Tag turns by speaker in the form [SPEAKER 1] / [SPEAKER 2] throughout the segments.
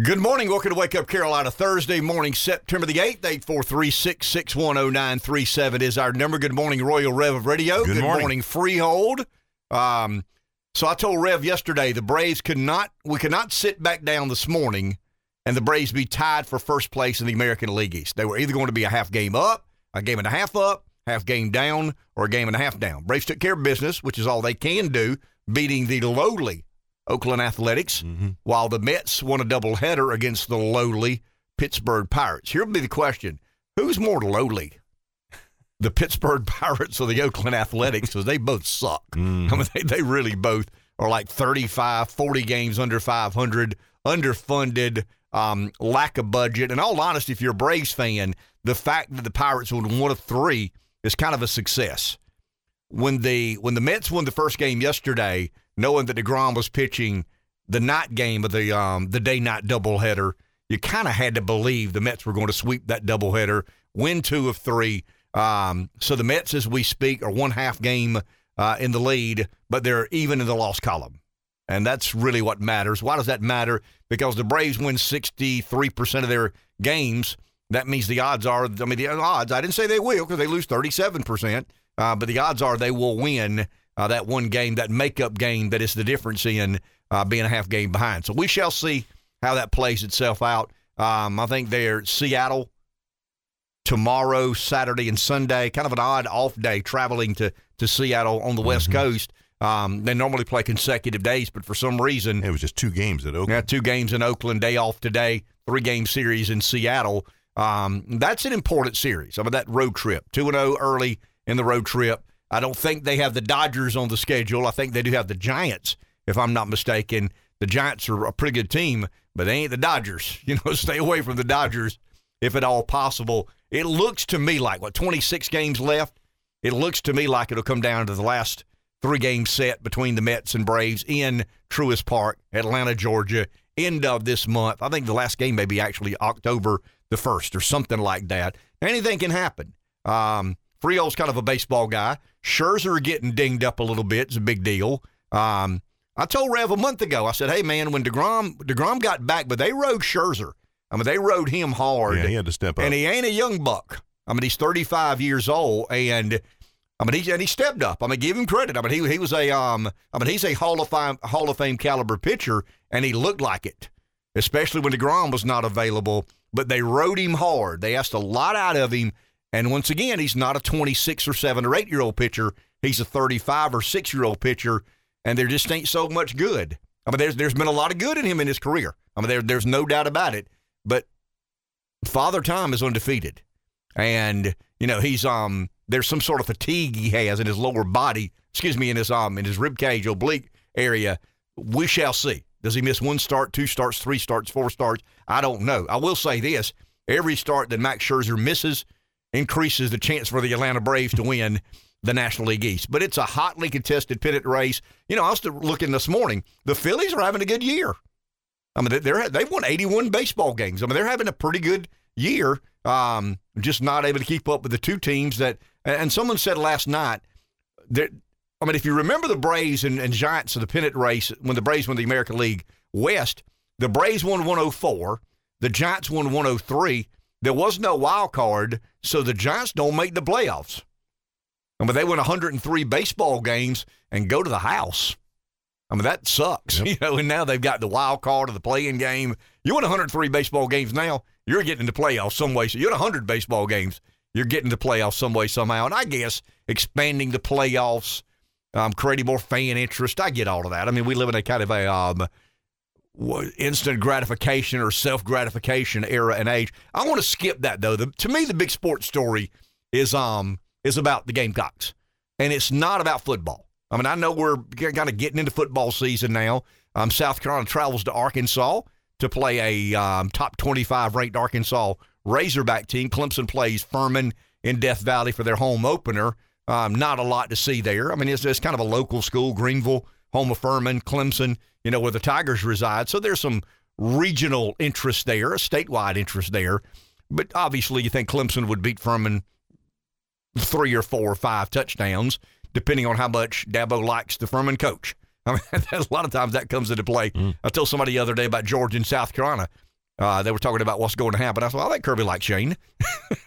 [SPEAKER 1] Good morning. Welcome to Wake Up Carolina Thursday morning, September the 8th. 843-6610937 is our number. Good morning, Royal Rev of Radio.
[SPEAKER 2] Good morning.
[SPEAKER 1] Freehold. Um, so I told Rev yesterday the Braves could not we could not sit back down this morning and the Braves be tied for first place in the American League East. They were either going to be a half game up, a game and a half up, half game down, or a game and a half down. Braves took care of business, which is all they can do, beating the lowly Oakland Athletics,
[SPEAKER 2] Mm-hmm.
[SPEAKER 1] while the Mets won a doubleheader against the lowly Pittsburgh Pirates. Here will be the question who's more lowly? The Pittsburgh Pirates or the Oakland Athletics? Because they both suck. I mean, they, they really both are like 35, 40 games under 500, underfunded, um, lack of budget. And all honesty, if you're a Braves fan, the fact that the Pirates won one of three is kind of a success when the when the Mets won the first game yesterday, knowing that Degrom was pitching the night game of the um, the day night doubleheader, you kind of had to believe the Mets were going to sweep that doubleheader, win two of three. Um, so the Mets, as we speak, are one half game uh, in the lead, but they're even in the loss column. And that's really what matters. Why does that matter? Because the Braves win 63% of their games. That means the odds are, I mean, the odds, I didn't say they will because they lose 37%, uh, but the odds are they will win uh, that one game, that makeup game that is the difference in uh, being a half game behind. So we shall see how that plays itself out. Um, I think they're Seattle tomorrow, Saturday, and Sunday. Kind of an odd off day traveling to, to Seattle on the West Coast. Um, they normally play consecutive days, but for some reason,
[SPEAKER 2] It was just two games at Oakland.
[SPEAKER 1] yeah, two games in Oakland, day off today, three game series in Seattle. Um, that's an important series. I mean, that road trip, 2 0 early in the road trip. I don't think they have the Dodgers on the schedule. I think they do have the Giants, if I'm not mistaken. The Giants are a pretty good team, but they ain't the Dodgers. You know, stay away from the Dodgers if at all possible. It looks to me like, what, 26 games left? It looks to me like it'll come down to the last three game set between the Mets and Braves in Truist Park, Atlanta, Georgia, end of this month. I think the last game may be actually October the 1st or something like that. Anything can happen. Um, Friel's kind of a baseball guy. Scherzer getting dinged up a little bit is a big deal. Um, I told Rev a month ago, I said, hey, man, when DeGrom, DeGrom got back, but they rode Scherzer. I mean, they rode him hard.
[SPEAKER 2] Yeah, he had to step up.
[SPEAKER 1] And he ain't a young buck. I mean, he's 35 years old, and I mean, he and he stepped up. I mean, give him credit. I mean, he he was a um, I mean, he's a Hall of Fame Hall of Fame caliber pitcher, and he looked like it, especially when Degrom was not available. But they rode him hard. They asked a lot out of him, and once again, he's not a 26 or seven or eight year old pitcher. He's a 35 or six year old pitcher, and there just ain't so much good. I mean, there's there's been a lot of good in him in his career. I mean, there there's no doubt about it. But Father Time is undefeated, and you know he's um there's some sort of fatigue he has in his lower body. Excuse me, in his um in his rib cage oblique area. We shall see. Does he miss one start, two starts, three starts, four starts? I don't know. I will say this: every start that Max Scherzer misses increases the chance for the Atlanta Braves to win the National League East. But it's a hotly contested pennant race. You know, I was looking this morning. The Phillies are having a good year. I mean, they're they've won 81 baseball games. I mean, they're having a pretty good year. Um, just not able to keep up with the two teams that. And someone said last night that. I mean, if you remember the Braves and, and Giants of the pennant race when the Braves won the American League West, the Braves won 104, the Giants won 103. There was no wild card, so the Giants don't make the playoffs. I mean, they win 103 baseball games and go to the house. I mean, that sucks, you know. And now they've got the wild card of the playing game. You win 103 baseball games now, you're getting into playoffs some way. So you win 100 baseball games, you're getting to playoffs some way somehow. And I guess expanding the playoffs, um, creating more fan interest. I get all of that. I mean, we live in a kind of a um, instant gratification or self gratification era and age. I want to skip that though. The, to me, the big sports story is um is about the Gamecocks, and it's not about football. I mean, I know we're kind of getting into football season now. Um, South Carolina travels to Arkansas to play a um, top 25 ranked Arkansas Razorback team. Clemson plays Furman in Death Valley for their home opener. Um, not a lot to see there. I mean, it's, it's kind of a local school, Greenville, home of Furman, Clemson, you know, where the Tigers reside. So there's some regional interest there, a statewide interest there. But obviously, you think Clemson would beat Furman three or four or five touchdowns, depending on how much Dabo likes the Furman coach. I mean, a lot of times that comes into play. I told somebody the other day about Georgia and South Carolina. Uh, they were talking about what's going to happen. I said, well, I think Kirby likes Shane.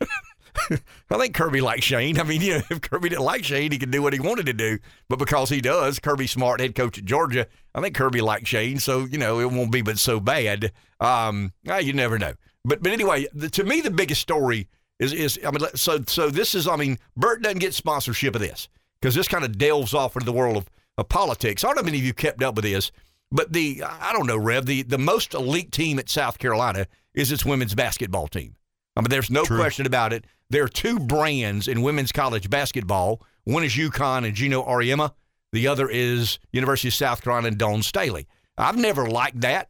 [SPEAKER 1] I think Kirby likes Shane. I mean, you know, if Kirby didn't like Shane, he could do what he wanted to do. But because he does, Kirby Smart, head coach at Georgia, I think Kirby likes Shane. So, you know, it won't be but so bad. Um, you never know. But but anyway, the, to me, the biggest story is is I mean, so so this is I mean, Bert doesn't get sponsorship of this because this kind of delves off into the world of, of politics. I don't know if many of you kept up with this, but the I don't know, Rev, the the most elite team at South Carolina is its women's basketball team. I mean, there's no
[SPEAKER 2] True.
[SPEAKER 1] question about it. There are two brands in women's college basketball. One is UConn and Geno Auriemma. The other is University of South Carolina and Dawn Staley. I've never liked that,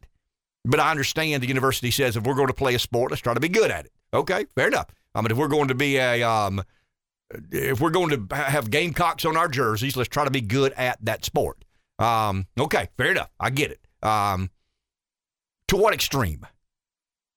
[SPEAKER 1] but I understand the university says if we're going to play a sport, let's try to be good at it. Okay, fair enough. I mean, if we're going to be a, um, if we're going to have Gamecocks on our jerseys, let's try to be good at that sport. Um, okay, fair enough. I get it. Um, to what extreme?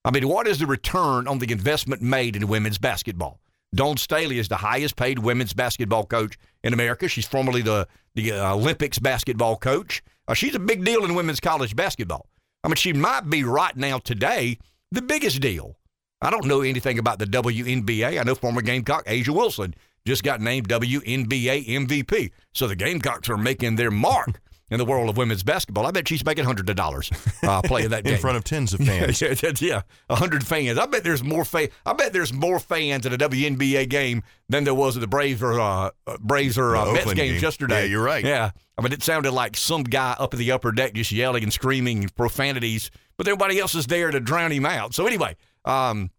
[SPEAKER 1] I mean, what is the return on the investment made in women's basketball? Dawn Staley is the highest paid women's basketball coach in America. She's formerly the, the uh, Olympics basketball coach. Uh, she's a big deal in women's college basketball. I mean, she might be right now today the biggest deal. I don't know anything about the WNBA. I know former Gamecock A'ja Wilson just got named WNBA MVP. So the Gamecocks are making their mark in the world of women's basketball. I bet she's making hundreds of dollars uh, playing that game
[SPEAKER 2] in front of tens of fans.
[SPEAKER 1] yeah, yeah, a hundred fans. I bet there's more fan. I bet there's more fans at a WNBA game than there was at the Braves or uh, uh, Braves or uh, Mets games
[SPEAKER 2] game.
[SPEAKER 1] yesterday.
[SPEAKER 2] Yeah, you're right.
[SPEAKER 1] Yeah, I mean it sounded like some guy up in the upper deck just yelling and screaming profanities, but everybody else is there to drown him out. So anyway, um,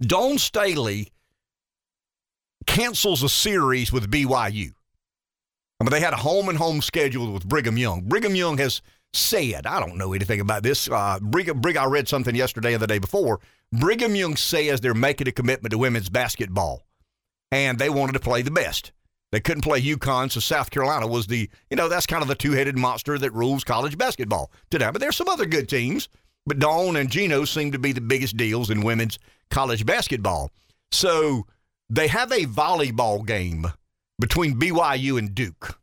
[SPEAKER 1] Dawn Staley cancels a series with BYU. I mean, they had a home and home schedule with Brigham Young. Brigham Young has said, I don't know anything about this. Uh, Brigham, Brig, I read something yesterday and the day before. Brigham Young says they're making a commitment to women's basketball, and they wanted to play the best. They couldn't play UConn, so South Carolina was the, you know, that's kind of the two headed monster that rules college basketball today. But there's some other good teams, but Dawn and Geno seem to be the biggest deals in women's college basketball. So they have a volleyball game between BYU and Duke.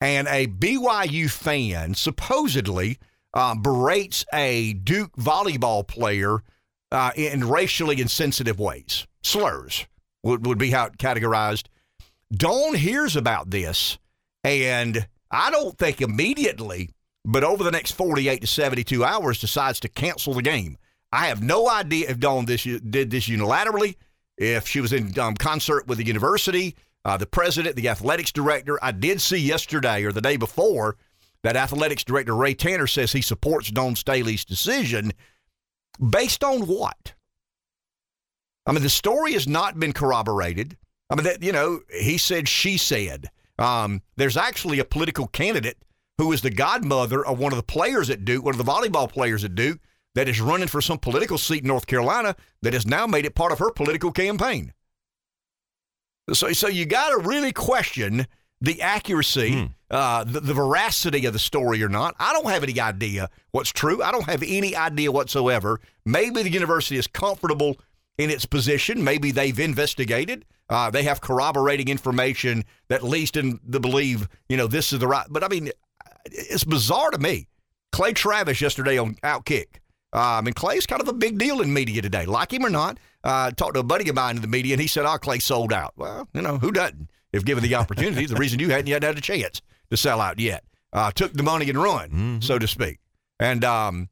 [SPEAKER 1] And a BYU fan supposedly uh, berates a Duke volleyball player uh, in racially insensitive ways. Slurs would, would be how it categorized. Dawn hears about this, and I don't think immediately, but over the next 48 to 72 hours, decides to cancel the game. I have no idea if Dawn this, did this unilaterally, if she was in um, concert with the university, uh, the president, the athletics director. I did see yesterday or the day before that athletics director Ray Tanner says he supports Dawn Staley's decision. Based on what? I mean, the story has not been corroborated. I mean, that you know, he said, she said. Um, there's actually a political candidate who is the godmother of one of the players at Duke, one of the volleyball players at Duke, that is running for some political seat in North Carolina that has now made it part of her political campaign. So, so you got to really question the accuracy,
[SPEAKER 2] Hmm.
[SPEAKER 1] uh, the, the veracity of the story or not. I don't have any idea what's true. I don't have any idea whatsoever. Maybe the university is comfortable in its position. Maybe they've investigated. Uh, they have corroborating information that leads them to believe, you know, this is the right. But I mean, it's bizarre to me. Clay Travis yesterday on Outkick. Uh, I mean, Clay's kind of a big deal in media today. Like him or not, uh, talked to a buddy of mine in the media, and he said, "Oh, Clay sold out." Well, you know, who doesn't? If given the opportunity, the reason you hadn't yet had a chance to sell out yet, uh, took the money and run, so to speak. And um,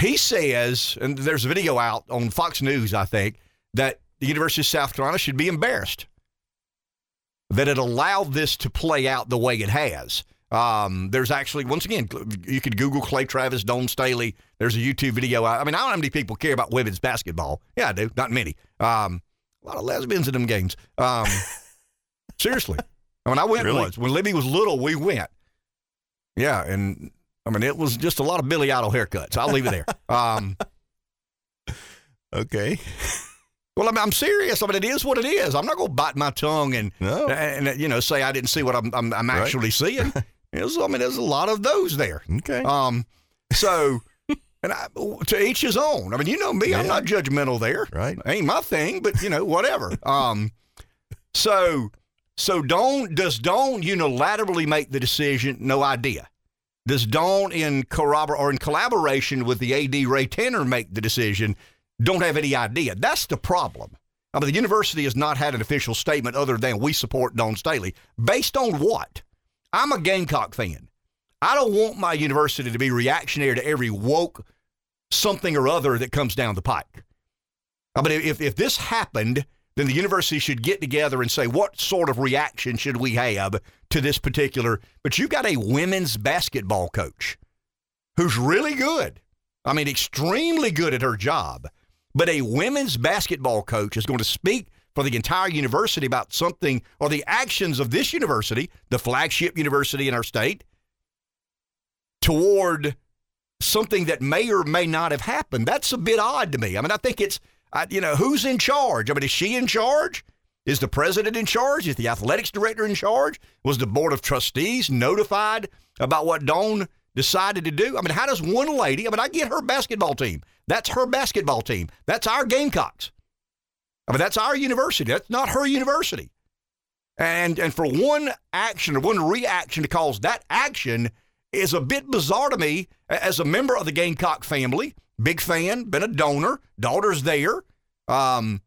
[SPEAKER 1] he says, and there's a video out on Fox News, I think, that the University of South Carolina should be embarrassed that it allowed this to play out the way it has. Um, there's actually, once again, you could Google Clay Travis, Dawn Staley. There's a YouTube video. out. I mean, I don't know how many people care about women's basketball. Yeah, I do. Not many. Um, a lot of lesbians in them games. Um, seriously. I mean, I went
[SPEAKER 2] Really?
[SPEAKER 1] once. When Libby was little, we went. Yeah, and I mean, it was just a lot of Billy Idol haircuts. I'll leave it there. Um,
[SPEAKER 2] Okay.
[SPEAKER 1] well, I mean, I'm serious. I mean, it is what it is. I'm not going to bite my tongue and
[SPEAKER 2] No.
[SPEAKER 1] and you know say I didn't see what I'm I'm, I'm
[SPEAKER 2] Right.
[SPEAKER 1] actually seeing. There's, I mean, there's a lot of those there.
[SPEAKER 2] Okay.
[SPEAKER 1] Um, so and I, to each his own. I mean, you know me, I'm not judgmental there.
[SPEAKER 2] Right.
[SPEAKER 1] Ain't my thing, but you know, whatever. um, so so Dawn does Dawn unilaterally make the decision? No idea. does Dawn in corrobor or in collaboration with the AD Ray Tanner make the decision? Don't have any idea. That's the problem. I mean, the university has not had an official statement other than we support Dawn Staley. Based on what? I'm a Gamecock fan. I don't want my university to be reactionary to every woke something or other that comes down the pike. I mean, if, if this happened, then the university should get together and say, what sort of reaction should we have to this particular? But you've got a women's basketball coach who's really good. I mean, extremely good at her job. But a women's basketball coach is going to speak for the entire university about something or the actions of this university, the flagship university in our state, toward something that may or may not have happened. That's a bit odd to me. I mean, I think it's, I, you know, who's in charge? I mean, is she in charge? Is the president in charge? Is the athletics director in charge? Was the board of trustees notified about what Dawn decided to do? I mean, how does one lady, I mean, I get her basketball team. That's her basketball team. That's our Gamecocks. I mean, that's our university. That's not her university. And and for one action or one reaction to cause that action is a bit bizarre to me as a member of the Gamecock family. Big fan, been a donor, daughter's there. Um,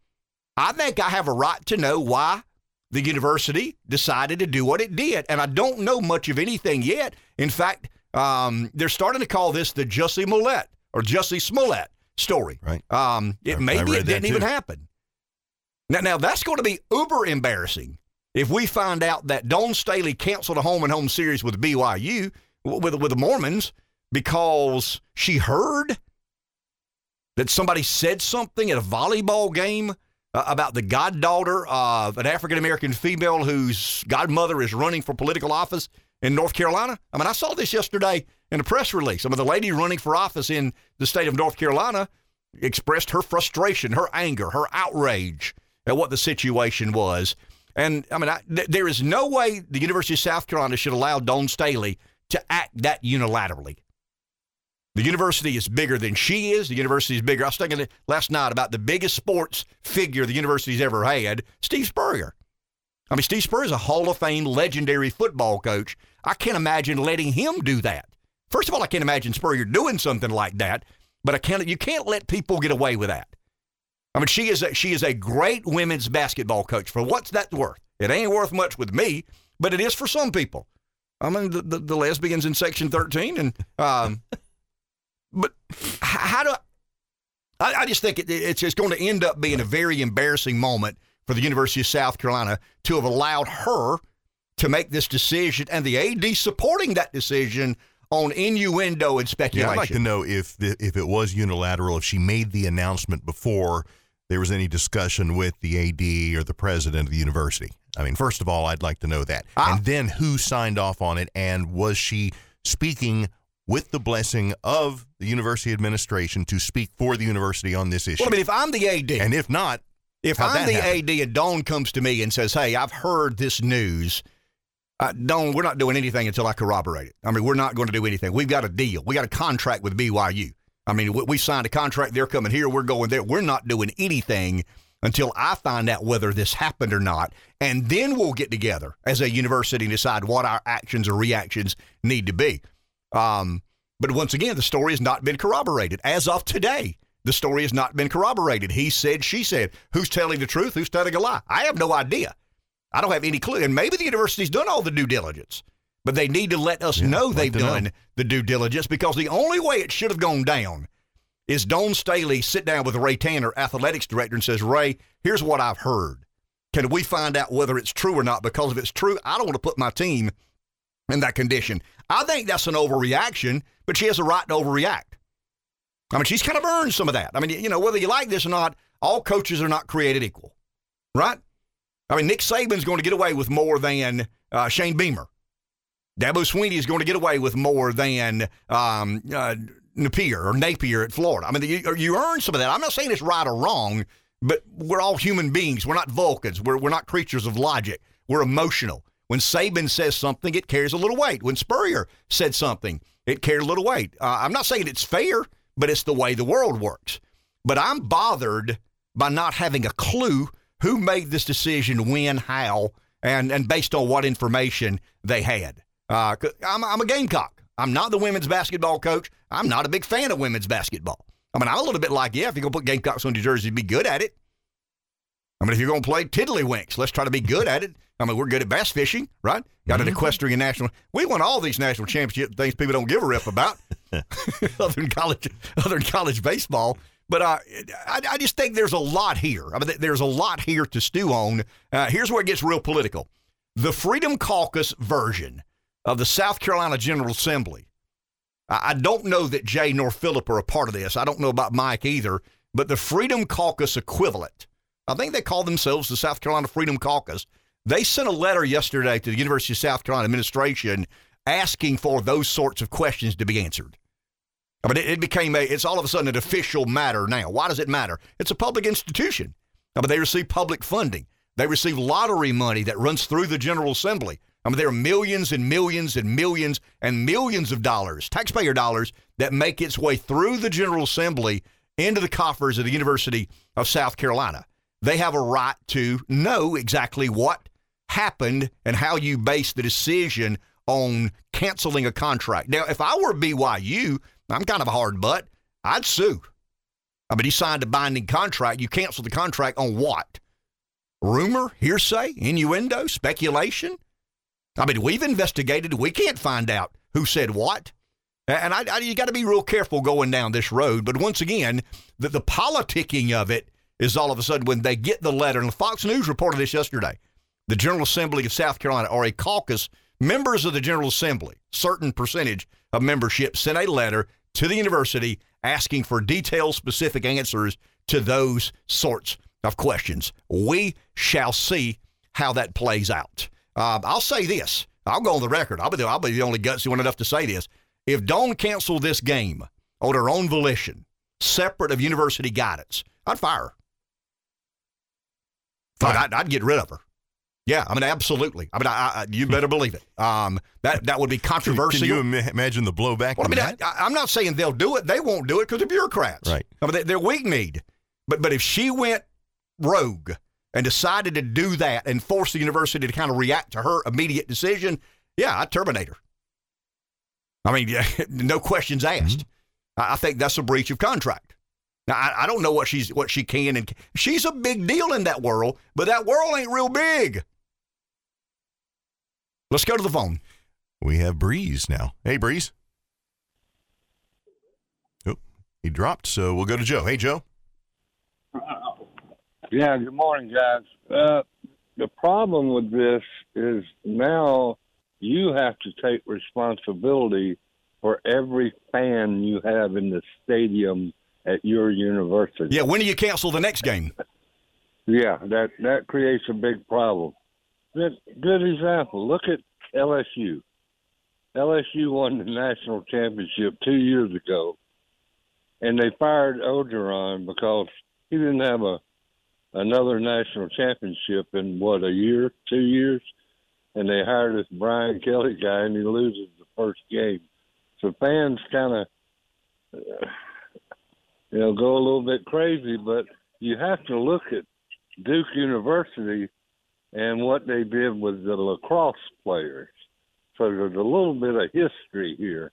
[SPEAKER 1] I think I have a right to know why the university decided to do what it did. And I don't know much of anything yet. In fact, um, they're starting to call this the Jussie Smollett or Jussie Smollett story.
[SPEAKER 2] Right.
[SPEAKER 1] Um, it,
[SPEAKER 2] I- I
[SPEAKER 1] maybe
[SPEAKER 2] read
[SPEAKER 1] it didn't even happen. Now, now that's going to be uber embarrassing if we find out that Dawn Staley canceled a home and home series with BYU with with the Mormons because she heard that somebody said something at a volleyball game uh, about the goddaughter of an African American female whose godmother is running for political office in North Carolina. I mean, I saw this yesterday in a press release. I mean, the lady running for office in the state of North Carolina expressed her frustration, her anger, her outrage at what the situation was. And I mean, I, th- there is no way the University of South Carolina should allow Dawn Staley to act that unilaterally. The university is bigger than she is. The university is bigger. I was thinking last night about the biggest sports figure the university's ever had, Steve Spurrier. I mean, Steve Spurrier is a Hall of Fame legendary football coach. I can't imagine letting him do that. First of all, I can't imagine Spurrier doing something like that. But I can't. You can't let people get away with that. I mean, she is a, she is a great women's basketball coach. For what's that worth? It ain't worth much with me, but it is for some people. I mean, the, the, the lesbians in Section 13, and um, but how do I, I just think it, it's it's going to end up being a very embarrassing moment for the University of South Carolina to have allowed her to make this decision and the AD supporting that decision on innuendo and
[SPEAKER 2] Yeah,
[SPEAKER 1] speculation.
[SPEAKER 2] I'd like to know if the, if it was unilateral, if she made the announcement before there was any discussion with the AD or the president of the university. I mean, first of all, I'd like to know that,
[SPEAKER 1] Ah.
[SPEAKER 2] and then who signed off on it, and was she speaking with the blessing of the university administration to speak for the university on this issue?
[SPEAKER 1] well, I mean, if I'm the AD,
[SPEAKER 2] and if not,
[SPEAKER 1] If I'm the
[SPEAKER 2] happen?
[SPEAKER 1] AD and Dawn comes to me and says, "Hey, I've heard this news," uh, Dawn, we're not doing anything until I corroborate it. I mean, we're not going to do anything. We've got a deal. We got a contract with BYU. I mean, we, signed a contract. They're coming here. We're going there. We're not doing anything until I find out whether this happened or not, and then we'll get together as a university and decide what our actions or reactions need to be. Um, but once again, the story has not been corroborated as of today. The story has not been corroborated. He said, she said. Who's telling the truth? Who's telling a lie? I have no idea. I don't have any clue. And maybe the university's done all the due diligence, but they need to let us
[SPEAKER 2] Yeah,
[SPEAKER 1] know they've
[SPEAKER 2] to know.
[SPEAKER 1] done the due diligence because the only way it should have gone down is Dawn Staley sit down with Ray Tanner, athletics director, and says, Ray, here's what I've heard. Can we find out whether it's true or not? Because if it's true, I don't want to put my team in that condition. I think that's an overreaction, but she has a right to overreact. I mean, she's kind of earned some of that. I mean, you know, whether you like this or not, all coaches are not created equal, right? I mean, Nick Saban's going to get away with more than uh, Shane Beamer. Dabo Swinney is going to get away with more than um, uh, Napier or Napier at Florida. I mean, you, you earn some of that. I'm not saying it's right or wrong, but we're all human beings. We're not Vulcans. We're, we're not creatures of logic. We're emotional. When Saban says something, it carries a little weight. When Spurrier said something, it carried a little weight. Uh, I'm not saying it's fair, but it's the way the world works. But I'm bothered by not having a clue who made this decision, when, how, and, and based on what information they had. Uh, I'm, I'm a Gamecock. I'm not the women's basketball coach. I'm not a big fan of women's basketball. I mean, I'm a little bit like, yeah, if you're going to put Gamecocks on your jersey, be good at it. I mean, if you're going to play tiddlywinks, let's try to be good at it. I mean, we're good at bass fishing, right? Got an
[SPEAKER 2] Mhm.
[SPEAKER 1] equestrian national. We won all these national championship things people don't give a rip about, other than college, other than college baseball. But uh, I, I just think there's a lot here. I mean, there's a lot here to stew on. Uh, here's where it gets real political. The Freedom Caucus version of the South Carolina General Assembly. I don't know that Jay nor Philip are a part of this. I don't know about Mike either. But the Freedom Caucus equivalent, I think they call themselves the South Carolina Freedom Caucus. They sent a letter yesterday to the University of South Carolina administration asking for those sorts of questions to be answered. I mean, it, it became a, it's all of a sudden an official matter now. Why does it matter? It's a public institution. I mean, they receive public funding. They receive lottery money that runs through the General Assembly. I mean, there are millions and millions and millions and millions of dollars, taxpayer dollars, that make its way through the General Assembly into the coffers of the University of South Carolina. They have a right to know exactly what happened and how you base the decision on canceling a contract. Now, if I were BYU, I'm kind of a hard butt. I'd sue. I mean, he signed a binding contract. You cancel the contract on what? Rumor, hearsay, innuendo, speculation? I mean, we've investigated. We can't find out who said what. And I, I, you got to be real careful going down this road. But once again, the, the politicking of it is all of a sudden when they get the letter, and Fox News reported this yesterday. The General Assembly of South Carolina, or a caucus, members of the General Assembly, certain percentage of membership, sent a letter to the university asking for detailed, specific answers to those sorts of questions. We shall see how that plays out. Uh, I'll say this. I'll go on the record. I'll be, the, I'll be the only gutsy one enough to say this. If Dawn canceled this game on her own volition, separate of university guidance, I'd fire her.
[SPEAKER 2] Fire.
[SPEAKER 1] I'd, I'd get rid of her. Yeah, I mean, absolutely. I mean, I, I, you better believe it. Um, that that would be controversial.
[SPEAKER 2] Can you imagine the blowback?
[SPEAKER 1] Well, I mean,
[SPEAKER 2] that?
[SPEAKER 1] I, I'm not saying they'll do it. They won't do it because they're bureaucrats.
[SPEAKER 2] Right.
[SPEAKER 1] I mean, they, they're weak kneed. But but if she went rogue and decided to do that and force the university to kind of react to her immediate decision, yeah, I'd terminate her. I mean, yeah, no questions mm-hmm. asked. I, I think that's a breach of contract. Now, I, I don't know what she's what she can and she's a big deal in that world, but that world ain't real big. Let's go to the phone.
[SPEAKER 2] we have Breeze now. Hey, Breeze. Oh, he dropped, so we'll go to Joe. Hey, Joe.
[SPEAKER 3] Uh, Yeah, good morning, guys. Uh, the problem with this is now you have to take responsibility for every fan you have in the stadium at your university.
[SPEAKER 1] Yeah, when do you cancel the next game?
[SPEAKER 3] Yeah, that that creates a big problem. Good, good example. Look at LSU. LSU won the national championship two years ago, and they fired Orgeron because he didn't have a another national championship in what a year, two years, and they hired this Brian Kelly guy, and he loses the first game. So fans kind of, you know, go a little bit crazy, but you have to look at Duke University and what they did with the lacrosse players. So there's a little bit of history here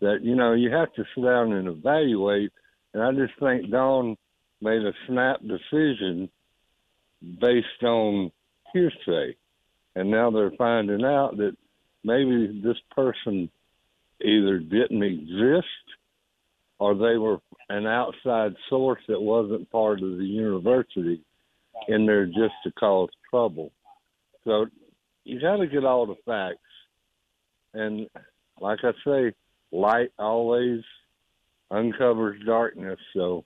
[SPEAKER 3] that you know you have to sit down and evaluate. And I just think Dawn made a snap decision based on hearsay, and now they're finding out that maybe this person either didn't exist or they were an outside source that wasn't part of the university in there just to cause trouble. So you got to get all the facts. And like I say, light always uncovers darkness. So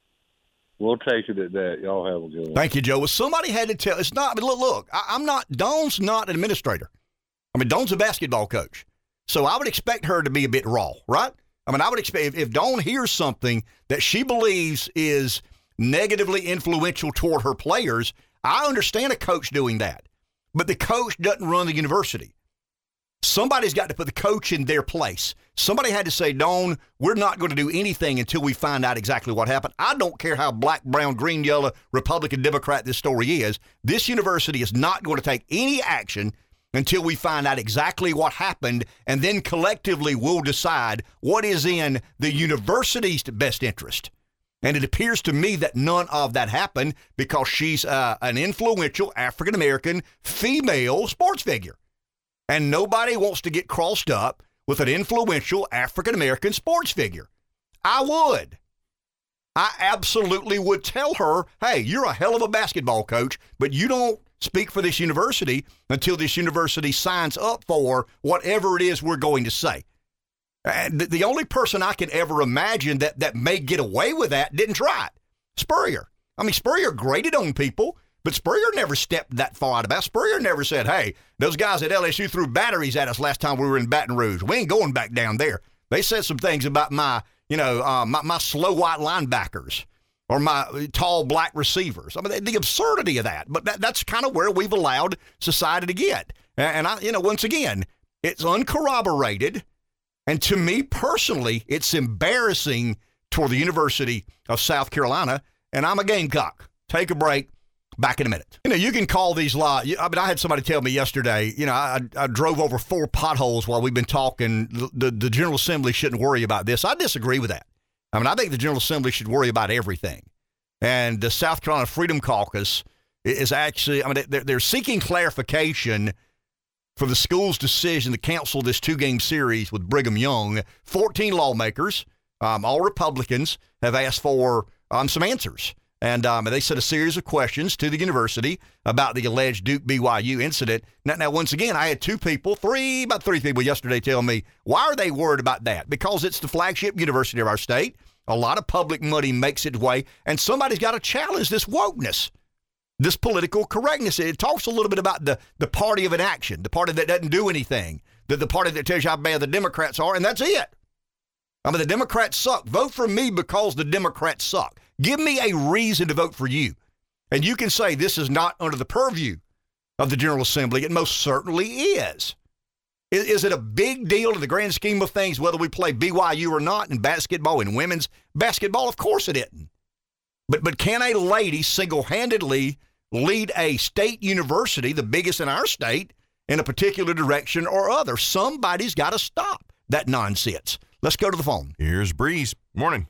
[SPEAKER 3] we'll take it at that. Y'all have a good one.
[SPEAKER 1] Thank you, Joe. Well, somebody had to tell. It's not. I mean, look, look. I, I'm not. Dawn's not an administrator. I mean, Dawn's a basketball coach. So I would expect her to be a bit raw, right? I mean, I would expect if, if hears something that she believes is negatively influential toward her players, I understand a coach doing that. But the coach doesn't run the university. Somebody's got to put the coach in their place. Somebody had to say, Dawn, we're not going to do anything until we find out exactly what happened. I don't care how black, brown, green, yellow, Republican, Democrat this story is. This university is not going to take any action until we find out exactly what happened, and then collectively we'll decide what is in the university's best interest. And it appears to me that none of that happened because she's uh, an influential African American female sports figure. And nobody wants to get crossed up with an influential African American sports figure. I would. I absolutely would tell her, hey, you're a hell of a basketball coach, but you don't speak for this university until this university signs up for whatever it is we're going to say. And the only person I can ever imagine that, that may get away with that didn't try it. Spurrier. I mean, Spurrier graded on people, but Spurrier never stepped that far out of bounds. Spurrier never said, hey, those guys at LSU threw batteries at us last time we were in Baton Rouge. We ain't going back down there. They said some things about my, you know, uh, my, my slow white linebackers or my tall black receivers. I mean, the absurdity of that. But that, that's kind of where we've allowed society to get. And I, you know, once again, it's uncorroborated. And to me personally, it's embarrassing toward the University of South Carolina. And I'm a Gamecock. Take a break. Back in a minute. You know, you can call these law. I mean, I had somebody tell me yesterday. You know, I, I drove over four potholes while we've been talking. The, the, the General Assembly shouldn't worry about this. I disagree with that. I mean, I think the General Assembly should worry about everything. And the South Carolina Freedom Caucus is actually, I mean, they're, they're seeking clarification for the school's decision to cancel this two game series with Brigham Young. 14 lawmakers, um, all Republicans, have asked for um, some answers. And um, they sent a series of questions to the university about the alleged Duke BYU incident. Now, now, once again, I had two people, three, about three people yesterday tell me, why are they worried about that? Because it's the flagship university of our state. A lot of public money makes its way, and somebody's got to challenge this wokeness this political correctness. It talks a little bit about the, the party of inaction, the party that doesn't do anything, the, the party that tells you how bad the Democrats are, and that's it. I mean, the Democrats suck. Vote for me because the Democrats suck. Give me a reason to vote for you. And you can say this is not under the purview of the General Assembly. It most certainly is. Is, is it a big deal in the grand scheme of things whether we play BYU or not in basketball, in women's basketball? Of course it isn't. But, but can a lady single handedly lead a state university, the biggest in our state, in a particular direction or other. Somebody's got to stop that nonsense. Let's go to the phone.
[SPEAKER 2] Here's Breeze. Morning.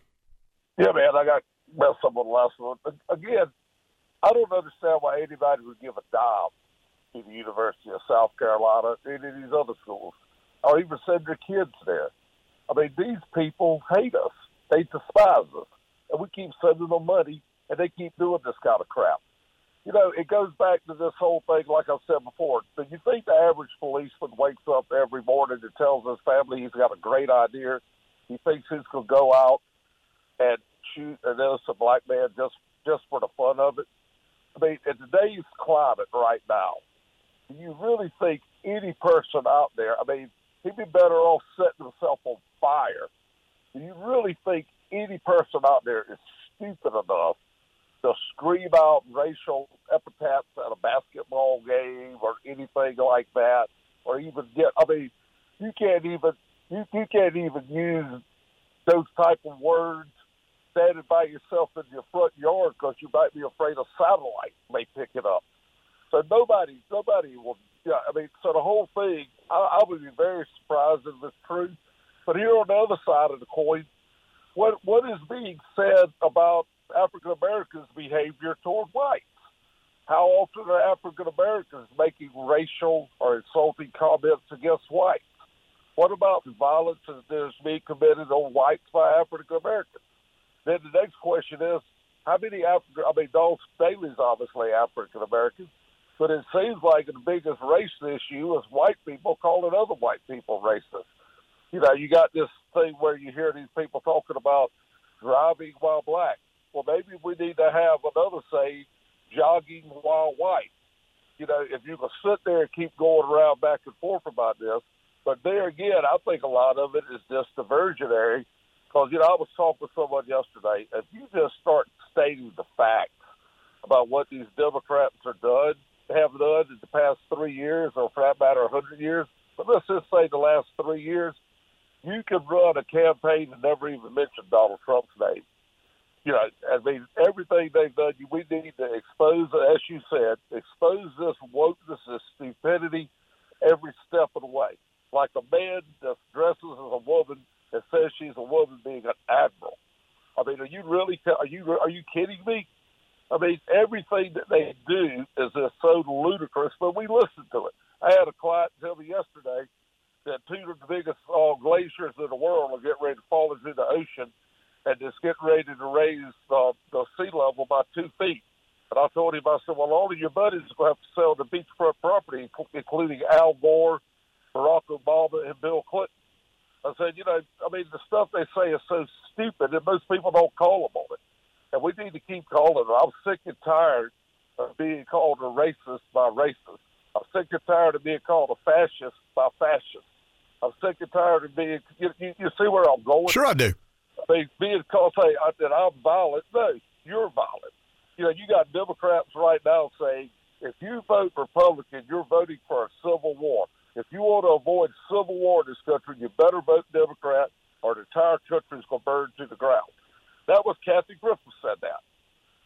[SPEAKER 4] Yeah, man, I got messed up on the last one. Again, I don't understand why anybody would give a dime to the University of South Carolina, any of these other schools, or even send their kids there. I mean, these people hate us. They despise us. And we keep sending them money, and they keep doing this kind of crap you know, it goes back to this whole thing, like I've said before. Do you think the average policeman wakes up every morning and tells his family he's got a great idea? He thinks he's going to go out and shoot an innocent black man just just for the fun of it. I mean, in today's climate right now, do you really think any person out there? I mean, he'd be better off setting himself on fire. Do you really think any person out there is stupid enough to scream out racial epithets at a basketball game or anything like that, or even get. I mean, you can't even you, you can't even use those type of words standing by yourself in your front yard because you might be afraid a satellite may pick it up. So nobody nobody will. Yeah, I mean, so the whole thing, I, I would be very surprised if it's true. But here on the other side of the coin, what what is being said about African Americans' behavior toward whites. How often are African Americans making racial or insulting comments against whites? What about the violence that is being committed on whites by African Americans? Then the next question is, how many African? I mean, Dawn Staley's obviously African American, but it seems like the biggest race issue is white people calling other white people racist. You know, you got this thing where you hear these people talking about driving while black. Well, maybe we need to have another say, jogging while white. You know, if you can sit there and keep going around back and forth about this, but there again, I think a lot of it is just diversionary. Because you know, I was talking with someone yesterday. If you just start stating the facts about what these Democrats are done, have done in the past three years, or for that matter, a hundred years, but let's just say the last three years, you can run a campaign and never even mention Donald Trump's name you know, I mean, everything they've done, we need to expose, as you said, expose this wokeness, this stupidity, every step of the way. Like a man that dresses as a woman and says she's a woman being an admiral. I mean, are you really? Are you are you kidding me? I mean, everything that they do is just so ludicrous, but we listen to it. I had a client tell me yesterday that two of the biggest uh, glaciers in the world are getting ready to fall into the ocean, and it's getting ready to raise uh, the sea level by two feet. And I told him, I said, well, all of your buddies are going to have to sell the beachfront property, including Al Gore, Barack Obama, and Bill Clinton. I said, you know, I mean, the stuff they say is so stupid that most people don't call them on it. And we need to keep calling them. I'm sick and tired of being called a racist by racists. I'm sick and tired of being called a fascist by fascists. I'm sick and tired of being, you, you, you see where I'm going?
[SPEAKER 1] Sure, I do.
[SPEAKER 4] I mean, being called, say, that I'm violent. No, you're violent. You know, you got Democrats right now saying, if you vote Republican, you're voting for a civil war. If you want to avoid civil war in this country, you better vote Democrat or the entire country is going to burn to the ground. That was Kathy Griffin said that.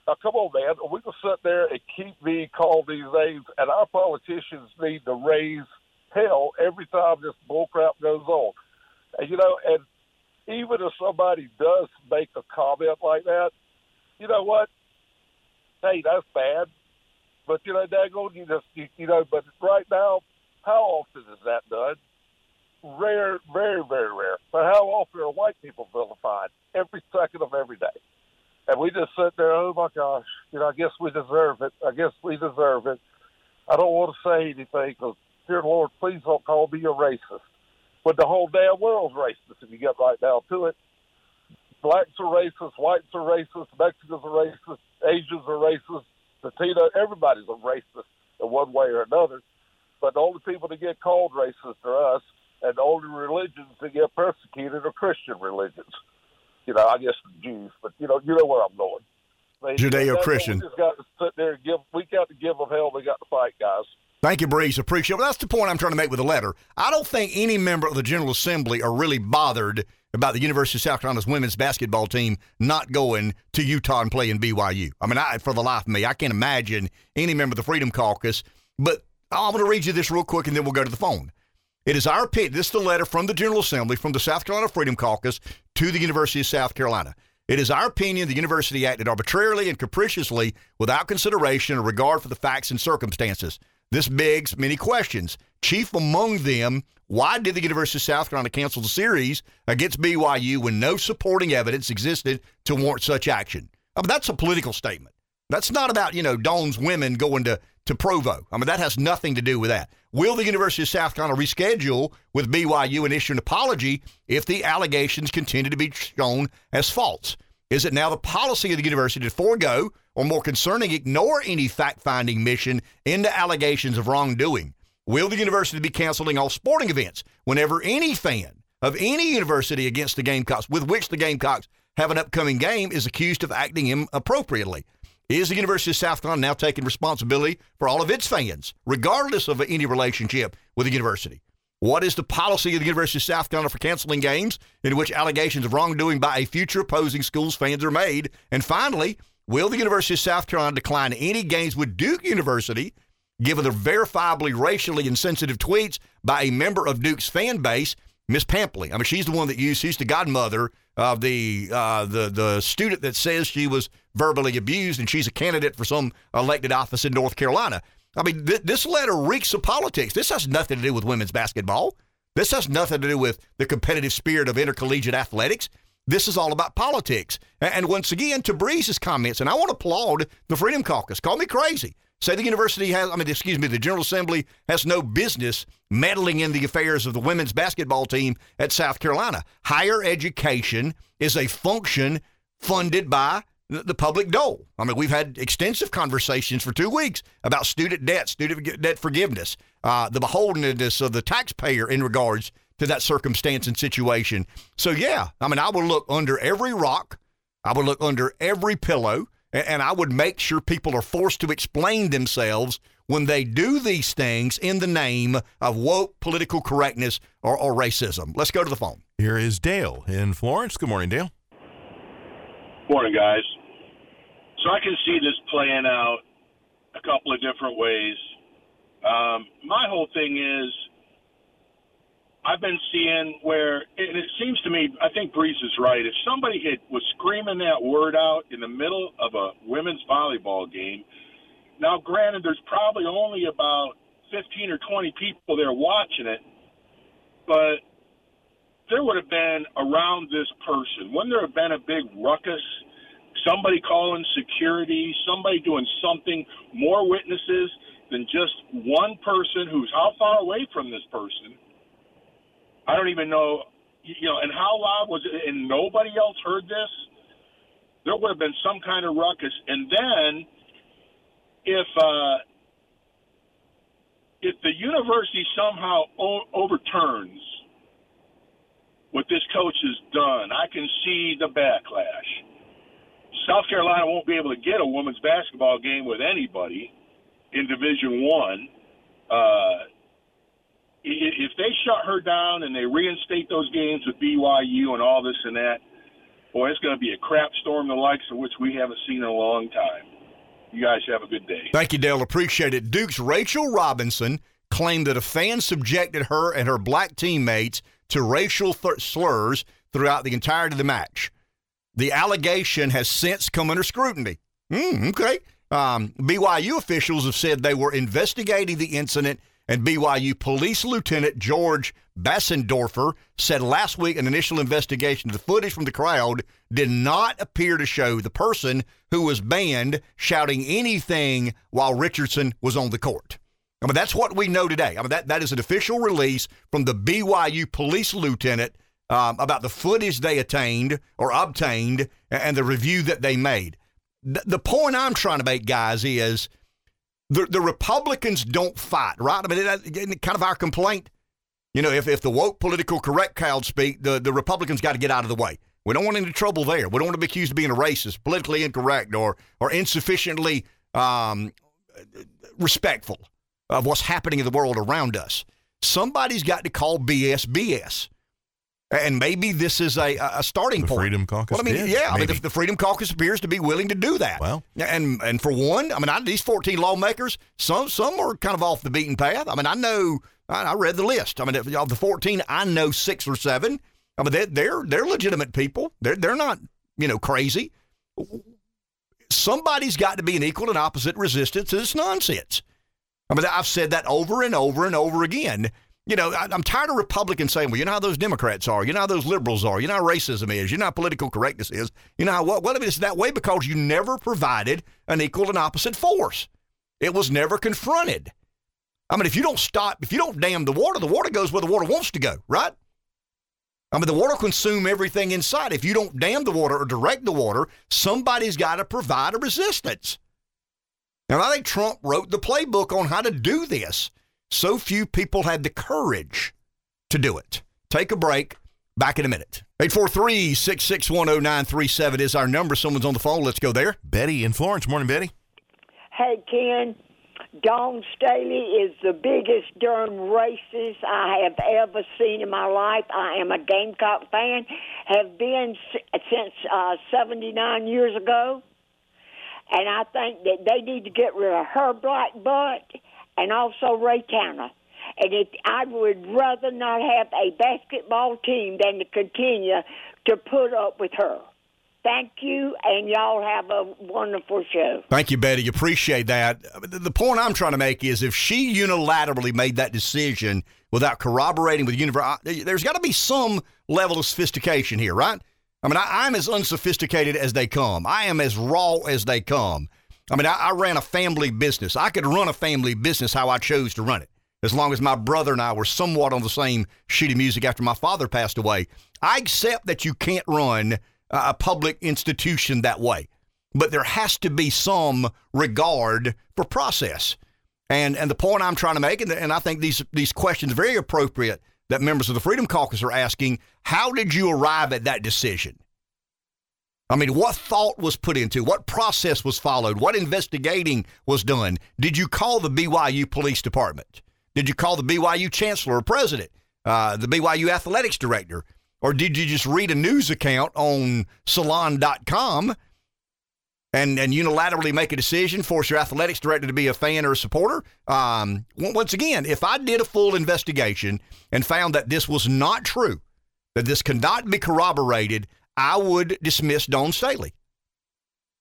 [SPEAKER 4] Now, come on, man. We can sit there and keep being called these names, and our politicians need to raise hell every time this bullcrap goes on. And, you know, and even if somebody does make a comment like that, you know what? Hey, that's bad. But, you know, daggone, you just, you, you know, but right now, how often is that done? Rare, very, very rare. But how often are white people vilified? Every second of every day. And we just sit there, oh my gosh, you know, I guess we deserve it. I guess we deserve it. I don't want to say anything because, dear Lord, please don't call me a racist. But the whole damn world's racist if you get right down to it. Blacks are racist, whites are racist, Mexicans are racist, Asians are racist, Latino, everybody's a racist in one way or another. But the only people that get called racist are us, and the only religions that get persecuted are Christian religions. You know, I guess Jews, but you know, you know where I'm going.
[SPEAKER 1] Judeo-Christian.
[SPEAKER 4] We just got to sit there and give. We got to give them hell. We got to fight, guys.
[SPEAKER 1] Thank you, Breeze. Appreciate it. Well, that's the point I'm trying to make with the letter. I don't think any member of the General Assembly are really bothered about the University of South Carolina's women's basketball team not going to Utah and playing BYU. I mean, I, for the life of me, I can't imagine any member of the Freedom Caucus. But I'm going to read you this real quick and then we'll go to the phone. It is our opinion. This is the letter from the General Assembly from the South Carolina Freedom Caucus to the University of South Carolina. It is our opinion the university acted arbitrarily and capriciously without consideration or regard for the facts and circumstances. This begs many questions. Chief among them, why did the University of South Carolina cancel the series against BYU when no supporting evidence existed to warrant such action? I mean, that's a political statement. That's not about, you know, Dawn's women going to, to Provo. I mean, that has nothing to do with that. Will the University of South Carolina reschedule with BYU and issue an apology if the allegations continue to be shown as false? Is it now the policy of the university to forego or more concerning, ignore any fact finding mission into allegations of wrongdoing? Will the university be canceling all sporting events whenever any fan of any university against the Gamecocks, with which the Gamecocks have an upcoming game, is accused of acting inappropriately? Is the University of South Carolina now taking responsibility for all of its fans, regardless of any relationship with the university? What is the policy of the University of South Carolina for canceling games in which allegations of wrongdoing by a future opposing school's fans are made? And finally, will the University of South Carolina decline any games with Duke University given the verifiably racially insensitive tweets by a member of Duke's fan base, Miss Pampley? I mean, she's the one that used, she's the godmother of the uh, the the student that says she was verbally abused, and she's a candidate for some elected office in North Carolina. I mean, th- this letter reeks of politics. This has nothing to do with women's basketball. This has nothing to do with the competitive spirit of intercollegiate athletics. This is all about politics. And once again, to Breeze's comments, and I want to applaud the Freedom Caucus. Call me crazy. Say the university has, I mean, excuse me, the General Assembly has no business meddling in the affairs of the women's basketball team at South Carolina. Higher education is a function funded by the public dole. I mean, we've had extensive conversations for two weeks about student debt, student debt forgiveness, uh, the beholdenness of the taxpayer in regards to that circumstance and situation. So, yeah, I mean, I would look under every rock, I would look under every pillow, and, and I would make sure people are forced to explain themselves when they do these things in the name of woke political correctness or, or racism. Let's go to the phone.
[SPEAKER 2] Here is Dale in Florence. Good morning, Dale.
[SPEAKER 5] Morning, guys. So I can see this playing out a couple of different ways. Um, my whole thing is I've been seeing where, and it seems to me, I think Breeze is right. If somebody had was screaming that word out in the middle of a women's volleyball game, now granted, there's probably only about 15 or 20 people there watching it, but there would have been around this person. Wouldn't there have been a big ruckus? Somebody calling security, somebody doing something, more witnesses than just one person who's how far away from this person? I don't even know, you know, and how loud was it? And nobody else heard this. There would have been some kind of ruckus. And then, if uh, if the university somehow o- overturns what this coach has done, I can see the backlash. South Carolina won't be able to get a women's basketball game with anybody in Division One. Uh, if they shut her down and they reinstate those games with BYU and all this and that, boy, it's going to be a crap storm the likes of which we haven't seen in a long time. You guys have a good day.
[SPEAKER 1] Thank you, Dale. Appreciate it. Duke's Rachel Richardson claimed that a fan subjected her and her black teammates to racial th- slurs throughout the entirety of the match. The allegation has since come under scrutiny. Mm, okay. Um, BYU officials have said they were investigating the incident and BYU Police Lieutenant George Besendorfer said last week an initial investigation of the footage from the crowd did not appear to show the person who was banned shouting anything while Richardson was on the court. I mean, that's what we know today. I mean, that, that is an official release from the BYU police lieutenant um, about the footage they attained or obtained and the review that they made. The, the point I'm trying to make, guys, is – the, the Republicans don't fight, right? I mean, it, kind of our complaint. You know, if, if the woke political correct crowd speak, the, the Republicans got to get out of the way. We don't want any trouble there. We don't want to be accused of being a racist, politically incorrect, or or insufficiently um, respectful of what's happening in the world around us. Somebody's got to call BS BS. And maybe this is a, a starting
[SPEAKER 2] the
[SPEAKER 1] point.
[SPEAKER 2] Freedom Caucus.
[SPEAKER 1] Well, I mean,
[SPEAKER 2] did,
[SPEAKER 1] yeah, I mean, the, the Freedom Caucus appears to be willing to do that.
[SPEAKER 2] Well.
[SPEAKER 1] and and for one, I mean, I, these fourteen lawmakers, some some are kind of off the beaten path. I mean, I know, I, I read the list. I mean, of the fourteen, I know six or seven. I mean, they're they're, they're legitimate people. They're they're not you know crazy. Somebody's got to be an equal and opposite resistance to this nonsense. I mean, I've said that over and over and over again you know, I, am tired of Republicans saying, well, you know how those Democrats are, you know how those liberals are, you know how racism is, you know how political correctness is, you know how what? Well, it's that way because you never provided an equal and opposite force. It was never confronted. I mean, if you don't stop, if you don't dam the water, the water goes where the water wants to go, right? I mean, the water consume everything inside. If you don't dam the water or direct the water, somebody's got to provide a resistance. And I think Trump wrote the playbook on how to do this. So few people had the courage to do it. Take a break. Back in a minute. 843 661 0937 is our number. Someone's on the phone. Let's go there.
[SPEAKER 2] Betty in Florence. Morning, Betty.
[SPEAKER 6] Hey, Ken. Dawn Staley is the biggest darn racist I have ever seen in my life. I am a Gamecock fan, have been since uh, 79 years ago. And I think that they need to get rid of her black butt and also Ray Tanner. And it, I would rather not have a basketball team than to continue to put up with her. Thank you, and y'all have a wonderful show.
[SPEAKER 1] Thank you, Betty. Appreciate that. The point I'm trying to make is if she unilaterally made that decision without corroborating with the university, there's got to be some level of sophistication here, right? I mean, I, am as unsophisticated as they come. I am as raw as they come. I mean, I, I ran a family business. I could run a family business how I chose to run it, as long as my brother and I were somewhat on the same sheet of music after my father passed away. I accept that you can't run a public institution that way, but there has to be some regard for process. And and the point I'm trying to make, and, and I think these these questions very appropriate that members of the Freedom Caucus are asking. How did you arrive at that decision? I mean, what thought was put into? What process was followed? What investigating was done? Did you call the BYU Police Department? Did you call the BYU Chancellor or President, uh, the BYU Athletics Director? Or did you just read a news account on salon.com and, and unilaterally make a decision, force your athletics director to be a fan or a supporter. Um, once again, if I did a full investigation and found that this was not true, that this could not be corroborated, I would dismiss Dawn Staley.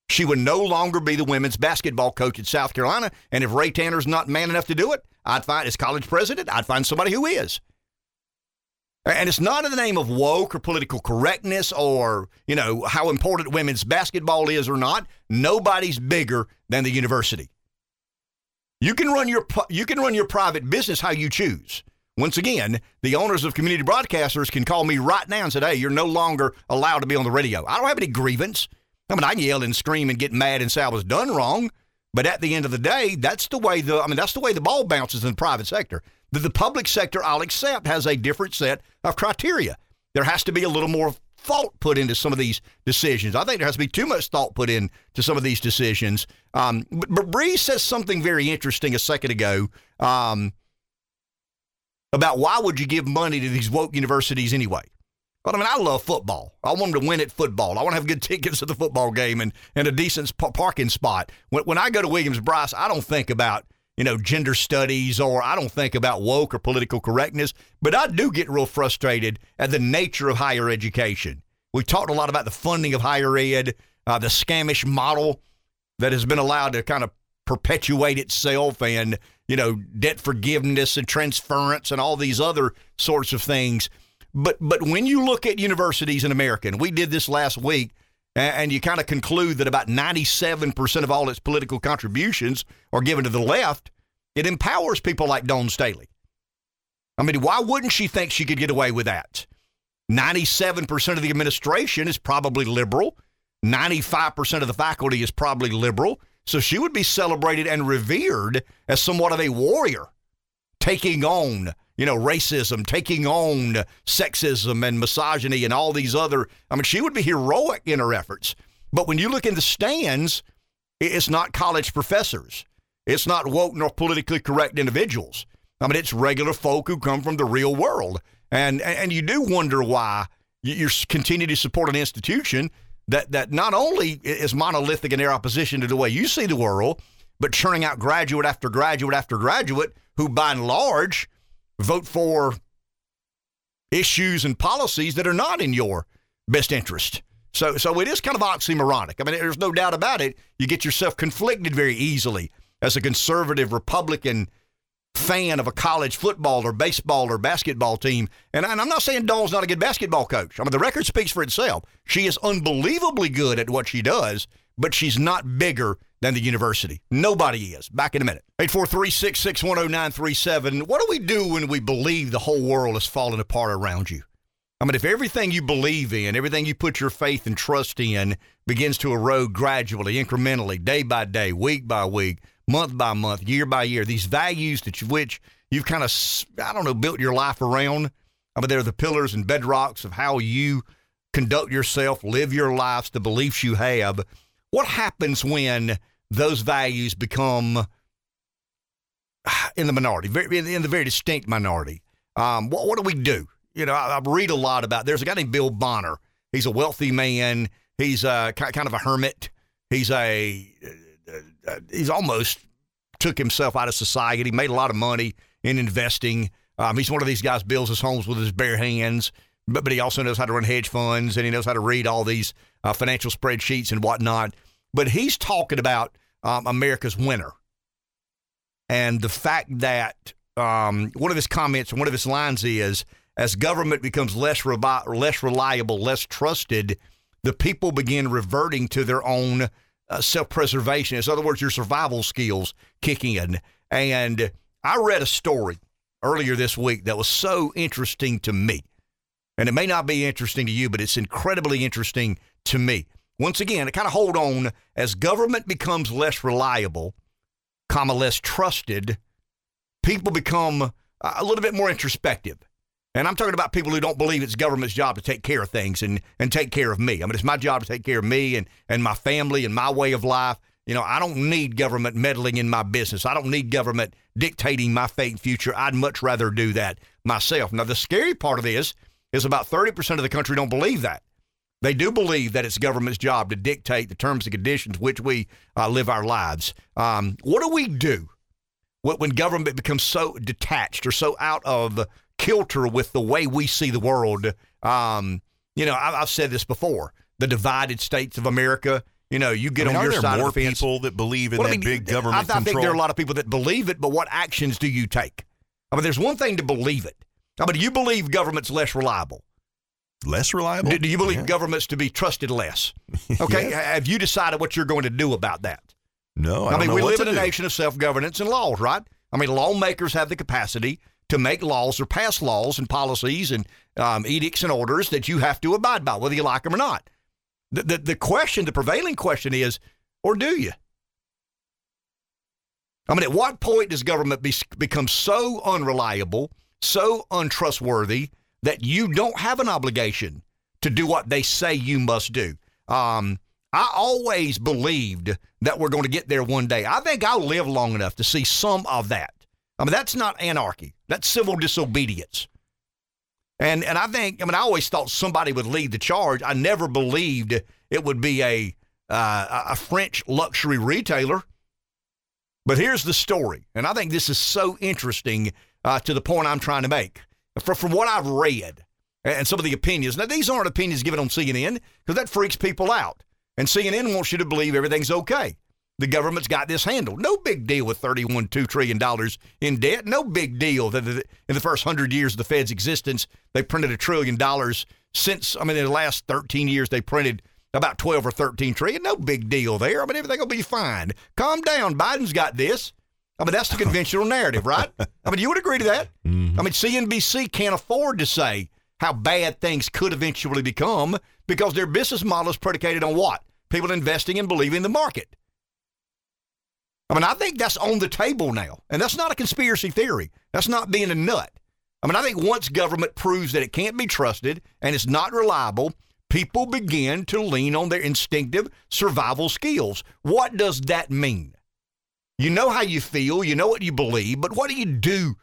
[SPEAKER 1] She would no longer be the women's basketball coach at South Carolina. And if Ray Tanner's not man enough to do it, I'd find as college president, I'd find somebody who is. And it's not in the name of woke or political correctness or, you know, how important women's basketball is or not. Nobody's bigger than the university. You can run your you can run your private business how you choose. Once again, the owners of community broadcasters can call me right now and say, "Hey, you're no longer allowed to be on the radio." I don't have any grievance. I mean, I yell and scream and get mad and say I was done wrong, but at the end of the day, that's the way the I mean, that's the way the ball bounces in the private sector. The, the public sector, I'll accept, has a different set of criteria. There has to be a little more thought put into some of these decisions. I think there has to be too much thought put into some of these decisions. Um, but, but Bree says something very interesting a second ago um, about why would you give money to these woke universities anyway? But I mean, I love football. I want them to win at football. I want to have good tickets to the football game and, and a decent parking spot. When, when I go to Williams-Brice, I don't think about, you know, gender studies or I don't think about woke or political correctness, but I do get real frustrated at the nature of higher education. We've talked a lot about the funding of higher ed, uh, the scamish model that has been allowed to kind of perpetuate itself and, you know, debt forgiveness and transference and all these other sorts of things – but but when you look at universities in America, and we did this last week, and you kind of conclude that about 97% of all its political contributions are given to the left, it empowers people like Dawn Staley. I mean, why wouldn't she think she could get away with that? 97% of the administration is probably liberal. 95% of the faculty is probably liberal. So she would be celebrated and revered as somewhat of a warrior, taking on you know, racism, taking on sexism and misogyny and all these other. I mean, she would be heroic in her efforts. But when you look in the stands, it's not college professors. It's not woke nor politically correct individuals. I mean, it's regular folk who come from the real world. And, and you do wonder why you continue to support an institution that, that not only is monolithic in their opposition to the way you see the world, but churning out graduate after graduate after graduate who, by and large, vote for issues and policies that are not in your best interest. So, so it is kind of oxymoronic. I mean, there's no doubt about it. You get yourself conflicted very easily as a conservative Republican fan of a college football or baseball or basketball team. And, I'm not saying Dawn's not a good basketball coach. I mean, the record speaks for itself. She is unbelievably good at what she does, but she's not bigger than the university. Nobody is. Back in a minute. 843-6610937. What do we do when we believe the whole world is falling apart around you? I mean, if everything you believe in, everything you put your faith and trust in begins to erode gradually, incrementally, day by day, week by week, month by month, year by year, these values that you, which you've kind of, I don't know, built your life around. I mean, they're the pillars and bedrocks of how you conduct yourself, live your lives, the beliefs you have. What happens when those values become in the minority, in the very distinct minority. Um, what, what, do we do? You know, I, I, read a lot about. There's a guy named Bill Bonner. He's a wealthy man. He's a, kind of a hermit. He's a he's almost took himself out of society. He made a lot of money in investing. Um, he's one of these guys builds his homes with his bare hands, but but he also knows how to run hedge funds and he knows how to read all these uh, financial spreadsheets and whatnot. But he's talking about um, America's winner. And the fact that um, one of his comments, one of his lines is, as government becomes less, less reliable, less trusted, the people begin reverting to their own uh, self preservation. In other words, your survival skills kick in. And I read a story earlier this week that was so interesting to me. And it may not be interesting to you, but it's incredibly interesting to me. Once again, to kind of hold on as government becomes less reliable, comma less trusted, people become a little bit more introspective. And I'm talking about people who don't believe it's government's job to take care of things and, and take care of me. I mean, it's my job to take care of me and, and my family and my way of life. You know, I don't need government meddling in my business. I don't need government dictating my fate and future. I'd much rather do that myself. Now, the scary part of this is about 30% of the country don't believe that. They do believe that it's government's job to dictate the terms and conditions which we uh, live our lives. Um, what do we do when government becomes so detached or so out of kilter with the way we see the world? Um, you know, I, have said this before: the divided states of America. You know, you get
[SPEAKER 2] I mean,
[SPEAKER 1] on your side
[SPEAKER 2] more
[SPEAKER 1] of the fence.
[SPEAKER 2] people that believe in
[SPEAKER 1] Well, I
[SPEAKER 2] that
[SPEAKER 1] mean,
[SPEAKER 2] big government
[SPEAKER 1] I, I
[SPEAKER 2] control?
[SPEAKER 1] think there are a lot of people that believe it, but what actions do you take? I mean, there's one thing to believe it. I mean, do you believe government's less reliable?
[SPEAKER 2] Less reliable?
[SPEAKER 1] Do, do you believe
[SPEAKER 2] Yeah.
[SPEAKER 1] government's to be trusted less? Okay, have you decided what you're going to do about that?
[SPEAKER 2] No, I,
[SPEAKER 1] I,
[SPEAKER 2] don't
[SPEAKER 1] mean, we live in a
[SPEAKER 2] do.
[SPEAKER 1] nation of self-governance and laws, right? I mean, lawmakers have the capacity to make laws or pass laws and policies and um, edicts and orders that you have to abide by, whether you like them or not. The, the, the question, the prevailing question is, or do you? I mean, at what point does government be, become so unreliable, so untrustworthy that you don't have an obligation to do what they say you must do? Um, I always believed that we're going to get there one day. I think I'll live long enough to see some of that. I mean, that's not anarchy. That's civil disobedience. And and I think I mean I always thought somebody would lead the charge. I never believed it would be a uh, a French luxury retailer. But here's the story, and I think this is so interesting uh, to the point I'm trying to make. From, from what I've read and some of the opinions. Now these aren't opinions given on CNN because that freaks people out. And CNN wants you to believe everything's okay. The government's got this handled. No big deal with $31.2 trillion in debt. No big deal that in the first 100 years of the Fed's existence, they printed a trillion dollars. Since, I mean, in the last 13 years, they printed about 12 or 13 trillion. No big deal there. I mean, everything will be fine. Calm down. Biden's got this. I mean, that's the conventional narrative, right? I mean, you would agree to that? Mm-hmm. I mean, CNBC can't afford to say how bad things could eventually become because their business model is predicated on what? People investing and believing the market. I mean, I think that's on the table now. And that's not a conspiracy theory. That's not being a nut. I mean, I think once government proves that it can't be trusted and it's not reliable, people begin to lean on their instinctive survival skills. What does that mean? You know how you feel, you know what you believe, but what do you do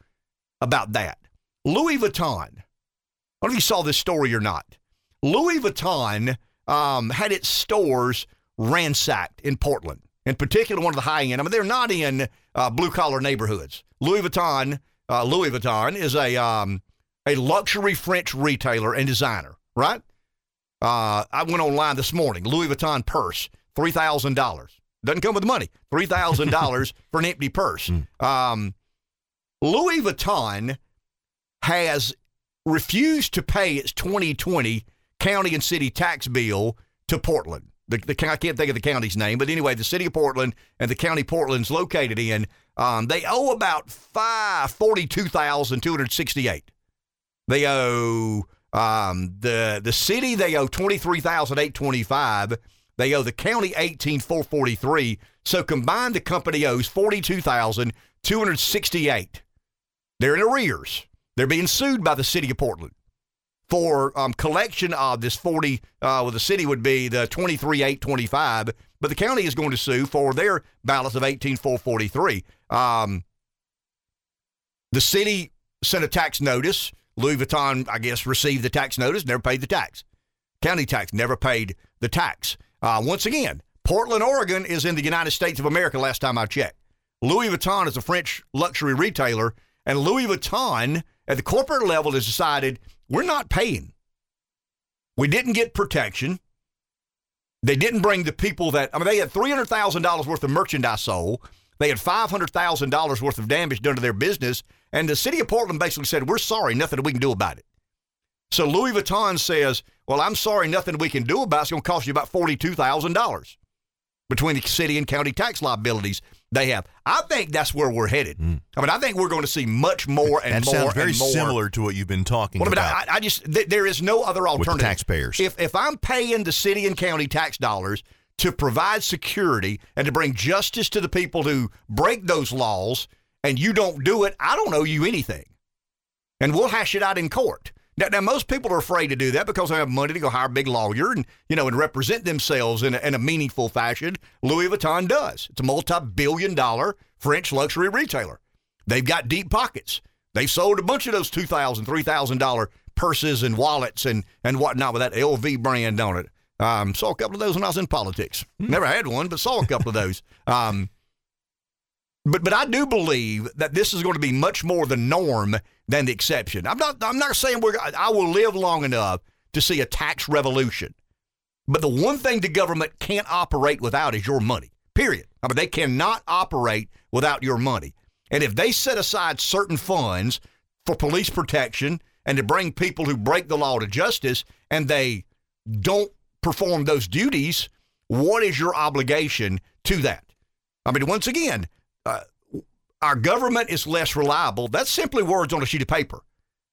[SPEAKER 1] about that? Louis Vuitton. I don't know if you saw this story or not. Louis Vuitton um, had its stores ransacked in Portland, in particular one of the high end. I mean, they're not in uh, blue collar neighborhoods. Louis Vuitton, uh, Louis Vuitton is a um, a luxury French retailer and designer, right? Uh, I went online this morning. Louis Vuitton purse, three thousand dollars. Doesn't come with money. Three thousand dollars for an empty purse. Um, Louis Vuitton has refused to pay its 2020 county and city tax bill to Portland. The, the, I can't think of the county's name, but anyway, the city of Portland and the county Portland's located in, um, they owe about five forty-two thousand two hundred sixty-eight. They owe um, the the city they owe twenty-three thousand eight twenty-five. They owe the county eighteen four forty-three. So combined, the company owes forty-two thousand two hundred sixty-eight. They're in arrears. They're being sued by the city of Portland for um, collection of this 40, uh, well, the city would be the 23,825, but the county is going to sue for their balance of 18,443. Um, the city sent a tax notice. Louis Vuitton, I guess, received the tax notice, never paid the tax. County tax, never paid the tax. Uh, once again, Portland, Oregon is in the United States of America last time I checked. Louis Vuitton is a French luxury retailer, and Louis Vuitton at the corporate level has decided we're not paying. We didn't get protection. They didn't bring the people that, I mean, they had $300,000 worth of merchandise sold. They had $500,000 worth of damage done to their business. And the city of Portland basically said, We're sorry, nothing we can do about it. So Louis Vuitton says, Well, I'm sorry, nothing we can do about it. It's going to cost you about $42,000 between the city and county tax liabilities they have. I think that's where we're headed. Hmm. I mean, I think we're going to see much more and
[SPEAKER 2] that
[SPEAKER 1] more
[SPEAKER 2] sounds very
[SPEAKER 1] and more.
[SPEAKER 2] similar to what you've been talking
[SPEAKER 1] Well, I mean,
[SPEAKER 2] about
[SPEAKER 1] I, I just th- there is no other alternative.
[SPEAKER 2] the taxpayers.
[SPEAKER 1] If if I'm paying the city and county tax dollars to provide security and to bring justice to the people who break those laws, and you don't do it, I don't owe you anything, and we'll hash it out in court. Now, now most people are afraid to do that because they have money to go hire a big lawyer and you know and represent themselves in a, in a meaningful fashion. Louis Vuitton does. It's a multi-billion-dollar French luxury retailer. They've got deep pockets. They've sold a bunch of those $2,000, $3,000 purses and wallets and and whatnot with that LV brand on it. Um, saw a couple of those when I was in politics. Never had one, but saw a couple of those. Um, but but I do believe that this is going to be much more the norm than the exception. I'm not I'm not saying we're I will live long enough to see a tax revolution. But the one thing the government can't operate without is your money. Period. I mean they cannot operate without your money. And if they set aside certain funds for police protection and to bring people who break the law to justice and they don't perform those duties, what is your obligation to that? I mean, once again, uh, our government is less reliable. That's simply words on a sheet of paper.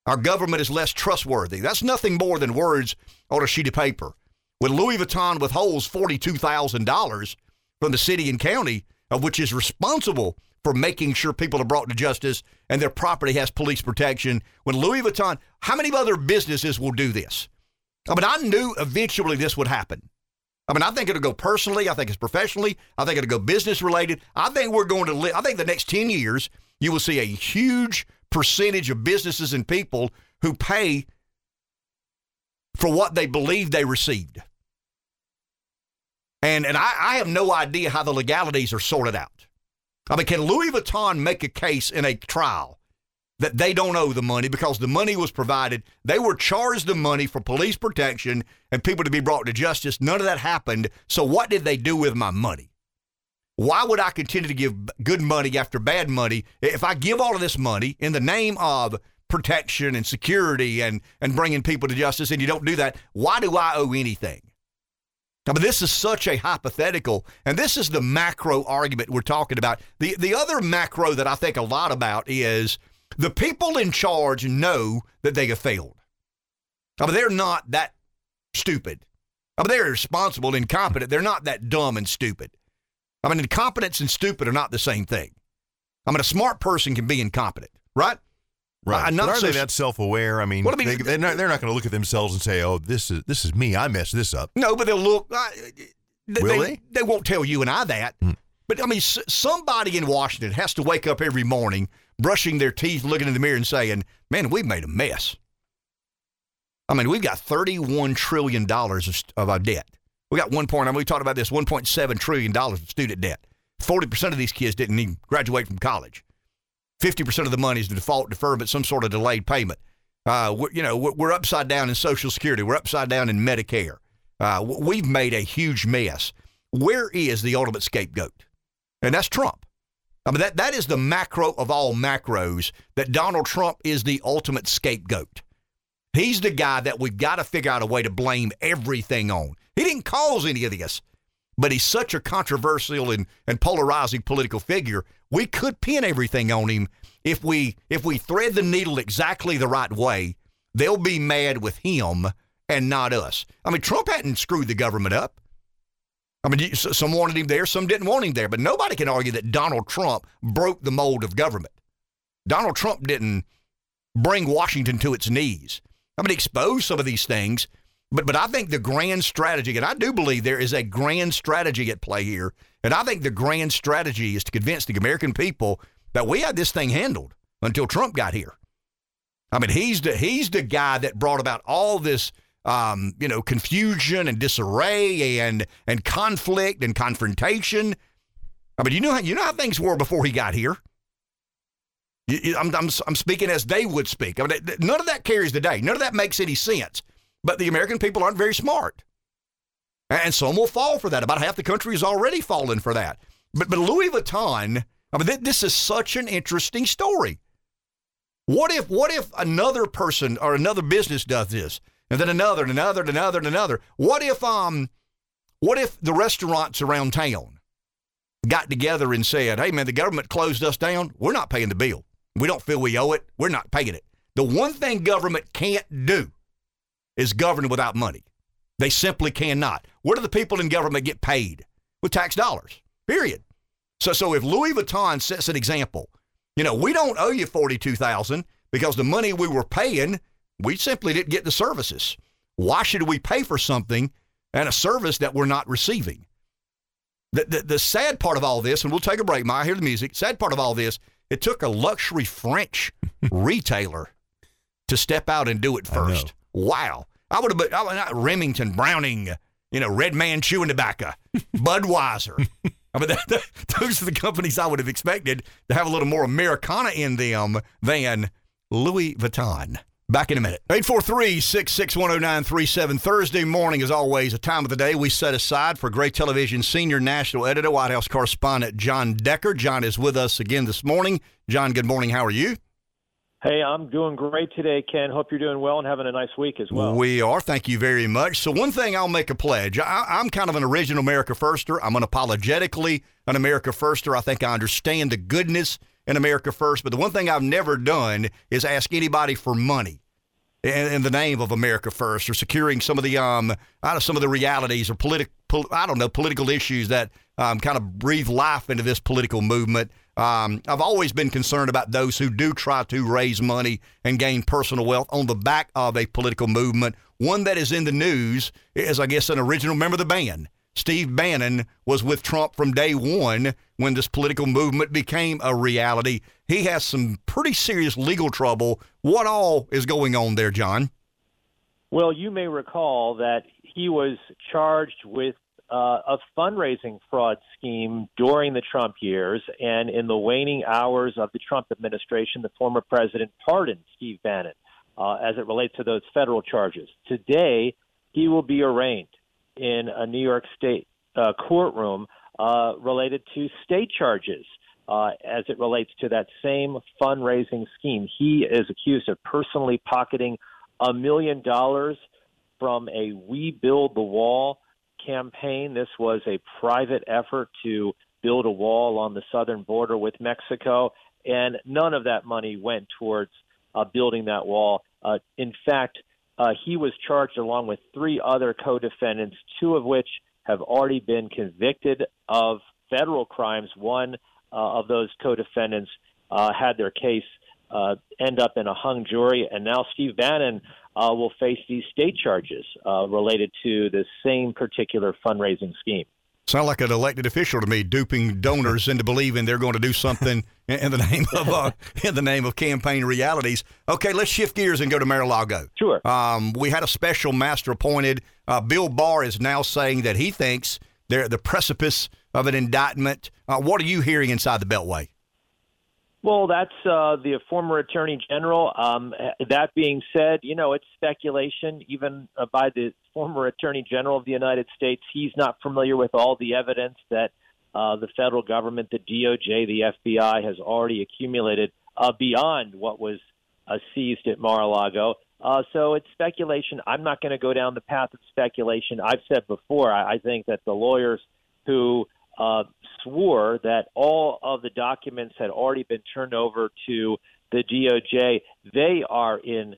[SPEAKER 1] Our government is less trustworthy. That's nothing more than words on a sheet of paper. When Louis Vuitton withholds $42,000 from the city and county, of which is responsible for making sure people are brought to justice and their property has police protection, when Louis Vuitton, how many other businesses will do this? I mean, I knew eventually this would happen. I mean, I think it'll go personally. I think it's professionally. I think it'll go business related. I think we're going to live, I think the next 10 years, you will see a huge percentage of businesses and people who pay for what they believe they received. And, and I, I have no idea how the legalities are sorted out. I mean, can Louis Vuitton make a case in a trial that they don't owe the money because the money was provided. They were charged the money for police protection and people to be brought to justice. None of that happened. So, what did they do with my money? Why would I continue to give good money after bad money if I give all of this money in the name of protection and security and, and bringing people to justice and you don't do that? Why do I owe anything? Now, but this is such a hypothetical, and this is the macro argument we're talking about. The, the other macro that I think a lot about is the people in charge know that they have failed. I mean, they're not that stupid. I mean, they're responsible, incompetent. They're not that dumb and stupid. I mean, incompetence and stupid are not the same thing. I mean, a smart person can be incompetent, right?
[SPEAKER 2] Right.
[SPEAKER 1] I'm not
[SPEAKER 2] but are
[SPEAKER 1] so
[SPEAKER 2] they that self-aware? I mean,
[SPEAKER 1] What I mean-
[SPEAKER 2] they, they're not, not going to look at themselves and say, "Oh, this is this is me. I messed this up."
[SPEAKER 1] No, but they'll look. Uh, they,
[SPEAKER 2] Will
[SPEAKER 1] they?
[SPEAKER 2] they?
[SPEAKER 1] They won't tell you and I that.
[SPEAKER 2] Hmm.
[SPEAKER 1] But I mean, s- somebody in Washington has to wake up every morning, brushing their teeth, looking in the mirror, and saying, "Man, we've made a mess." I mean, we've got thirty-one trillion dollars of, of our debt. We got one point. I mean, we talked about this: one point seven trillion dollars of student debt. Forty percent of these kids didn't even graduate from college. Fifty percent of the money is the default deferment, some sort of delayed payment. Uh, you know, we're, we're upside down in Social Security. We're upside down in Medicare. Uh, we've made a huge mess. Where is the ultimate scapegoat? And that's Trump. I mean, that, that is the macro of all macros, that Donald Trump is the ultimate scapegoat. He's the guy that we've got to figure out a way to blame everything on. He didn't cause any of this, but he's such a controversial and, and polarizing political figure. We could pin everything on him if we if we thread the needle exactly the right way. They'll be mad with him and not us. I mean, Trump hadn't screwed the government up. I mean, some wanted him there, some didn't want him there, but nobody can argue that Donald Trump broke the mold of government. Donald Trump didn't bring Washington to its knees. I mean, expose some of these things, but but I think the grand strategy, and I do believe there is a grand strategy at play here, and I think the grand strategy is to convince the American people that we had this thing handled until Trump got here. I mean, he's the he's the guy that brought about all this, um, you know, confusion and disarray and and conflict and confrontation. I mean, you know how you know how things were before he got here. You- you- I'm, I'm, I'm speaking as they would speak. I mean, none of that carries the day. None of that makes any sense. But the American people aren't very smart. And some will fall for that. About half the country has already fallen for that. But, but Louis Vuitton, I mean, th- this is such an interesting story. What if, what if another person or another business does this, and then another, and another, and another, and another? What if, um, what if the restaurants around town got together and said, "Hey, man, the government closed us down. We're not paying the bill. We don't feel we owe it. We're not paying it." The one thing government can't do is govern without money. They simply cannot. Where do the people in government get paid? With tax dollars. Period. So, so if Louis Vuitton sets an example, you know, we don't owe you forty-two thousand because the money we were paying, we simply didn't get the services. Why should we pay for something and a service that we're not receiving? The, the, the sad part of all this, and we'll take a break, Ma, I hear the music. Sad part of all this, it took a luxury French retailer to step out and do it
[SPEAKER 2] I
[SPEAKER 1] first. Wow. I would have been I would not Remington, Browning, you know, Red Man chewing tobacco, Budweiser. I mean, that, that- those are the companies I would have expected to have a little more Americana in them than Louis Vuitton. Back in a minute. 843 6610937. Thursday morning, as always, a time of the day we set aside for Gray Television senior national editor, White House correspondent John Decker. John is with us again this morning. John, good morning. How are you?
[SPEAKER 7] Hey, I'm doing great today, Ken. Hope you're doing well and having a nice week as well.
[SPEAKER 1] We are. Thank you very much. So, one thing I'll make a pledge. I, I'm kind of an original America Firster. I'm unapologetically an America Firster. I think I understand the goodness in America First. But the one thing I've never done is ask anybody for money in, in the name of America First or securing some of the um out of some of the realities or political I don't know political issues that um, kind of breathe life into this political movement. Um, I've always been concerned about those who do try to raise money and gain personal wealth on the back of a political movement. One that is in the news is, I guess, an original member of the band. Steve Bannon was with Trump from day one when this political movement became a reality. He has some pretty serious legal trouble. What all is going on there, John?
[SPEAKER 7] Well, you may recall that he was charged with uh, a fundraising fraud scheme during the Trump years, and in the waning hours of the Trump administration, the former president pardoned Steve Bannon uh, as it relates to those federal charges. Today, he will be arraigned in a New York State uh, courtroom uh, related to state charges. Uh, as it relates to that same fundraising scheme, he is accused of personally pocketing a million dollars from a We Build the Wall campaign. This was a private effort to build a wall on the southern border with Mexico, and none of that money went towards uh, building that wall. Uh, in fact, uh, he was charged along with three other co defendants, two of which have already been convicted of federal crimes. One uh, of those co defendants uh, had their case uh, end up in a hung jury, and now Steve Bannon uh, will face these state charges uh, related to the same particular fundraising scheme.
[SPEAKER 1] Sound like an elected official to me, duping donors into believing they're going to do something in the name of uh, in the name of campaign realities. Okay, let's shift gears and go to Mar-a-Lago.
[SPEAKER 7] Sure.
[SPEAKER 1] Um, we had a special master appointed. Uh, Bill Barr is now saying that he thinks they're at the precipice of an indictment. Uh, what are you hearing inside the Beltway?
[SPEAKER 7] Well, that's uh, the former attorney general. Um, that being said, you know, it's speculation, even uh, by the former attorney general of the United States. He's not familiar with all the evidence that uh, the federal government, the DOJ, the FBI has already accumulated uh, beyond what was uh, seized at Mar-a-Lago. Uh, so it's speculation. I'm not going to go down the path of speculation. I've said before, I, I think that the lawyers who uh, swore that all of the documents had already been turned over to the DOJ. They are in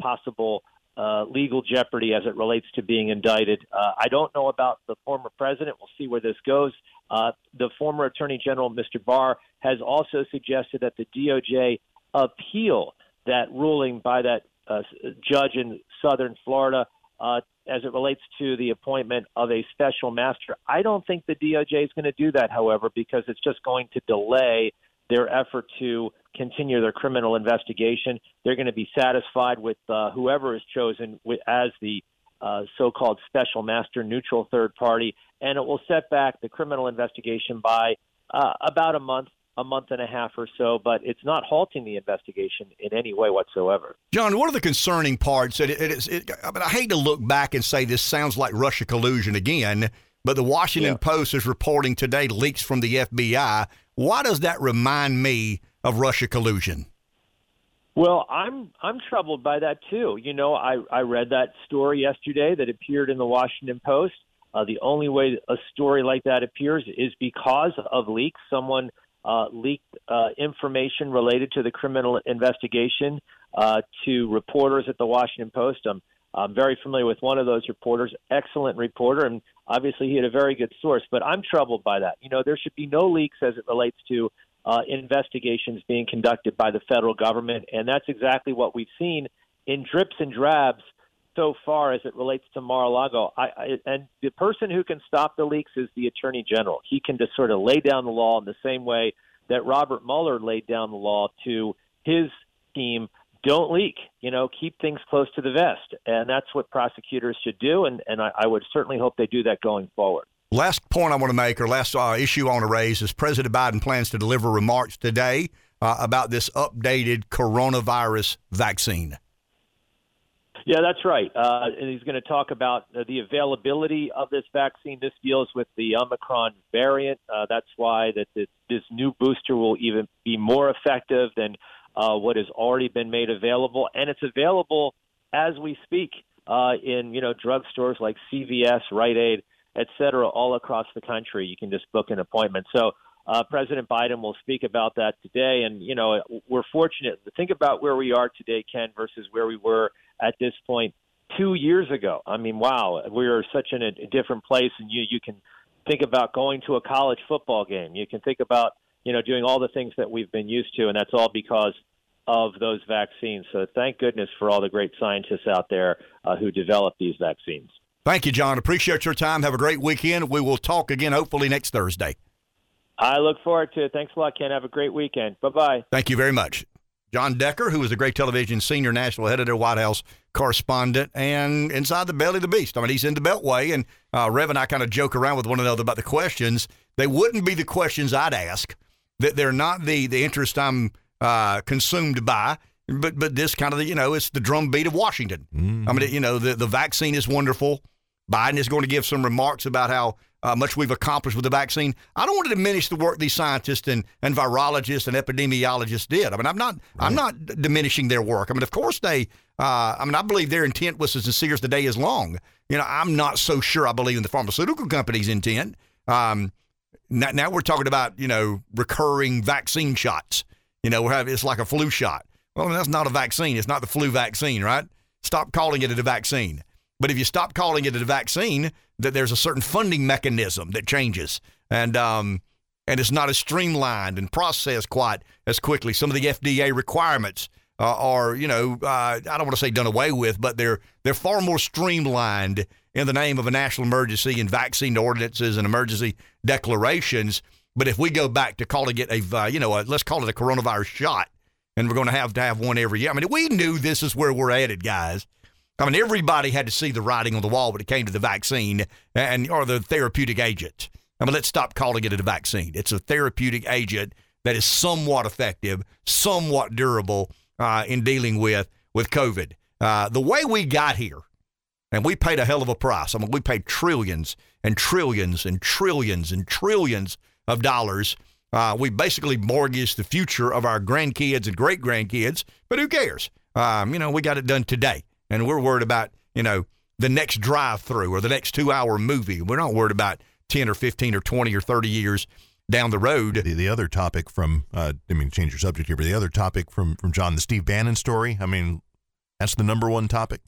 [SPEAKER 7] possible uh, legal jeopardy as it relates to being indicted. Uh, I don't know about the former president. We'll see where this goes. Uh, the former Attorney General, Mr. Barr, has also suggested that the DOJ appeal that ruling by that uh, judge in southern Florida uh, as it relates to the appointment of a special master. I don't think the DOJ is going to do that, however, because it's just going to delay their effort to continue their criminal investigation. They're going to be satisfied with uh, whoever is chosen with, as the uh, so-called special master, neutral third party, and it will set back the criminal investigation by uh, about a month, a month and a half or so. But it's not halting the investigation in any way whatsoever.
[SPEAKER 1] John, what are the concerning parts? It, it is. It, I, mean, I hate to look back and say this sounds like Russia collusion again, but the Washington
[SPEAKER 7] Yeah.
[SPEAKER 1] Post is reporting today leaks from the FBI. Why does that remind me of Russia collusion?
[SPEAKER 7] Well, I'm I'm troubled by that too. You know, I I read that story yesterday that appeared in the Washington Post. Uh, the only way a story like that appears is because of leaks. Someone uh, leaked uh, information related to the criminal investigation uh, to reporters at the Washington Post. I'm, I'm very familiar with one of those reporters, excellent reporter, and obviously he had a very good source. But I'm troubled by that. You know, there should be no leaks as it relates to uh, investigations being conducted by the federal government, and that's exactly what we've seen in drips and drabs so far as it relates to Mar-a-Lago. I, I, and the person who can stop the leaks is the attorney general. He can just sort of lay down the law in the same way that Robert Mueller laid down the law to his team don't leak. You know, keep things close to the vest, and that's what prosecutors should do. And and I, I would certainly hope they do that going forward.
[SPEAKER 1] Last point I want to make, or last uh, issue I want to raise, is President Biden plans to deliver remarks today uh, about this updated coronavirus vaccine.
[SPEAKER 7] Yeah, that's right. Uh, and he's going to talk about uh, the availability of this vaccine. This deals with the Omicron variant. Uh, that's why that this, this new booster will even be more effective than uh, what has already been made available, and it's available as we speak uh, in you know drugstores like CVS, Rite Aid, et cetera, all across the country. You can just book an appointment. So. Uh, President Biden will speak about that today, and you know we're fortunate. to Think about where we are today, Ken, versus where we were at this point two years ago. I mean, wow, we are such in a different place, and you you can think about going to a college football game. You can think about you know doing all the things that we've been used to, and that's all because of those vaccines. So thank goodness for all the great scientists out there uh, who develop these vaccines.
[SPEAKER 1] Thank you, John. Appreciate your time. Have a great weekend. We will talk again hopefully next Thursday.
[SPEAKER 7] I look forward to it. Thanks a lot, Ken. Have a great weekend. Bye bye.
[SPEAKER 1] Thank you very much. John Decker, who was the Gray Television senior national editor, White House correspondent, and inside the belly of the beast. I mean, he's in the Beltway, and uh, Rev and I kind of joke around with one another about the questions. They wouldn't be the questions I'd ask. That they're not the the interest I'm uh, consumed by. But but this kind of the, you know it's the drumbeat of Washington. Mm-hmm. I mean you know the the vaccine is wonderful. Biden is going to give some remarks about how uh, much we've accomplished with the vaccine. I don't want to diminish the work these scientists and, and virologists and epidemiologists did. I mean, I'm not right. I'm not diminishing their work. I mean, of course they. Uh, I mean, I believe their intent was as sincere as the day is long. You know, I'm not so sure. I believe in the pharmaceutical company's intent. Um, now, now we're talking about you know recurring vaccine shots. You know, we're having it's like a flu shot. Well, that's not a vaccine. It's not the flu vaccine, right? Stop calling it a vaccine. But if you stop calling it a vaccine, that there's a certain funding mechanism that changes, and um, and it's not as streamlined and processed quite as quickly. Some of the FDA requirements uh, are, you know, uh, I don't want to say done away with, but they're they're far more streamlined in the name of a national emergency and vaccine ordinances and emergency declarations. But if we go back to calling it a, uh, you know, a, let's call it a coronavirus shot, and we're going to have to have one every year. I mean, we knew this is where we're headed, guys. I mean, everybody had to see the writing on the wall when it came to the vaccine and or the therapeutic agent. I mean, let's stop calling it a vaccine. It's a therapeutic agent that is somewhat effective, somewhat durable uh, in dealing with with COVID. Uh, the way we got here, and we paid a hell of a price. I mean, we paid trillions and trillions and trillions and trillions of dollars. Uh, we basically mortgaged the future of our grandkids and great grandkids, but who cares? Um, you know, we got it done today and we're worried about you know the next drive-through or the next two-hour movie. We're not worried about ten or fifteen or twenty or thirty years down the road.
[SPEAKER 2] The, the other topic from uh, I mean change your subject here, but the other topic from from John the Steve Bannon story. I mean that's the number one topic.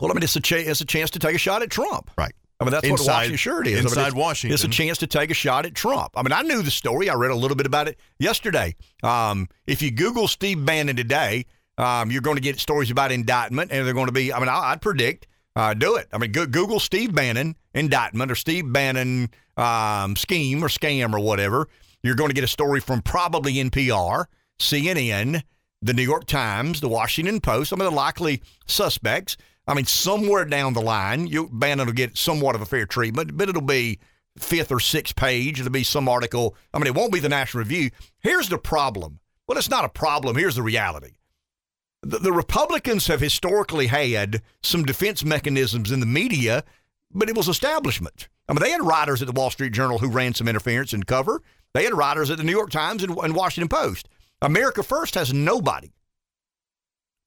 [SPEAKER 1] Well, I mean it's a cha- it's a chance to take a shot at Trump.
[SPEAKER 2] Right.
[SPEAKER 1] I mean, that's
[SPEAKER 2] inside,
[SPEAKER 1] what Washington shirt is.
[SPEAKER 2] Inside
[SPEAKER 1] I mean, it's,
[SPEAKER 2] Washington.
[SPEAKER 1] It's a chance to take a shot at Trump. I mean, I knew the story. I read a little bit about it yesterday. Um, if you Google Steve Bannon today, um, you're going to get stories about indictment, and they're going to be. I mean, I, would predict. Uh, do it. I mean, go, Google Steve Bannon indictment or Steve Bannon um, scheme or scam or whatever. You're going to get a story from probably NPR, CNN, the New York Times, the Washington Post. Some of the likely suspects. I mean, somewhere down the line, you, Bannon will get somewhat of a fair treatment, but it'll be fifth or sixth page. It'll be some article. I mean, it won't be the National Review. Here's the problem. Well, it's not a problem. Here's the reality the, the Republicans have historically had some defense mechanisms in the media, but it was establishment. I mean, they had writers at the Wall Street Journal who ran some interference and cover. They had writers at the New York Times and, and Washington Post. America First has nobody.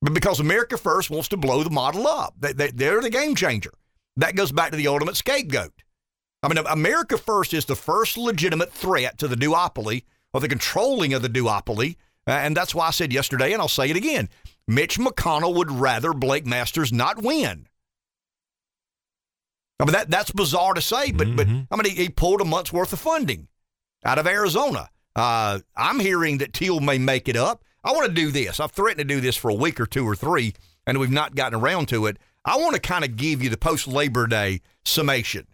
[SPEAKER 1] But because America First wants to blow the model up, they, they, they're the game changer. That goes back to the ultimate scapegoat. I mean, America First is the first legitimate threat to the duopoly or the controlling of the duopoly. And that's why I said yesterday, and I'll say it again Mitch McConnell would rather Blake Masters not win. I mean, that, that's bizarre to say, but, mm-hmm. but I mean, he, he, pulled a month's worth of funding out of Arizona. Uh, I'm hearing that Thiel may make it up. I want to do this. I've threatened to do this for a week or two or three, and we've not gotten around to it. I want to kind of give you the post Labor Day summation,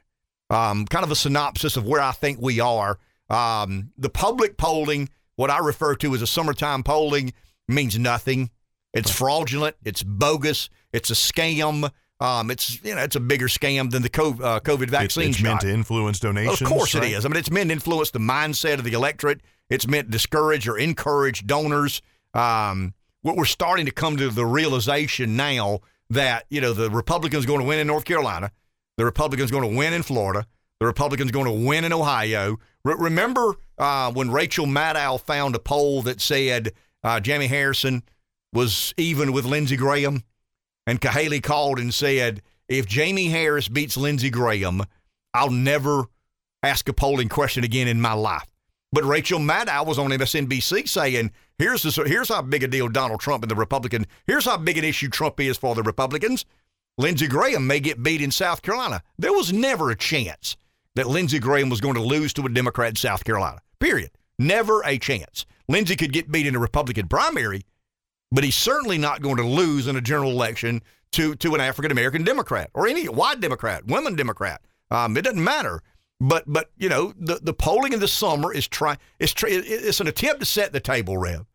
[SPEAKER 1] um, kind of a synopsis of where I think we are. Um, the public polling, what I refer to as a summertime polling, means nothing It's fraudulent. It's bogus. It's a scam. Um, it's you know it's a bigger scam than the COVID, uh, COVID
[SPEAKER 2] It's,
[SPEAKER 1] vaccine
[SPEAKER 2] it's
[SPEAKER 1] shot.
[SPEAKER 2] meant to influence donations.
[SPEAKER 1] Of course
[SPEAKER 2] right?
[SPEAKER 1] it is. I mean, it's meant to influence the mindset of the electorate. It's meant to discourage or encourage donors. Um, what we're starting to come to the realization now that you know the Republicans going to win in North Carolina, the Republicans going to win in Florida, the Republicans going to win in Ohio. Re- remember uh, when Rachel Maddow found a poll that said uh, Jamie Harrison was even with Lindsey Graham, and Cahaly called and said, "If Jamie Harris beats Lindsey Graham, I'll never ask a polling question again in my life." But Rachel Maddow was on MSNBC saying, "Here's the, here's how big a deal Donald Trump and the Republican. Here's how big an issue Trump is for the Republicans. Lindsey Graham may get beat in South Carolina. There was never a chance that Lindsey Graham was going to lose to a Democrat in South Carolina. Period. Never a chance. Lindsey could get beat in a Republican primary, but he's certainly not going to lose in a general election to to an African American Democrat or any white Democrat, women Democrat. Um, it doesn't matter. But but you know the the polling in the summer is try it's try, it's an attempt to set the table, Rev.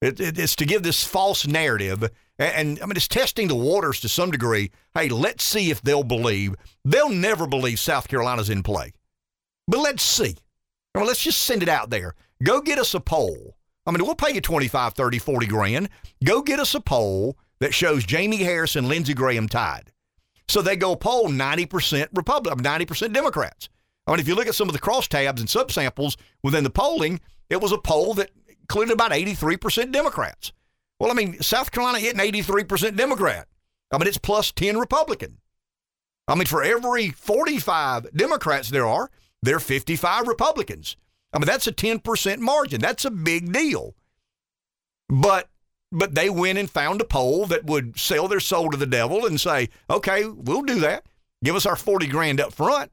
[SPEAKER 1] It, it, it's to give this false narrative, and, and I mean it's testing the waters to some degree. Hey, let's see if they'll believe. They'll never believe South Carolina's in play, but let's see. I mean, let's just send it out there. Go get us a poll. I mean, we'll pay you 25, 30, 40 grand. Go get us a poll that shows Jamie Harris and Lindsey Graham tied. So they go poll 90% Republican, 90% Democrats. I mean, if you look at some of the crosstabs and subsamples within the polling, it was a poll that included about 83% Democrats. Well, I mean, South Carolina isn't 83% Democrat. I mean, it's plus 10 Republican. I mean, for every 45 Democrats there are, there are 55 Republicans. I mean, that's a 10% margin. That's a big deal. But but they went and found a poll that would sell their soul to the devil and say, okay, we'll do that. Give us our 40 grand up front,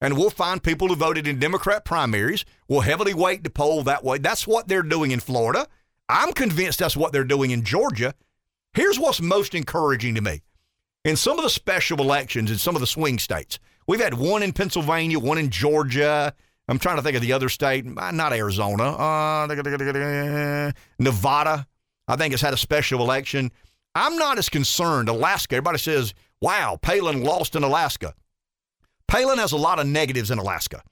[SPEAKER 1] and we'll find people who voted in Democrat primaries. We'll heavily weight the poll that way. That's what they're doing in Florida. I'm convinced that's what they're doing in Georgia. Here's what's most encouraging to me. In some of the special elections in some of the swing states, we've had one in Pennsylvania, one in Georgia. I'm trying to think of the other state, uh, not Arizona, uh, Nevada. I think has had a special election. I'm not as concerned. Alaska, everybody says, wow, Palin lost in Alaska. Palin has a lot of negatives in Alaska.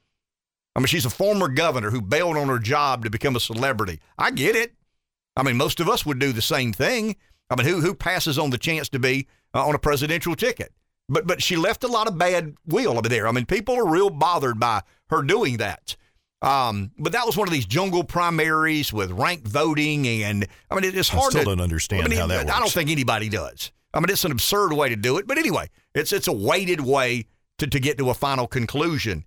[SPEAKER 1] I mean, she's a former governor who bailed on her job to become a celebrity. I get it. I mean, most of us would do the same thing. I mean, who who passes on the chance to be uh, on a presidential ticket? But but she left a lot of bad will over there. I mean, people are real bothered by her doing that. Um, but that was one of these jungle primaries with ranked voting, and I mean, it, it's
[SPEAKER 2] I
[SPEAKER 1] hard
[SPEAKER 2] still
[SPEAKER 1] to
[SPEAKER 2] don't understand
[SPEAKER 1] I mean,
[SPEAKER 2] how that
[SPEAKER 1] I don't think anybody does. I mean, it's an absurd way to do it. But anyway, it's it's a weighted way to, to get to a final conclusion.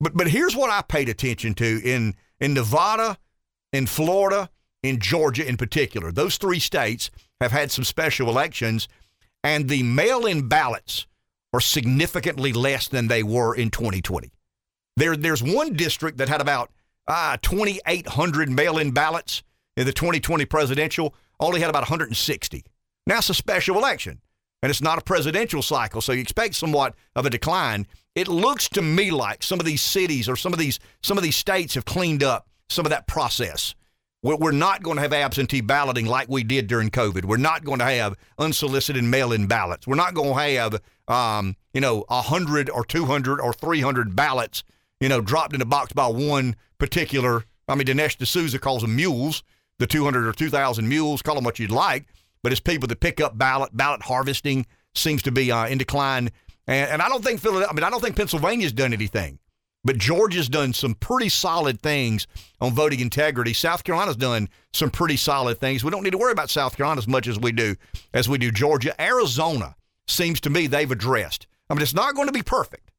[SPEAKER 1] But but here's what I paid attention to in in Nevada, in Florida, in Georgia in particular. Those three states have had some special elections, and the mail-in ballots are significantly less than they were in 2020. There there's one district that had about uh, 2,800 mail-in ballots in the 2020 presidential. Only had about 160. Now it's a special election, and it's not a presidential cycle, so you expect somewhat of a decline. It looks to me like some of these cities or some of these some of these states have cleaned up some of that process. We're not going to have absentee balloting like we did during COVID. We're not going to have unsolicited mail-in ballots. We're not going to have, um, you know, hundred or two hundred or three hundred ballots, you know, dropped in a box by one particular. I mean, Dinesh D'Souza calls them mules. The two hundred or two thousand mules, call them what you'd like, but it's people that pick up ballot. Ballot harvesting seems to be uh, in decline, and, and I don't think Philadelphia. I mean, I don't think Pennsylvania's done anything. But Georgia's done some pretty solid things on voting integrity. South Carolina's done some pretty solid things. We don't need to worry about South Carolina as much as we do as we do Georgia. Arizona seems to me they've addressed. I mean, it's not going to be perfect.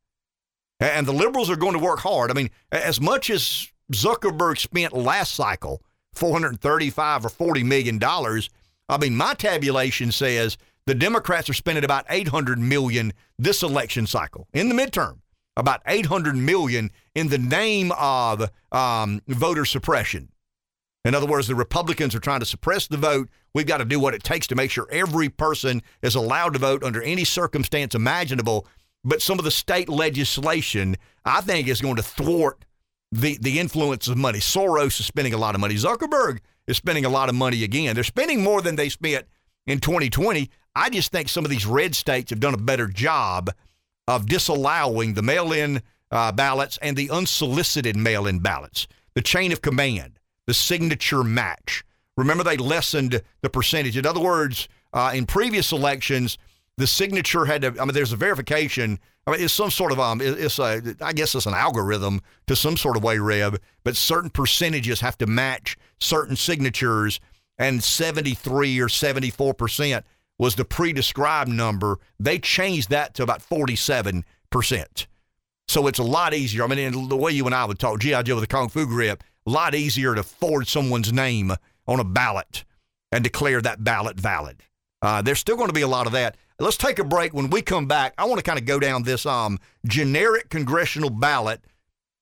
[SPEAKER 1] And the liberals are going to work hard. I mean, as much as Zuckerberg spent last cycle, 435 or 40 million dollars, I mean, my tabulation says the Democrats are spending about 800 million this election cycle in the midterm about 800 million in the name of um, voter suppression. In other words, the Republicans are trying to suppress the vote. We've got to do what it takes to make sure every person is allowed to vote under any circumstance imaginable. But some of the state legislation, I think, is going to thwart the, the influence of money. Soros is spending a lot of money. Zuckerberg is spending a lot of money again. They're spending more than they spent in 2020. I just think some of these red states have done a better job of disallowing the mail in uh, ballots and the unsolicited mail in ballots, the chain of command, the signature match. Remember, they lessened the percentage. In other words, uh, in previous elections, the signature had to, I mean, there's a verification. I mean, it's some sort of, um, it's a, I guess it's an algorithm to some sort of way, Rev, but certain percentages have to match certain signatures, and 73 or 74% was the pre described number. They changed that to about 47%. So it's a lot easier. I mean, the way you and I would talk, G.I. Joe with a Kung Fu grip, a lot easier to forge someone's name on a ballot and declare that ballot valid. Uh, there's still going to be a lot of that. Let's take a break. When we come back, I want to kind of go down this um, generic congressional ballot,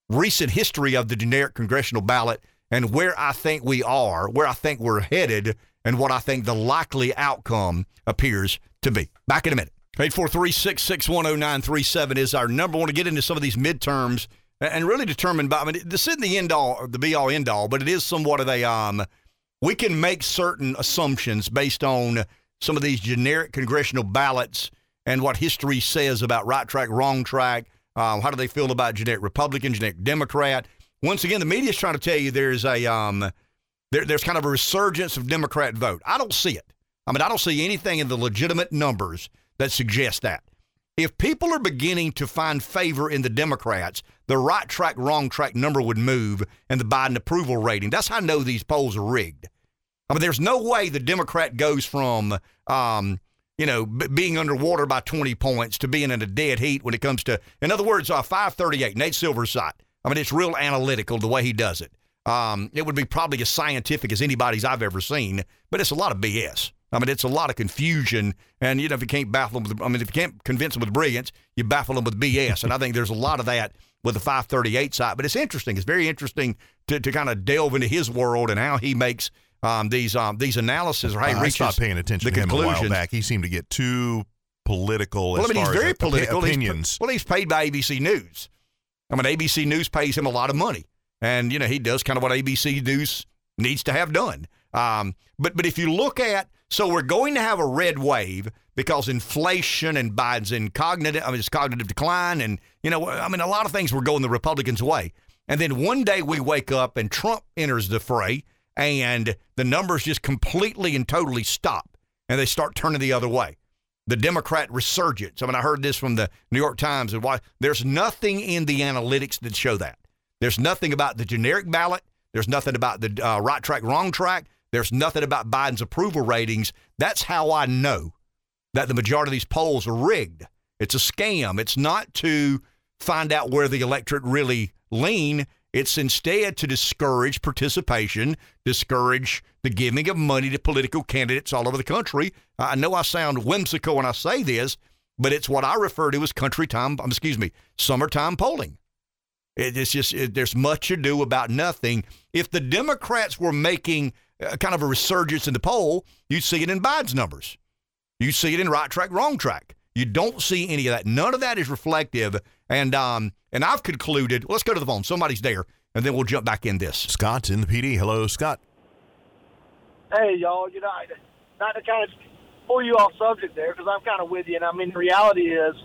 [SPEAKER 1] recent history of the generic congressional ballot, and where I think we are, where I think we're headed, and what I think the likely outcome appears to be. Back in a minute. 843-6610937 is our number. I want to get into some of these midterms and really determine by I mean this isn't the end all the be all end all, but it is somewhat of a um we can make certain assumptions based on some of these generic congressional ballots and what history says about right track, wrong track. Uh, how do they feel about generic Republican, generic Democrat? Once again, the media is trying to tell you there's a um, there, there's kind of a resurgence of Democrat vote. I don't see it. I mean, I don't see anything in the legitimate numbers that suggest that. If people are beginning to find favor in the Democrats, the right track, wrong track number would move and the Biden approval rating. That's how I know these polls are rigged. I mean, there's no way the Democrat goes from, um, you know, b- being underwater by 20 points to being in a dead heat when it comes to, in other words, uh, 538, Nate Silver's side. I mean, it's real analytical the way he does it. Um, it would be probably as scientific as anybody's I've ever seen, but it's a lot of BS. I mean, it's a lot of confusion. And, you know, if you can't baffle them with, I mean, if you can't convince them with brilliance, you baffle them with BS. and I think there's a lot of that with the 538 side. But it's interesting. It's very interesting to, to kind of delve into his world and how he makes um, these um, these analyses or how he
[SPEAKER 2] I
[SPEAKER 1] reaches
[SPEAKER 2] stopped paying attention
[SPEAKER 1] the
[SPEAKER 2] to him a while
[SPEAKER 1] conclusions.
[SPEAKER 2] back. He seemed to get too political
[SPEAKER 1] Well,
[SPEAKER 2] as
[SPEAKER 1] I mean,
[SPEAKER 2] far
[SPEAKER 1] he's very political. He's- well, he's paid by ABC News. I mean, ABC News pays him a lot of money, and you know he does kind of what ABC News needs to have done. Um, but but if you look at so we're going to have a red wave because inflation and Biden's in cognitive, I mean, it's cognitive decline, and you know, I mean, a lot of things were going the Republicans' way. And then one day we wake up and Trump enters the fray, and the numbers just completely and totally stop, and they start turning the other way the Democrat resurgence. I mean, I heard this from the New York Times, and why there's nothing in the analytics that show that. There's nothing about the generic ballot. There's nothing about the uh, right track, wrong track. There's nothing about Biden's approval ratings. That's how I know that the majority of these polls are rigged. It's a scam. It's not to find out where the electorate really lean. It's instead to discourage participation, discourage the giving of money to political candidates all over the country. I know I sound whimsical when I say this, but it's what I refer to as country time, um, excuse me, summertime polling. It's just, it, there's much ado about nothing. If the Democrats were making uh, kind of a resurgence in the poll, you'd see it in Biden's numbers. You see it in right track, wrong track. You don't see any of that. None of that is reflective. And um, and I've concluded. Let's go to the phone. Somebody's there, and then we'll jump back in this.
[SPEAKER 2] Scott's in the PD. Hello, Scott.
[SPEAKER 8] hey, y'all, you know, I- not to kind of pull you off subject there because I'm kind of with you. And I mean, the reality is,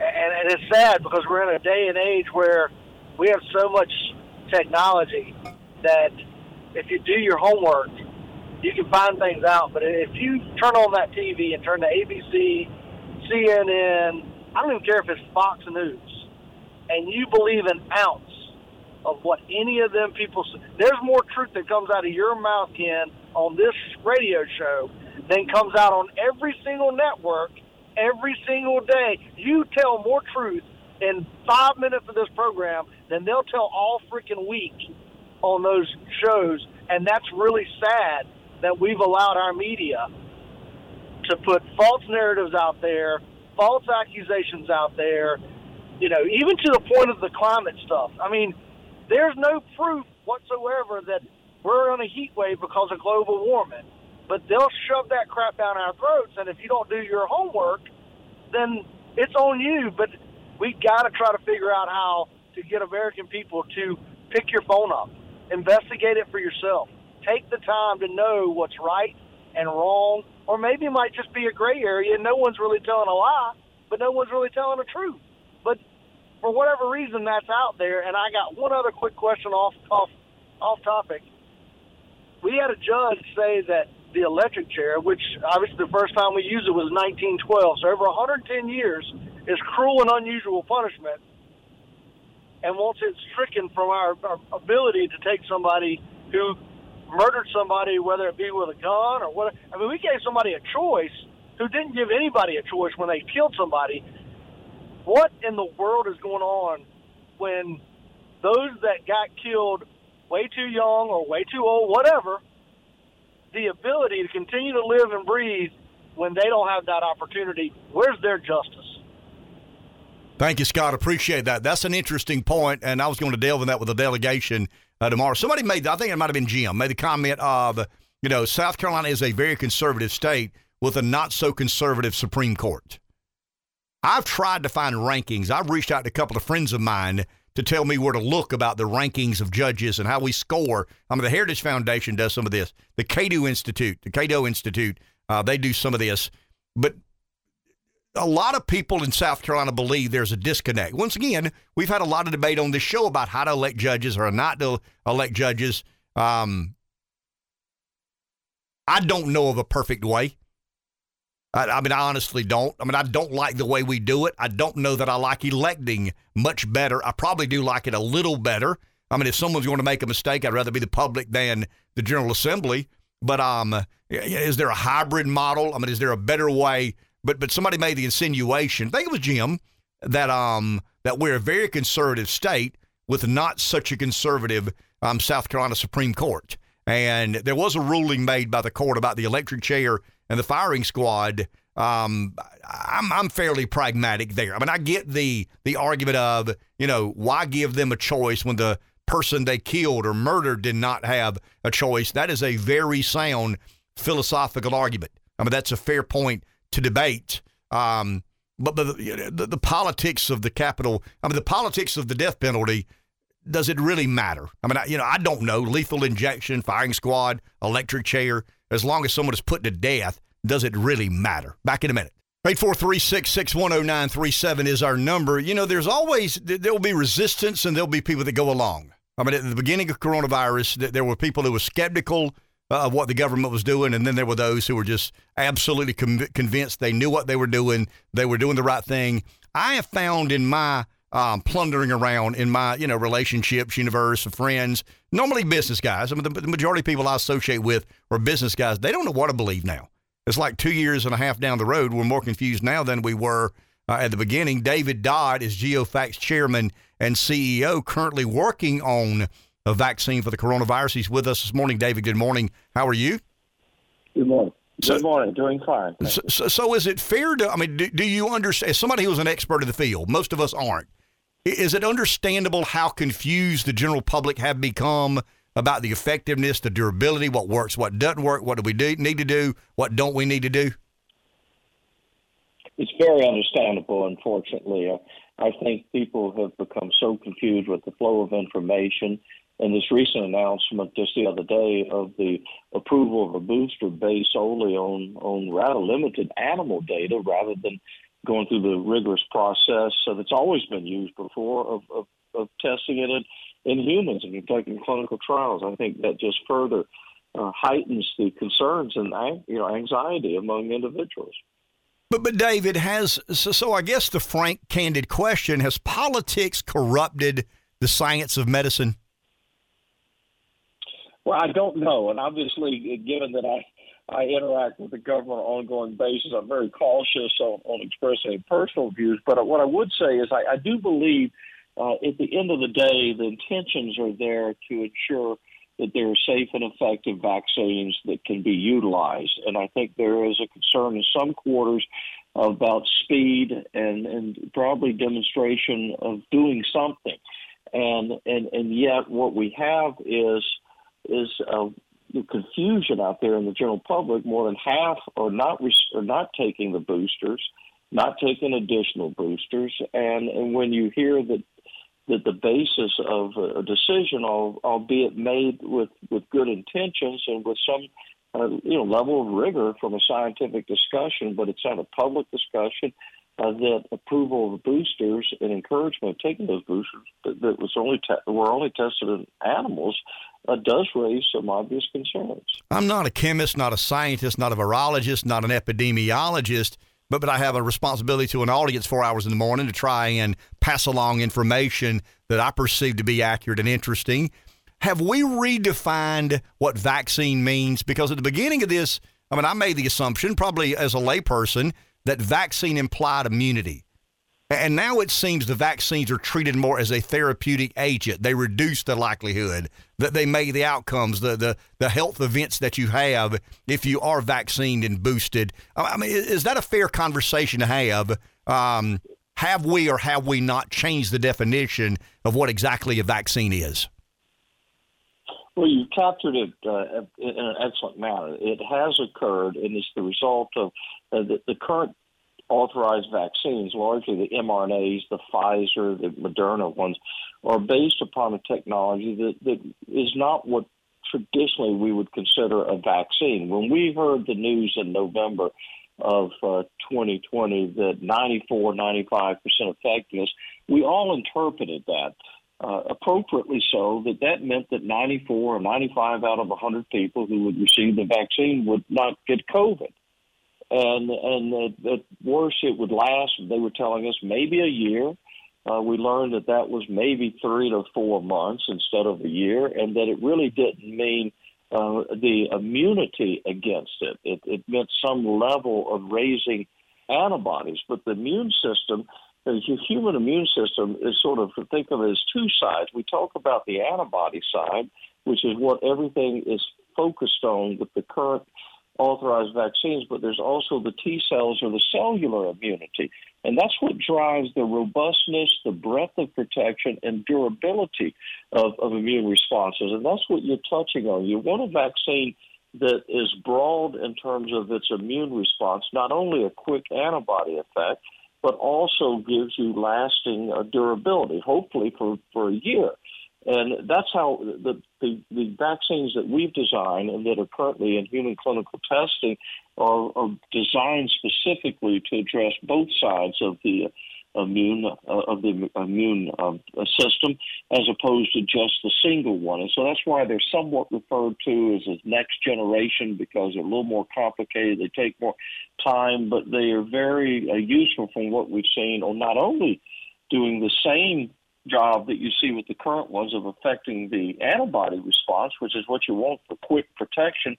[SPEAKER 8] and, and it's sad because we're in a day and age where we have so much technology that if you do your homework, you can find things out. But if you turn on that TV and turn to ABC, CNN, I don't even care if it's Fox News, and you believe an ounce of what any of them people say. There's more truth that comes out of your mouth, Ken, on this radio show than comes out on every single network every single day. You tell more truth in five minutes of this program than they'll tell all freaking week on those shows. And that's really sad that we've allowed our media to put false narratives out there, false accusations out there, you know, even to the point of the climate stuff. I mean, there's no proof whatsoever that we're on a heat wave because of global warming. But they'll shove that crap down our throats, and if you don't do your homework, then it's on you. But we got to try to figure out how to get American people to pick your phone up, investigate it for yourself, take the time to know what's right and wrong, or maybe it might just be a gray area no one's really telling a lie, but no one's really telling the truth. But for whatever reason, that's out there. And I got one other quick question off off off topic. We had a judge say that the electric chair, which obviously the first time we used it was 1912, so over 110 years, is cruel and unusual punishment. And once it's stricken from our, our ability to take somebody who murdered somebody, whether it be with a gun or what, I mean, we gave somebody a choice who didn't give anybody a choice when they killed somebody. What in the world is going on when those that got killed way too young or way too old, whatever, the ability to continue to live and breathe when they don't have that opportunity, where's their justice?
[SPEAKER 1] Thank you, Scott. Appreciate that. That's an interesting point, and I was going to delve in that with the delegation uh, tomorrow. Somebody made, I think it might have been Jim, made the comment of, you know, South Carolina is a very conservative state with a not so conservative Supreme Court. I've tried to find rankings. I've reached out to a couple of friends of mine to tell me where to look about the rankings of judges and how we score. I mean, the Heritage Foundation does some of this. The Cato Institute, the Cato Institute, uh, they do some of this. But a lot of people in South Carolina believe there's a disconnect. Once again, we've had a lot of debate on this show about how to elect judges or not to elect judges. Um, I don't know of a perfect way. I, I, mean, I honestly don't. I mean, I don't like the way we do it. I don't know that I like electing much better. I probably do like it a little better. I mean, if someone's going to make a mistake, I'd rather be the public than the General Assembly. But um, is there a hybrid model? I mean, is there a better way? But but somebody made the insinuation. I think it was Jim that um that we're a very conservative state with not such a conservative um, South Carolina Supreme Court. And there was a ruling made by the court about the electric chair and the firing squad, um, I'm, I'm fairly pragmatic there. I mean, I get the the argument of you know why give them a choice when the person they killed or murdered did not have a choice. That is a very sound philosophical argument. I mean, that's a fair point to debate. Um, but the, the, the politics of the capital, I mean, the politics of the death penalty, does it really matter? I mean, I, you know, I don't know. Lethal injection, firing squad, electric chair as long as someone is put to death, does it really matter? Back in a minute. 843-6610937 is our number. You know, there's always, there will be resistance and there'll be people that go along. I mean, at the beginning of coronavirus, there were people who were skeptical of what the government was doing, and then there were those who were just absolutely convinced they knew what they were doing, they were doing the right thing. I have found in my um, plundering around in my you know relationships, universe of friends, normally business guys. I mean, the, the, majority of people I associate with are business guys. They don't know what to believe now. It's like two years and a half down the road. We're more confused now than we were uh, at the beginning. David Dodd is GeoVax chairman and CEO, currently working on a vaccine for the coronavirus. He's with us this morning. David, good morning. How are you?
[SPEAKER 9] Good morning. So, Good morning. Doing fine.
[SPEAKER 1] So, so, so, is it fair to? I mean, do, do you understand? As somebody who's an expert in the field, most of us aren't. Is it understandable how confused the general public have become about the effectiveness, the durability, what works, what doesn't work, what do we do, need to do, what don't we need to do?
[SPEAKER 9] It's very understandable, unfortunately. I think people have become so confused with the flow of information. And this recent announcement just the other day of the approval of a booster based solely on, on rather limited animal data rather than going through the rigorous process that's always been used before of, of, of testing it in, in humans and conducting clinical trials. I think that just further uh, heightens the concerns and you know anxiety among individuals.
[SPEAKER 1] But but David has so, so I guess the frank, candid question: Has politics corrupted the science of medicine?
[SPEAKER 9] Well, I don't know, and obviously, given that I I interact with the government on an ongoing basis. I'm very cautious on, on expressing personal views, but what I would say is I, I do believe uh, at the end of the day, the intentions are there to ensure that there are safe and effective vaccines that can be utilized. And I think there is a concern in some quarters about speed and, and probably demonstration of doing something. And, and, and yet what we have is is uh, the confusion out there in the general public. More than half are not are not taking the boosters, not taking additional boosters, and and when you hear that that the basis of a decision, albeit made with with good intentions and with some uh, you know level of rigor from a scientific discussion, but it's not a public discussion. Uh, that approval of the boosters and encouragement of taking those boosters that, that was only te- were only tested in animals uh, does raise some obvious concerns.
[SPEAKER 1] I'm not a chemist, not a scientist, not a virologist, not an epidemiologist, but but I have a responsibility to an audience four hours in the morning to try and pass along information that I perceive to be accurate and interesting. Have we redefined what vaccine means? Because at the beginning of this, I mean, I made the assumption, probably as a layperson, that vaccine implied immunity. And now it seems the vaccines are treated more as a therapeutic agent. They reduce the likelihood that they may the outcomes, the the, the health events that you have if you are vaccinated and boosted. I mean, is that a fair conversation to have? Um, have we or have we not changed the definition of what exactly a vaccine is?
[SPEAKER 9] Well, you captured it uh, in an excellent manner. It has occurred, and it's the result of uh, the, the current authorized vaccines, largely the mRNAs, the Pfizer, the Moderna ones, are based upon a technology that, that is not what traditionally we would consider a vaccine. When we heard the news in November of uh, 2020 that 94, 95% effectiveness, we all interpreted that. Uh, appropriately so, that that meant that 94 or 95 out of 100 people who would receive the vaccine would not get COVID and and the, the worse it would last. They were telling us maybe a year. Uh, we learned that that was maybe three to four months instead of a year, and that it really didn't mean uh, the immunity against it. it. It meant some level of raising antibodies, but the immune system. The human immune system is sort of think of it as two sides. We talk about the antibody side, which is what everything is focused on with the current authorized vaccines, but there's also the T cells or the cellular immunity. And that's what drives the robustness, the breadth of protection, and durability of, of immune responses. And that's what you're touching on. You want a vaccine that is broad in terms of its immune response, not only a quick antibody effect, but also gives you lasting uh, durability, hopefully for, for a year. And that's how the, the, the, vaccines that we've designed and that are currently in human clinical testing are, are designed specifically to address both sides of the immune uh, of the immune um, system as opposed to just the single one. And so that's why they're somewhat referred to as a next generation because they're a little more complicated. They take more time, but they are very uh, useful from what we've seen on not only doing the same job that you see with the current ones of affecting the antibody response, which is what you want for quick protection.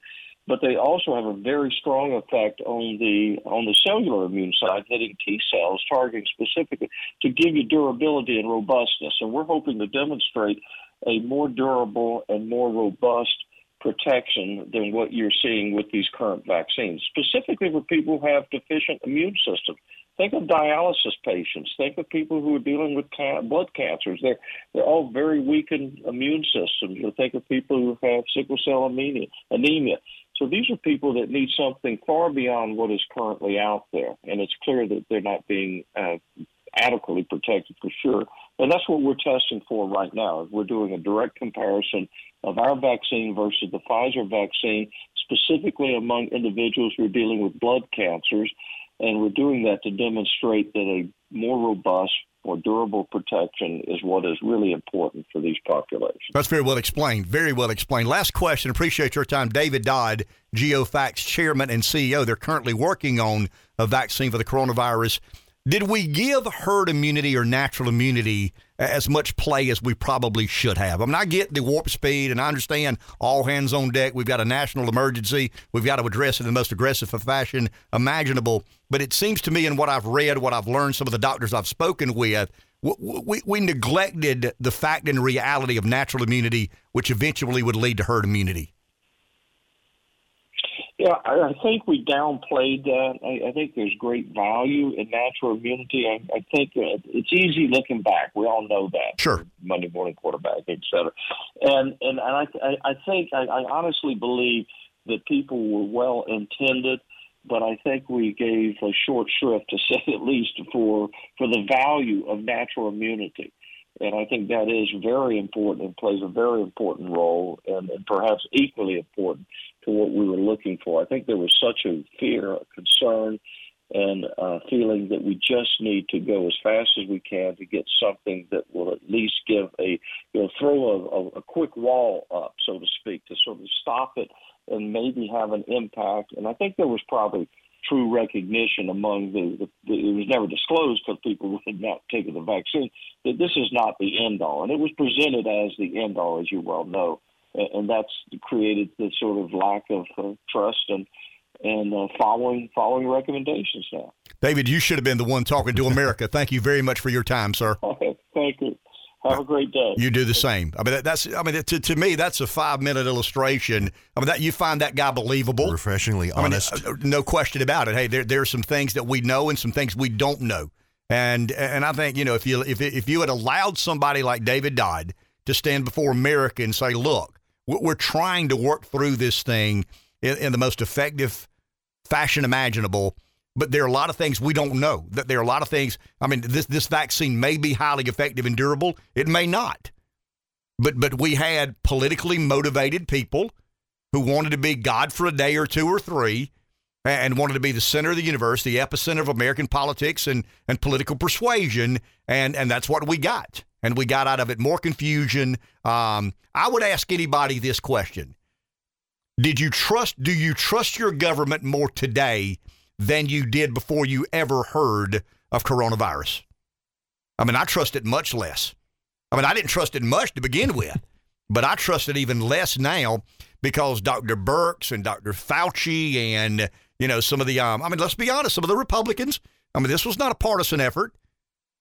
[SPEAKER 9] But they also have a very strong effect on the on the cellular immune side, hitting T cells, targeting specifically to give you durability and robustness. And we're hoping to demonstrate a more durable and more robust protection than what you're seeing with these current vaccines, specifically for people who have deficient immune systems. Think of dialysis patients. Think of people who are dealing with ca- blood cancers. They're they're all very weakened immune systems. You think of people who have sickle cell anemia. Anemia. So these are people that need something far beyond what is currently out there, and it's clear that they're not being uh, adequately protected for sure. And that's what we're testing for right now. We're doing a direct comparison of our vaccine versus the Pfizer vaccine, specifically among individuals who are dealing with blood cancers and we're doing that to demonstrate that a more robust, more durable protection is what is really important for these populations.
[SPEAKER 1] That's very well explained. Very well explained. Last question. Appreciate your time. David Dodd, GeoVax chairman and CEO. They're currently working on a vaccine for the coronavirus. Did we give herd immunity or natural immunity as much play as we probably should have? I mean, I get the warp speed and I understand all hands on deck. We've got a national emergency. We've got to address it in the most aggressive fashion imaginable. But it seems to me, in what I've read, what I've learned, some of the doctors I've spoken with, we, we neglected the fact and reality of natural immunity, which eventually would lead to herd immunity.
[SPEAKER 9] Yeah, I, think we downplayed that. I, I think there's great value in natural immunity. I, I think uh, it's easy looking back. We all know that.
[SPEAKER 1] Sure.
[SPEAKER 9] Monday morning quarterback, et cetera. And and, and I, I think I, I honestly believe that people were well intended, but I think we gave a short shrift, to say at least, for for the value of natural immunity. And I think that is very important and plays a very important role, and, and perhaps equally important what we were looking for. I think there was such a fear, a concern, and uh, feeling that we just need to go as fast as we can to get something that will at least give a, you know, throw a, a, a quick wall up, so to speak, to sort of stop it and maybe have an impact. And I think there was probably true recognition among the, the, the it was never disclosed because people had not taken the vaccine that this is not the end all, and it was presented as the end all, as you well know, and, and that's created the sort of lack of uh, trust and and uh, following following recommendations now.
[SPEAKER 1] David, you should have been the one talking to America. Thank you very much for your time, sir.
[SPEAKER 9] Thank you. Have a great day.
[SPEAKER 1] You do the same. I mean, that, that's. I mean, to, to me, that's a five minute illustration. I mean, that you find that guy believable,
[SPEAKER 2] refreshingly
[SPEAKER 1] I mean,
[SPEAKER 2] honest.
[SPEAKER 1] uh, no question about it. Hey, there there are some things that we know and some things we don't know, and and I think you know if you if if you had allowed somebody like David Dodd to stand before America and say, look, we're trying to work through this thing in, in the most effective fashion imaginable. But there are a lot of things we don't know. That there are a lot of things. I mean, this this vaccine may be highly effective and durable. It may not. But but we had politically motivated people who wanted to be God for a day or two or three, and wanted to be the center of the universe, the epicenter of American politics and and political persuasion, and and that's what we got. And we got out of it more confusion. Um, I would ask anybody this question: Did you trust? Do you trust your government more today than you did before you ever heard of coronavirus? I mean, I trust it much less. I mean, I didn't trust it much to begin with, but I trust it even less now because Dr. Birx and Dr. Fauci and you know some of the um, I mean, let's be honest, some of the Republicans. I mean, this was not a partisan effort.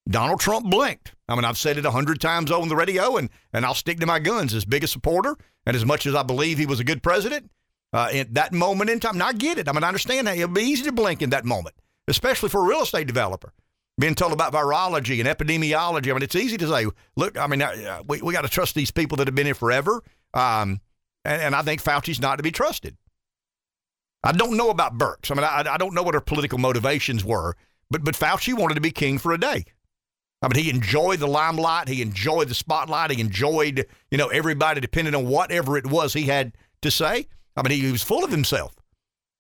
[SPEAKER 1] Donald Trump blinked. I mean, I've said it a hundred times on the radio, and and I'll stick to my guns. As big a supporter, and as much as I believe he was a good president, uh, in that moment in time, and I get it. I mean, I understand that it'll be easy to blink in that moment, especially for a real estate developer being told about virology and epidemiology. I mean, it's easy to say, look, I mean, uh, we, we got to trust these people that have been here forever. Um, and, and I think Fauci's not to be trusted. I don't know about Birx. I mean, I, I don't know what her political motivations were, but, but Fauci wanted to be king for a day. I mean, he enjoyed the limelight. He enjoyed the spotlight. He enjoyed, you know, everybody depending on whatever it was he had to say. I mean, he, was full of himself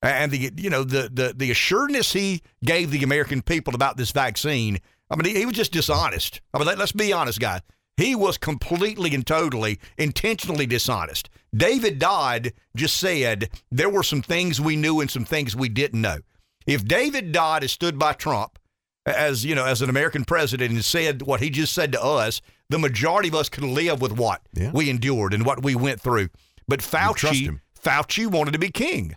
[SPEAKER 1] and the you know the the the assuredness he gave the American people about this vaccine. I mean, he, he was just dishonest. I mean, let, us be honest, guys. He was completely and totally intentionally dishonest. David Dodd just said there were some things we knew and some things we didn't know. If David Dodd has stood by Trump as you know as an American president and said what he just said to us, the majority of us can live with what
[SPEAKER 2] Yeah.
[SPEAKER 1] we endured and what we went through. But Fauci. Fauci wanted to be king.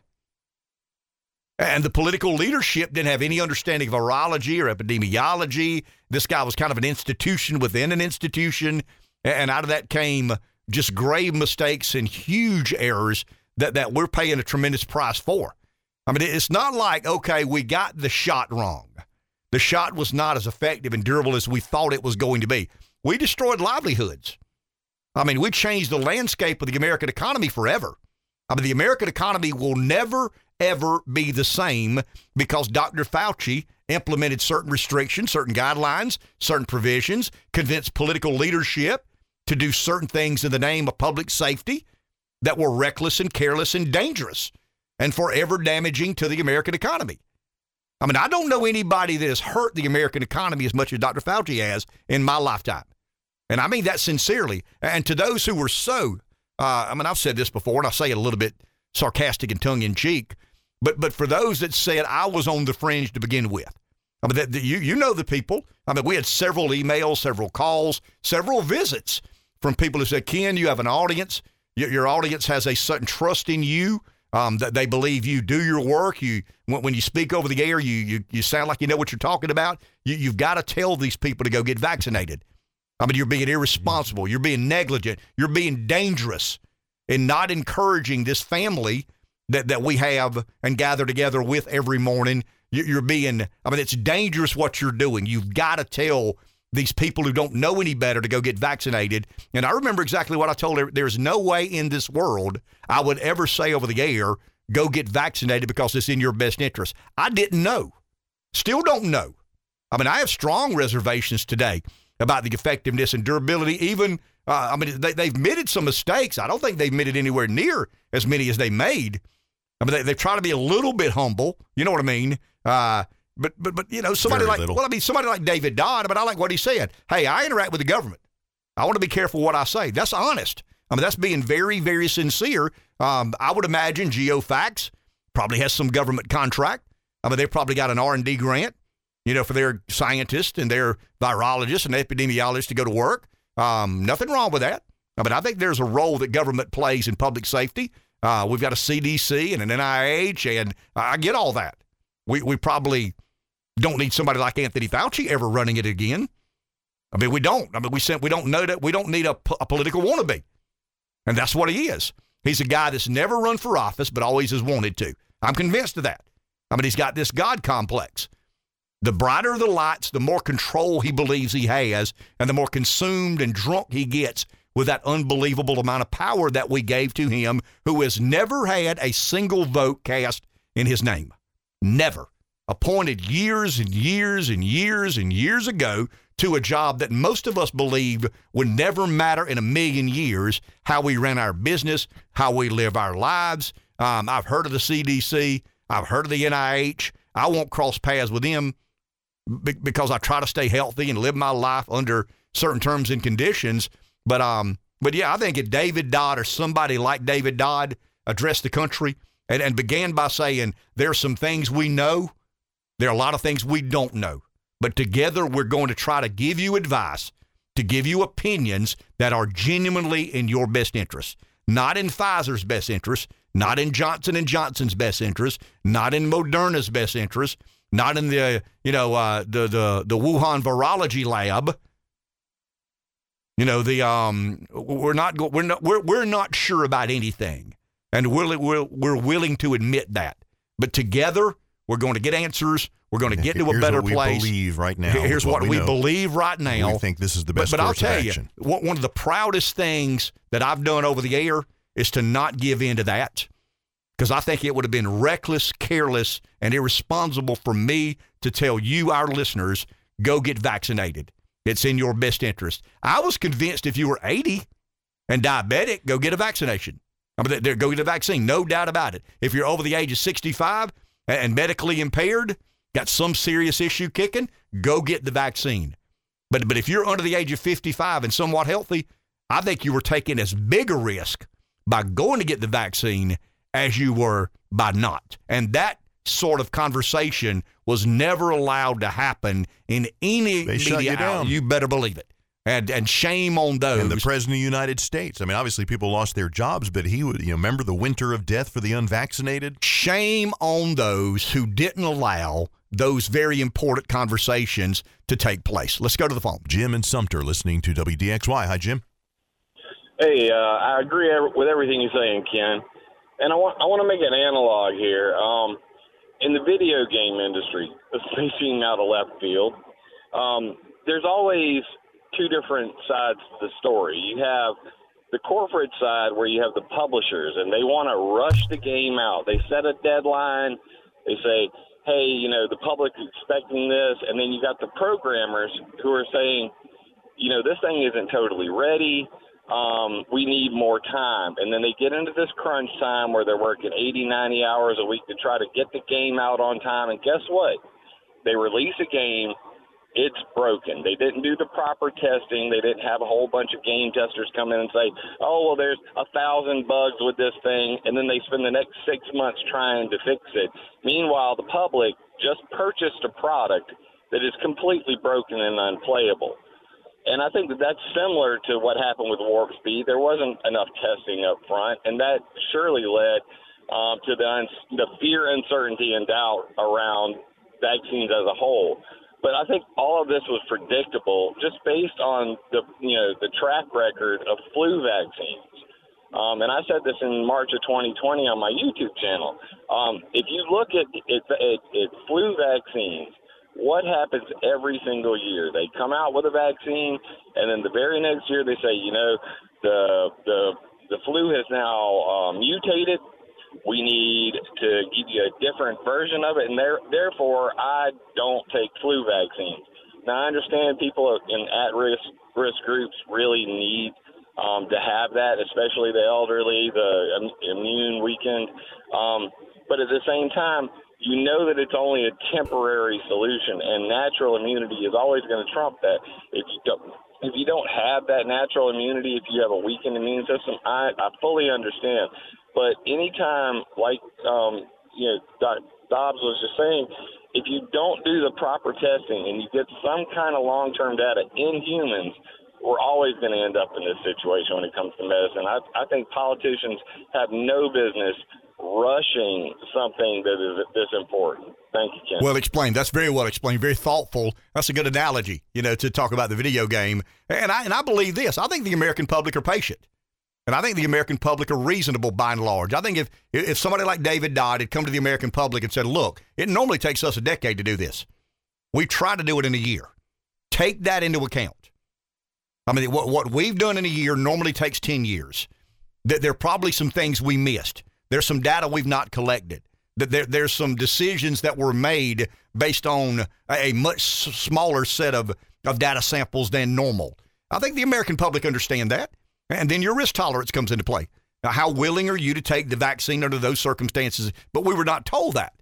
[SPEAKER 1] And the political leadership didn't have any understanding of virology or epidemiology. This guy was kind of an institution within an institution. And out of that came just grave mistakes and huge errors that, that we're paying a tremendous price for. I mean, it's not like, okay, we got the shot wrong. The shot was not as effective and durable as we thought it was going to be. We destroyed livelihoods. I mean, we changed the landscape of the American economy forever. I mean, the American economy will never, ever be the same because Dr. Fauci implemented certain restrictions, certain guidelines, certain provisions, convinced political leadership to do certain things in the name of public safety that were reckless and careless and dangerous and forever damaging to the American economy. I mean, I don't know anybody that has hurt the American economy as much as Dr. Fauci has in my lifetime. And I mean that sincerely. And to those who were so, uh, I mean, I've said this before, and I say it a little bit sarcastic and tongue in cheek, but but for those that said I was on the fringe to begin with, I mean, that, that you you know the people. I mean, we had several emails, several calls, several visits from people who said, "Ken, you have an audience. Your, your audience has a certain trust in you." Um, they believe you do your work. You when, you speak over the air, you, you you sound like you know what you're talking about. You, you've got to tell these people to go get vaccinated. I mean, you're being irresponsible. You're being negligent. You're being dangerous and not encouraging this family that, that we have and gather together with every morning. You- You're being, I mean, it's dangerous what you're doing. You've got to tell these people who don't know any better to go get vaccinated. And I remember exactly what I told her. There's no way in this world I would ever say over the air, go get vaccinated because it's in your best interest. I didn't know. Still don't know. I mean, I have strong reservations today about the effectiveness and durability. Even, uh, I mean, they, they've admitted some mistakes. I don't think they've admitted anywhere near as many as they made. I mean, they, they try to be a little bit humble. You know what I mean? Uh, but but but you know, somebody
[SPEAKER 2] Very
[SPEAKER 1] like
[SPEAKER 2] little.
[SPEAKER 1] well, I mean, somebody like David Dodd. But I like what he said. Hey, I interact with the government. I want to be careful what I say. That's honest. I mean, that's being very very sincere. Um, I would imagine GeoVax probably has some government contract. I mean, they've probably got an R and D grant, you know, for their scientists and their virologists and epidemiologists to go to work. Um, nothing wrong with that. I mean, I think there's a role that government plays in public safety. Uh, we've got a CDC and an NIH, and I get all that. We we probably don't need somebody like Anthony Fauci ever running it again. I mean, we don't. I mean, we sent, we don't know that we don't need a, a political wannabe, and that's what he is. He's a guy that's never run for office, but always has wanted to. I'm convinced of that. I mean, he's got this God complex. The brighter the lights, the more control he believes he has, and the more consumed and drunk he gets with that unbelievable amount of power that we gave to him, who has never had a single vote cast in his name. Never. Appointed years and years and years and years ago to a job that most of us believe would never matter in a million years how we ran our business, how we live our lives. Um, I've heard of the CDC, I've heard of the NIH. I won't cross paths with them be- because I try to stay healthy and live my life under certain terms and conditions. But um, but yeah, I think if David Dodd or somebody like David Dodd addressed the country and, and began by saying there's some things we know, there are a lot of things we don't know, but together we're going to try to give you advice, to give you opinions that are genuinely in your best interest, not in Pfizer's best interest, not in Johnson and Johnson's best interest, not in Moderna's best interest, not in the you know uh, the the the Wuhan virology lab. You know the um we're not go- we're not we're we're not sure about anything, and we're we're we're willing to admit that. But together we're going to get answers. We're going to get to a
[SPEAKER 2] Here's
[SPEAKER 1] better
[SPEAKER 2] what we believe right now.
[SPEAKER 1] Here's what,
[SPEAKER 2] what
[SPEAKER 1] we,
[SPEAKER 2] we
[SPEAKER 1] believe right now.
[SPEAKER 2] We think this is the
[SPEAKER 1] But,
[SPEAKER 2] best
[SPEAKER 1] but I'll
[SPEAKER 2] course of
[SPEAKER 1] tell
[SPEAKER 2] action.
[SPEAKER 1] you, one one of the proudest things that I've done over the air is to not give in to that because I think it would have been reckless, careless, and irresponsible for me to tell you, our listeners, go get vaccinated. It's in your best interest. I was convinced if you were 80 and diabetic, go get a vaccination. I mean, there- go get a vaccine, no doubt about it. If you're over the age of 65 and- medically impaired, got some serious issue kicking, go get the vaccine. But but if you're under the age of 55 and somewhat healthy, I think you were taking as big a risk by going to get the vaccine as you were by not. And that sort of conversation was never allowed to happen in any
[SPEAKER 2] They shut
[SPEAKER 1] media
[SPEAKER 2] you down.
[SPEAKER 1] You better believe it. And and shame on those.
[SPEAKER 2] And the president of the United States. I mean, obviously people lost their jobs, but he would, you know, remember the winter of death for the unvaccinated?
[SPEAKER 1] shame on those who didn't allow those very important conversations to take place. Let's go to the phone.
[SPEAKER 2] Jim and Sumter listening to WDXY. Hi, Jim.
[SPEAKER 10] Hey, uh, I agree with everything you're saying, Ken. And I want I want to make an analog here. Um, in the video game industry, especially out of left field, um, there's always two different sides to the story. You have the corporate side where you have the publishers, and they want to rush the game out. They set a deadline. They say, "Hey, you know, the public's expecting this," and then you got the programmers who are saying, "You know, this thing isn't totally ready." um, we need more time. And then they get into this crunch time where they're working 80, 90 hours a week to try to get the game out on time. And guess what? They release a game, it's broken. They didn't do the proper testing. They didn't have a whole bunch of game testers come in and say, oh, well, there's a thousand bugs with this thing. And then they spend the next six months trying to fix it. Meanwhile, the public just purchased a product that is completely broken and unplayable. And I think that that's similar to what happened with Warp Speed. There wasn't enough testing up front, and that surely led um, to the, uns- the fear, uncertainty, and doubt around vaccines as a whole. But I think all of this was predictable just based on the you know the track record of flu vaccines. Um, and I said this in March of 2020 on my YouTube channel. Um, if you look at, at, flu vaccines, what happens every single year? They come out with a vaccine, and then the very next year they say, you know, the the the flu has now um, mutated. We need to give you a different version of it, and there, therefore, I don't take flu vaccines. Now, I understand people in at-risk risk groups really need um, to have that, especially the elderly, the immune weakened. Um, but at the same time, you know that it's only a temporary solution, and natural immunity is always going to trump that. If you don't, if you don't have that natural immunity, if you have a weakened immune system, I, I fully understand. But anytime, like um, you know, Doc Dobbs was just saying, if you don't do the proper testing and you get some kind of long-term data in humans, we're always going to end up in this situation when it comes to medicine. I, I think politicians have no business rushing something that is this important. Thank you, Ken.
[SPEAKER 1] Well explained. That's very well explained. Very thoughtful. That's a good analogy, you know, to talk about the video game. And I and I believe this. I think the American public are patient. And I think the American public are reasonable by and large. I think if if somebody like David Dodd had come to the American public and said, "Look, it normally takes us a decade to do this. We try to do it in a year. Take that into account." I mean, what, what we've done in a year normally takes 10 years. That there are probably some things we missed. There's some data we've not collected. That there, there's some decisions that were made based on a, much smaller set of, of data samples than normal. I think the American public understand that. And then your risk tolerance comes into play. Now, how willing are you to take the vaccine under those circumstances? But we were not told that.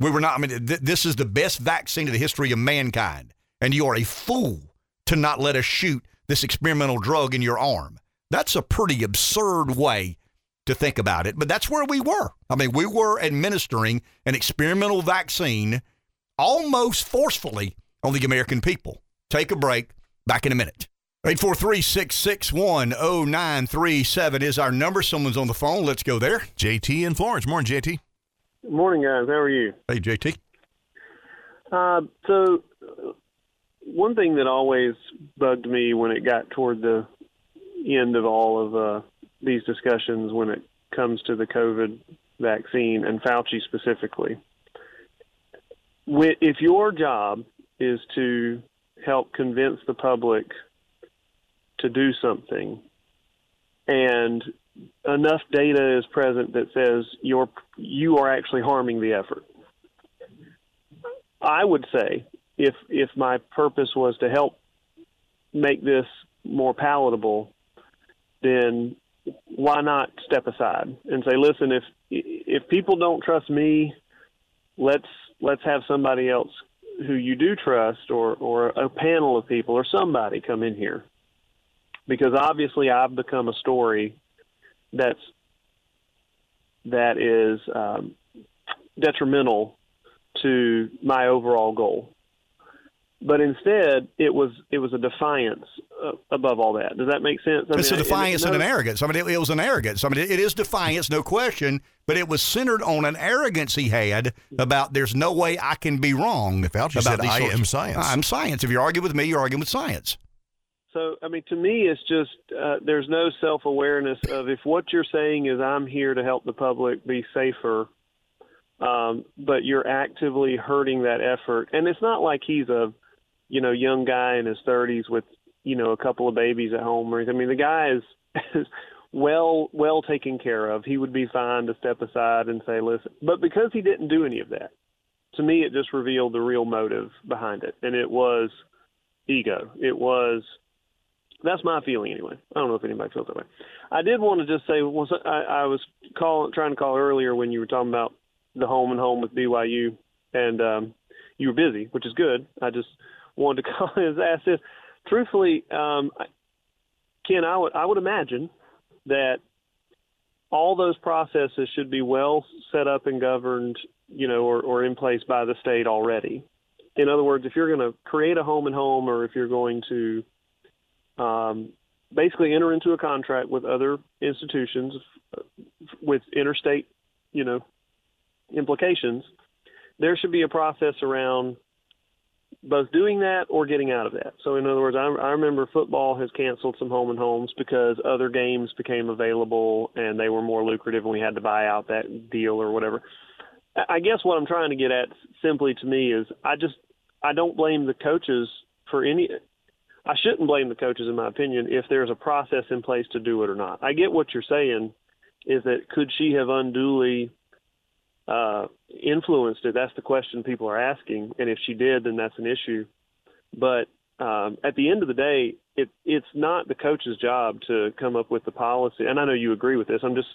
[SPEAKER 1] We were not, I mean, th- this is the best vaccine in the history of mankind. And you are a fool to not let us shoot this experimental drug in your arm. That's a pretty absurd way to think about it, but that's where we were. I mean, we were administering an experimental vaccine almost forcefully on the American people. Take a break. Back in a minute. 843 661 0937 is our number. Someone's on the phone. Let's go there.
[SPEAKER 2] JT in Florence. Morning, JT.
[SPEAKER 11] Good Morning, guys. How are you?
[SPEAKER 1] Hey, JT.
[SPEAKER 11] Uh, so, one thing that always bugged me when it got toward the end of all of uh, these discussions when it comes to the COVID vaccine and Fauci specifically, if your job is to help convince the public to do something and enough data is present that says you're you are actually harming the effort. I would say if if my purpose was to help make this more palatable, then why not step aside and say, listen, if if people don't trust me, let's let's have somebody else who you do trust or or a panel of people or somebody come in here. Because obviously I've become a story that's that is um, detrimental to my overall goal. But instead, it was it was a defiance uh, above all that. Does that make sense? I
[SPEAKER 1] it's
[SPEAKER 11] mean,
[SPEAKER 1] a defiance
[SPEAKER 11] and,
[SPEAKER 1] and, an arrogance. I mean, it, it was an arrogance. I mean, it, it is defiance, no question, but it was centered on an arrogance he had about there's no way I can be wrong.
[SPEAKER 2] Fauci
[SPEAKER 1] about
[SPEAKER 2] said, "I
[SPEAKER 1] sorts
[SPEAKER 2] am science."
[SPEAKER 1] I'm science. If you argue with me, you're arguing with science.
[SPEAKER 11] So, I mean, to me, it's just uh, there's no self awareness of if what you're saying is I'm here to help the public be safer, um, but you're actively hurting that effort. And it's not like he's a, you know, young guy in his 30s with, you know, a couple of babies at home or anything. I mean, the guy is, is well well taken care of. He would be fine to step aside and say, listen. But because he didn't do any of that, to me, it just revealed the real motive behind it, and it was ego. It was that's my feeling anyway. I don't know if anybody feels that way. I did want to just say was I, I was call, trying to call earlier when you were talking about the home and home with BYU, and um, you were busy, which is good. I just wanted to call and ask this. Truthfully, um, Ken, I would I would imagine that all those processes should be well set up and governed, you know, or, or in place by the state already. In other words, if you're going to create a home and home, or if you're going to um, basically enter into a contract with other institutions uh, with interstate, you know, implications, there should be a process around both doing that or getting out of that. So, in other words, I, I remember football has canceled some home and homes because other games became available and they were more lucrative, and we had to buy out that deal or whatever. I I guess what I'm trying to get at simply to me is I just I don't blame the coaches for any I shouldn't blame the coaches, in my opinion, if there's a process in place to do it or not. I get what you're saying, is that could she have unduly uh, influenced it? That's the question people are asking, and if she did, then that's an issue. But um, at the end of the day, it it's not the coach's job to come up with the policy. And I know you agree with this. I'm just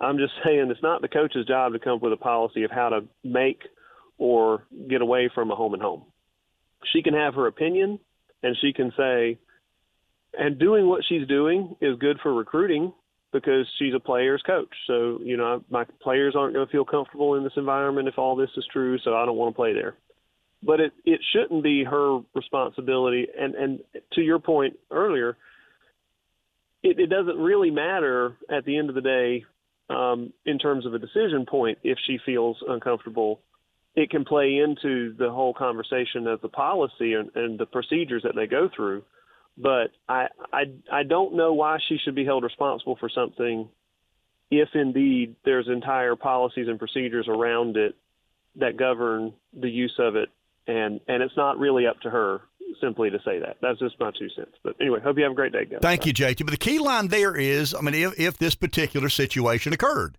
[SPEAKER 11] I'm just saying it's not the coach's job to come up with a policy of how to make or get away from a home and home. She can have her opinion and she can say and doing what she's doing is good for recruiting because she's a player's coach. So, you know, my players aren't going to feel comfortable in this environment if all this is true, so I don't want to play there. But it it shouldn't be her responsibility and and to your point earlier, it, it doesn't really matter at the end of the day um, in terms of a decision point if she feels uncomfortable. It can play into the whole conversation of the policy and, and the procedures that they go through but I, I I don't know why she should be held responsible for something if indeed there's entire policies and procedures around it that govern the use of it and and it's not really up to her simply to say that. That's just my two cents. But anyway, hope you have a great day, guys.
[SPEAKER 1] Thank you, JT. But the key line there is, I mean, if, if this particular situation occurred,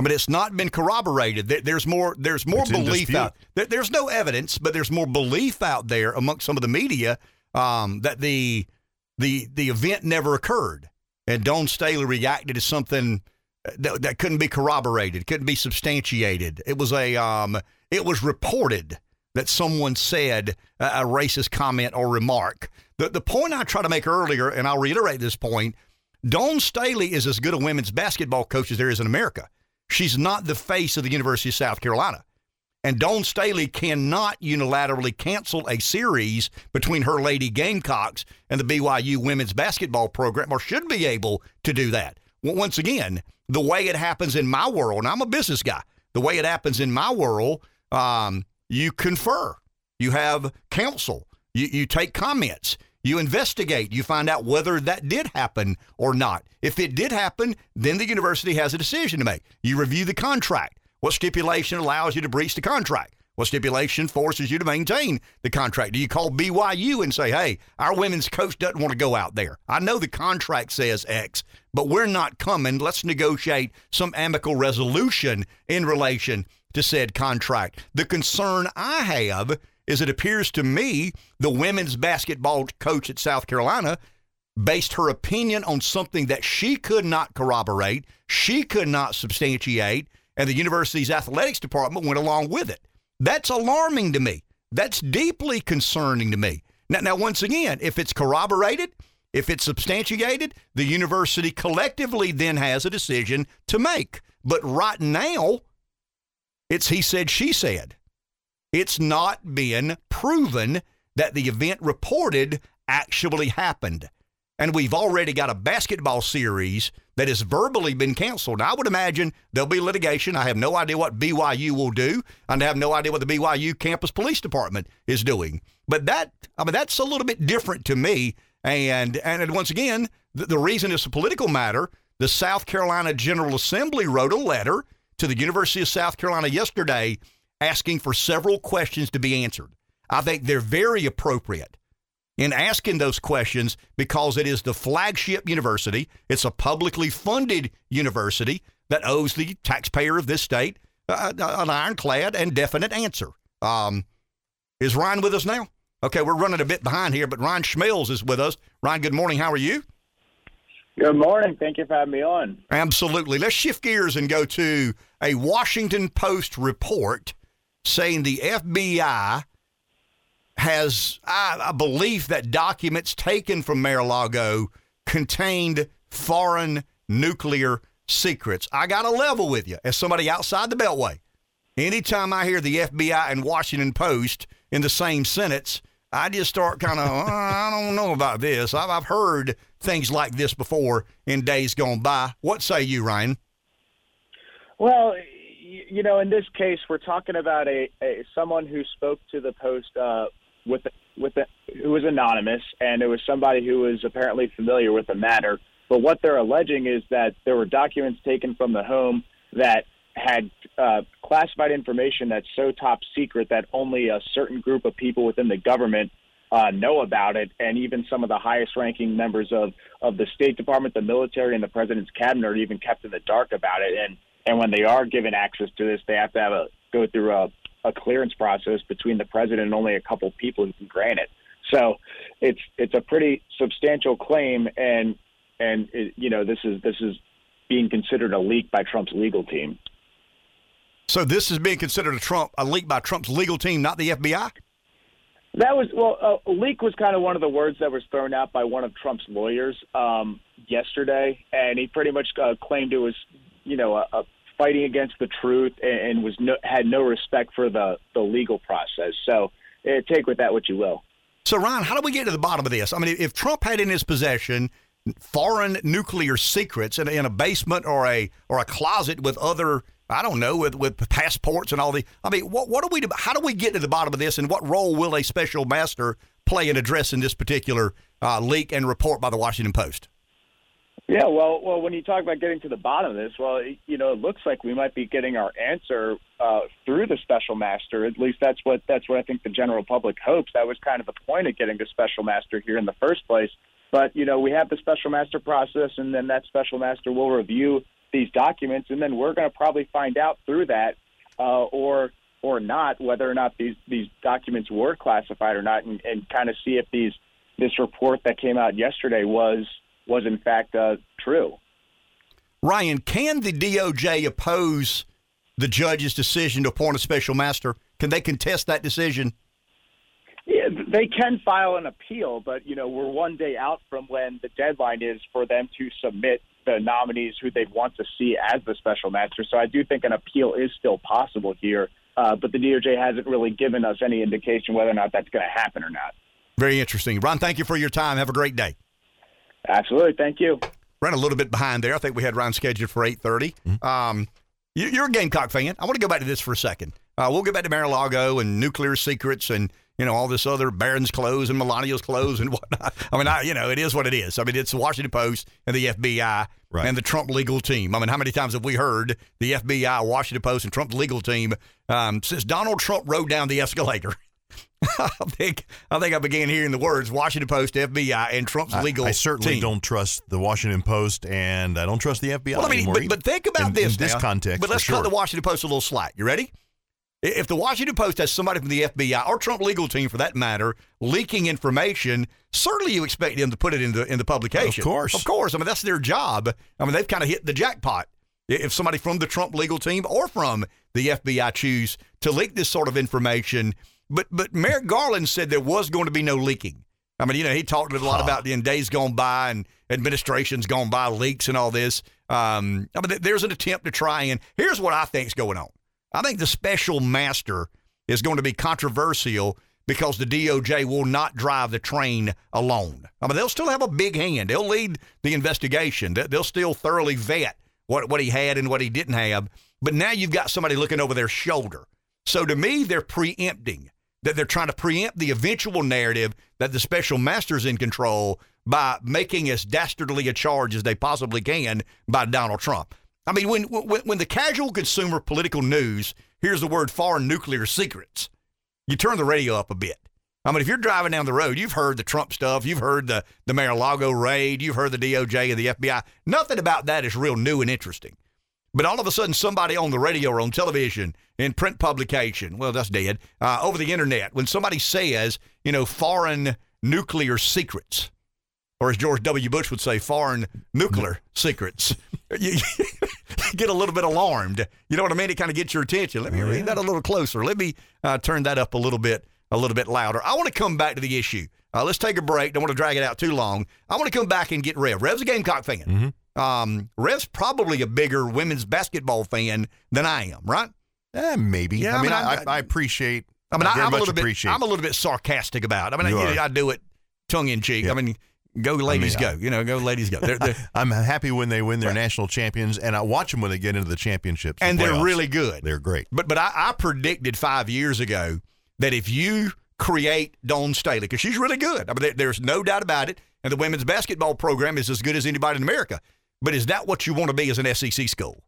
[SPEAKER 1] I mean, it's not been corroborated. There's more. There's more
[SPEAKER 2] It's
[SPEAKER 1] belief out. there- There's no evidence, but there's more belief out there amongst some of the media um, that the the the event never occurred, and Dawn Staley reacted to something that, that couldn't be corroborated, couldn't be substantiated. It was a um, it was reported that someone said a, a racist comment or remark. The the point I tried to make earlier, and I'll reiterate this point. Dawn Staley is as good a women's basketball coach as there is in America. She's not the face of the University of South Carolina. And Dawn Staley cannot unilaterally cancel a series between her Lady Gamecocks and the BYU women's basketball program, or should be able to do that. Once again, the way it happens in my world, and I'm a business guy, the way it happens in my world, um, you confer, you have counsel, you, you take comments, you investigate, you find out whether that did happen or not. If it did happen, then the university has a decision to make. You review the contract. What stipulation allows you to breach the contract? What stipulation forces you to maintain the contract? Do you call BYU and say, hey, our women's coach doesn't want to go out there? I know the contract says X, but we're not coming. Let's negotiate some amicable resolution in relation to said contract. The concern I have is it appears to me the women's basketball coach at South Carolina based her opinion on something that she could not corroborate, she could not substantiate, and the university's athletics department went along with it. That's alarming to me. That's deeply concerning to me. Now, now once again, if it's corroborated, if it's substantiated, the university collectively then has a decision to make. But right now, it's he said, she said. It's not been proven that the event reported actually happened. And we've already got a basketball series that has verbally been canceled. I would imagine there'll be litigation. I have no idea what BYU will do. and I have no idea what the BYU campus police department is doing. But that, I mean, that's a little bit different to me. And and once again, the, the reason it's a political matter, the South Carolina General Assembly wrote a letter to the University of South Carolina yesterday asking for several questions to be answered. I think they're very appropriate in asking those questions because it is the flagship university. It's a publicly funded university that owes the taxpayer of this state uh, an ironclad and definite answer. Um, is Ryan with us now? Okay, we're running a bit behind here, but Ryan Schmelz is with us. Ryan, good morning. How are you?
[SPEAKER 12] Good morning. Thank you for having me on.
[SPEAKER 1] Absolutely. Let's shift gears and go to a Washington Post report saying the FBI has a, belief that documents taken from Mar-a-Lago contained foreign nuclear secrets. I got to level with you as somebody outside the Beltway. Anytime I hear the FBI and Washington Post in the same sentence, I just start kind of, uh, I don't know about this. I've, I've heard things like this before in days gone by. What say you, Ryan?
[SPEAKER 12] Well, you know, in this case, we're talking about a, a someone who spoke to the Post uh, with with a, who was anonymous, and it was somebody who was apparently familiar with the matter. But what they're alleging is that there were documents taken from the home that had uh, classified information that's so top secret that only a certain group of people within the government uh, know about it, and even some of the highest-ranking members of of the State Department, the military, and the president's cabinet are even kept in the dark about it. And and when they are given access to this, they have to have a go through a, a clearance process between the president and only a couple people who can grant it. So it's it's a pretty substantial claim, and and it, you know this is this is being considered a leak by Trump's legal team.
[SPEAKER 1] So this is being considered a Trump a leak by Trump's legal team, not the FBI.
[SPEAKER 12] That was well, uh, a leak was kind of one of the words that was thrown out by one of Trump's lawyers um, yesterday, and he pretty much uh, claimed it was, you know, a, a fighting against the truth and, and was no, had no respect for the the legal process. So uh, take with that what you will.
[SPEAKER 1] So Ron, how do we get to the bottom of this? I mean, if Trump had in his possession foreign nuclear secrets in, in a basement or a or a closet with other I don't know, with, with passports and all the. I mean, what what do we? How do we get to the bottom of this, and what role will a special master play in addressing this particular uh, leak and report by the Washington Post?
[SPEAKER 12] Yeah, well, well, when you talk about getting to the bottom of this, well, you know, it looks like we might be getting our answer uh, through the special master. At least that's what that's what I think the general public hopes. That was kind of the point of getting the special master here in the first place. But you know, we have the special master process, and then that special master will review these documents, and then we're going to probably find out through that, uh, or or not, whether or not these these documents were classified or not, and, and kind of see if these this report that came out yesterday was was in fact uh, true.
[SPEAKER 1] Ryan, can the DOJ oppose the judge's decision to appoint a special master? Can they contest that decision?
[SPEAKER 12] Yeah, they can file an appeal, but you know we're one day out from when the deadline is for them to submit the nominees who they'd want to see as the special master. So I do think an appeal is still possible here, uh, but the DOJ hasn't really given us any indication whether or not that's going to happen or not.
[SPEAKER 1] Very interesting, Ron. Thank you for your time. Have a great day.
[SPEAKER 12] Absolutely, thank you.
[SPEAKER 1] Ran a little bit behind there. I think we had Ryan scheduled for eight thirty. Mm-hmm. Um, you, are a Gamecock fan. I want to go back to this for a second. Uh, we'll get back to Mar-a-Lago and nuclear secrets and you know all this other Barron's clothes and Melania's clothes and whatnot. I mean, I, you know, it is what it is. I mean, it's the Washington Post and the FBI right. and the Trump legal team. I mean, how many times have we heard the FBI, Washington Post, and Trump legal team um, since Donald Trump rode down the escalator? I think I think I began hearing the words Washington Post, FBI, and Trump's legal.
[SPEAKER 2] I, I certainly
[SPEAKER 1] team.
[SPEAKER 2] don't trust the Washington Post, and I don't trust the FBI
[SPEAKER 1] well, I mean,
[SPEAKER 2] anymore.
[SPEAKER 1] But, but think about
[SPEAKER 2] in,
[SPEAKER 1] this
[SPEAKER 2] in this
[SPEAKER 1] now.
[SPEAKER 2] context.
[SPEAKER 1] But let's
[SPEAKER 2] sure.
[SPEAKER 1] cut the Washington Post a little slack. You ready? If the Washington Post has somebody from the FBI or Trump legal team, for that matter, leaking information, certainly you expect them to put it in the in the publication.
[SPEAKER 2] Of course,
[SPEAKER 1] of course. I mean that's their job. I mean they've kind of hit the jackpot. If somebody from the Trump legal team or from the FBI choose to leak this sort of information, but but Merrick Garland said there was going to be no leaking. I mean, you know, he talked a lot huh. about in days gone by and administrations gone by, leaks and all this. Um, I mean, there's an attempt to try and here's what I think is going on. I think the special master is going to be controversial because the DOJ will not drive the train alone. I mean, they'll still have a big hand. They'll lead the investigation. They'll still thoroughly vet what, what he had and what he didn't have. But now you've got somebody looking over their shoulder. So to me, they're preempting that they're trying to preempt the eventual narrative that the special master's in control by making as dastardly a charge as they possibly can by Donald Trump. I mean, when, when, when the casual consumer political news hears the word foreign nuclear secrets, you turn the radio up a bit. I mean, if you're driving down the road, you've heard the Trump stuff, you've heard the, the Mar-a-Lago raid, you've heard the DOJ and the FBI. Nothing about that is real new and interesting. But all of a sudden, somebody on the radio or on television, in print publication, well, that's dead, uh, over the internet, when somebody says, you know, foreign nuclear secrets, or as George W. Bush would say, foreign nuclear secrets, you, you, get a little bit alarmed. You know what I mean? It kind of gets your attention. Let me read that a little closer. Let me uh, turn that up a little bit, a little bit louder. I want to come back to the issue. Uh, let's take a break. Don't want to drag it out too long. I want to come back and get Rev. Rev's a Gamecock fan.
[SPEAKER 2] Mm-hmm.
[SPEAKER 1] Um, Rev's probably a bigger women's basketball fan than I am, right?
[SPEAKER 2] Eh, maybe.
[SPEAKER 1] Yeah,
[SPEAKER 2] I mean,
[SPEAKER 1] I,
[SPEAKER 2] I, I, appreciate.
[SPEAKER 1] I mean,
[SPEAKER 2] I
[SPEAKER 1] I, am a little bit. I'm a little bit sarcastic about. it. I mean, I. I do it tongue in cheek.
[SPEAKER 2] Yeah.
[SPEAKER 1] I mean, go ladies,
[SPEAKER 2] I-
[SPEAKER 1] go. You know, go ladies, go. They're, they're,
[SPEAKER 2] I'm happy when they win their
[SPEAKER 1] Right.
[SPEAKER 2] national champions, and I watch them when they get into the championships. the
[SPEAKER 1] and they're
[SPEAKER 2] playoffs.
[SPEAKER 1] really good.
[SPEAKER 2] they're great.
[SPEAKER 1] But but I, I predicted five years ago that if you create Dawn Staley, because she's really good, I mean, there, there's no doubt about it, and the women's basketball program is as good as anybody in America. But is that what you want to be as an SEC school?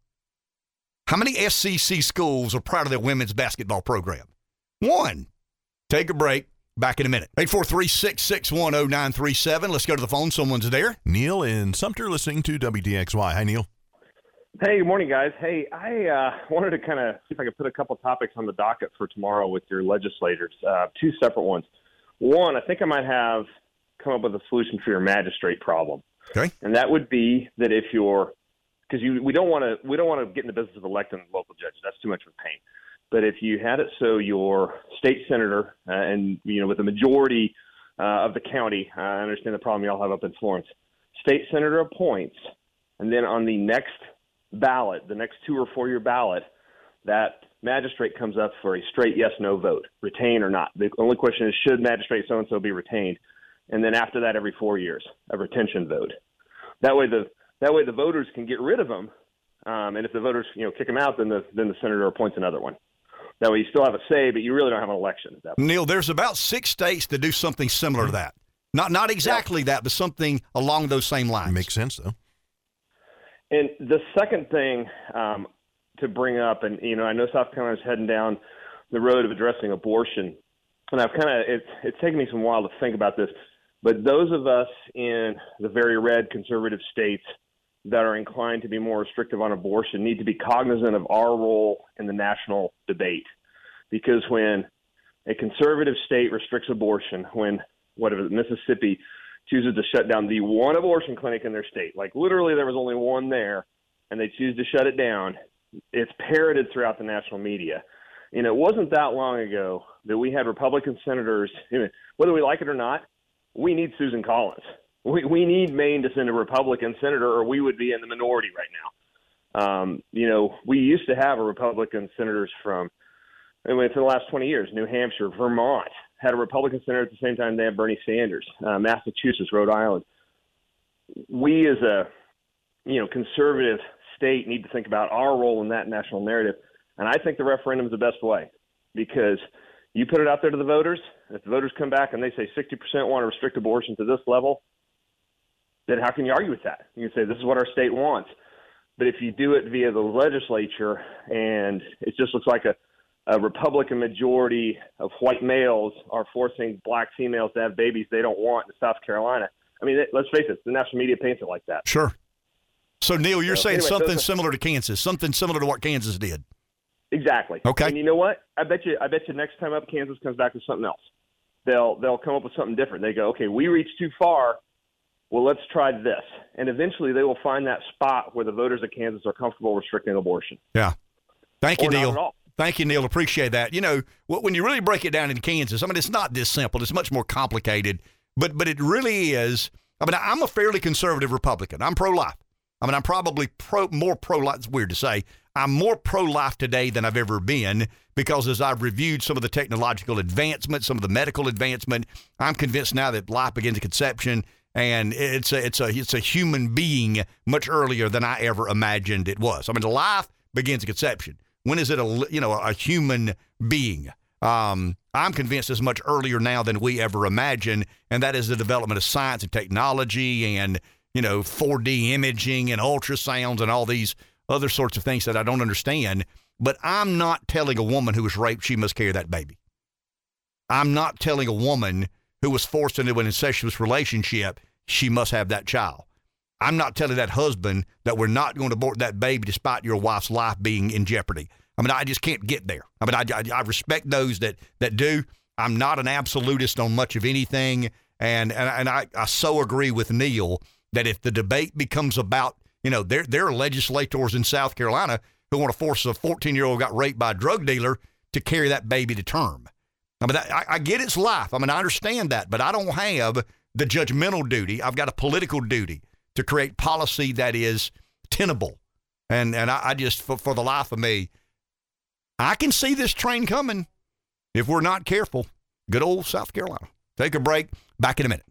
[SPEAKER 1] How many SEC schools are proud of their women's basketball program? One. Take a break. Back in a minute. 843 661 0937. Let's go to the phone. Someone's there.
[SPEAKER 2] Neil in Sumter, listening to WDXY. Hi, Neil.
[SPEAKER 13] Hey, good morning, guys. Hey, I uh, wanted to kind of see if I could put a couple topics on the docket for tomorrow with your legislators, uh, two separate ones. One, I think I might have come up with a solution for your magistrate problem.
[SPEAKER 1] Okay.
[SPEAKER 13] And that would be that if you're because you we don't want to we don't want to get in the business of electing local judges. That's too much of a pain. But if you had it so your state senator uh, and you know with a majority uh, of the county, I understand the problem y'all have up in Florence. State senator appoints, and then on the next ballot, the next two or four year ballot, that magistrate comes up for a straight yes no vote, retain or not. The only question is should magistrate so and so be retained, and then after that, every four years, a retention vote. That way the that way the voters can get rid of them, um, and if the voters you know kick them out, then the then the senator appoints another one. That way you still have a say, but you really don't have an election at that point.
[SPEAKER 1] Neil, there's about six states that do something similar to that. Not not exactly that, but something along those same lines.
[SPEAKER 2] Makes sense though.
[SPEAKER 13] And the second thing um, to bring up, and you know, I know South Carolina is heading down the road of addressing abortion, and I've kind of it's it's taken me some while to think about this, but those of us in the very red conservative states that are inclined to be more restrictive on abortion need to be cognizant of our role in the national debate, because when a conservative state restricts abortion, when whatever Mississippi chooses to shut down the one abortion clinic in their state, like literally there was only one there, and they choose to shut it down, it's parroted throughout the national media. Know, it wasn't that long ago that we had Republican senators, whether we like it or not, we need Susan Collins. We, we need Maine to send a Republican senator, or we would be in the minority right now. Um, you know, we used to have a Republican senators from, I mean, for the last 20 years, New Hampshire, Vermont had a Republican senator at the same time they had Bernie Sanders, uh, Massachusetts, Rhode Island. We as a, you know, conservative state need to think about our role in that national narrative. And I think the referendum is the best way because you put it out there to the voters. If the voters come back and they say 60% want to restrict abortion to this level, then how can you argue with that? You can say this is what our state wants. But if you do it via the legislature and it just looks like a, a Republican majority of white males are forcing black females to have babies they don't want in South Carolina, I mean, let's face it, the national media paints it like that.
[SPEAKER 1] Sure. So Neil, you're
[SPEAKER 13] So,
[SPEAKER 1] saying
[SPEAKER 13] anyway,
[SPEAKER 1] something
[SPEAKER 13] are-
[SPEAKER 1] similar to Kansas, something similar to what Kansas did.
[SPEAKER 13] Exactly.
[SPEAKER 1] Okay.
[SPEAKER 13] And you know what? I bet you. I bet you next time up, Kansas comes back with something else. They'll they'll come up with something different. They go, okay, we reached too far. Well, let's try this, and eventually they will find that spot where the voters of Kansas are comfortable restricting abortion.
[SPEAKER 1] Yeah. Thank you,
[SPEAKER 13] Or
[SPEAKER 1] Neil. Thank you, Neil. Appreciate that. You know, when you really break it down in Kansas, I mean, it's not this simple. It's much more complicated, but but it really is. I mean, I'm a fairly conservative Republican. I'm pro-life. I mean, I'm probably pro more pro-life. It's weird to say. I'm more pro-life today than I've ever been because as I've reviewed some of the technological advancement, some of the medical advancement, I'm convinced now that life begins at conception and it's a it's a it's a human being much earlier than I ever imagined it was. I mean, life begins at conception. When is it a you know a human being? Um, I'm convinced it's much earlier now than we ever imagined, and that is the development of science and technology and you know 4D imaging and ultrasounds and all these other sorts of things that I don't understand. But I'm not telling a woman who was raped she must carry that baby. I'm not telling a woman who was forced into an incestuous relationship she must have that child. I'm not telling that husband that we're not going to abort that baby despite your wife's life being in jeopardy. I mean, I just can't get there. I mean, I, I, I respect those that, that do. I'm not an absolutist on much of anything. And, and, and I, I so agree with Neil that if the debate becomes about, you know, there, there are legislators in South Carolina who want to force a 14 year old who got raped by a drug dealer to carry that baby to term. I mean, I, I get its life. I mean, I understand that, but I don't have the judgmental duty. I've got a political duty to create policy that is tenable. And and I, I just for, for the life of me, I can see this train coming if we're not careful. Good old South Carolina. Take a break. Back in a minute.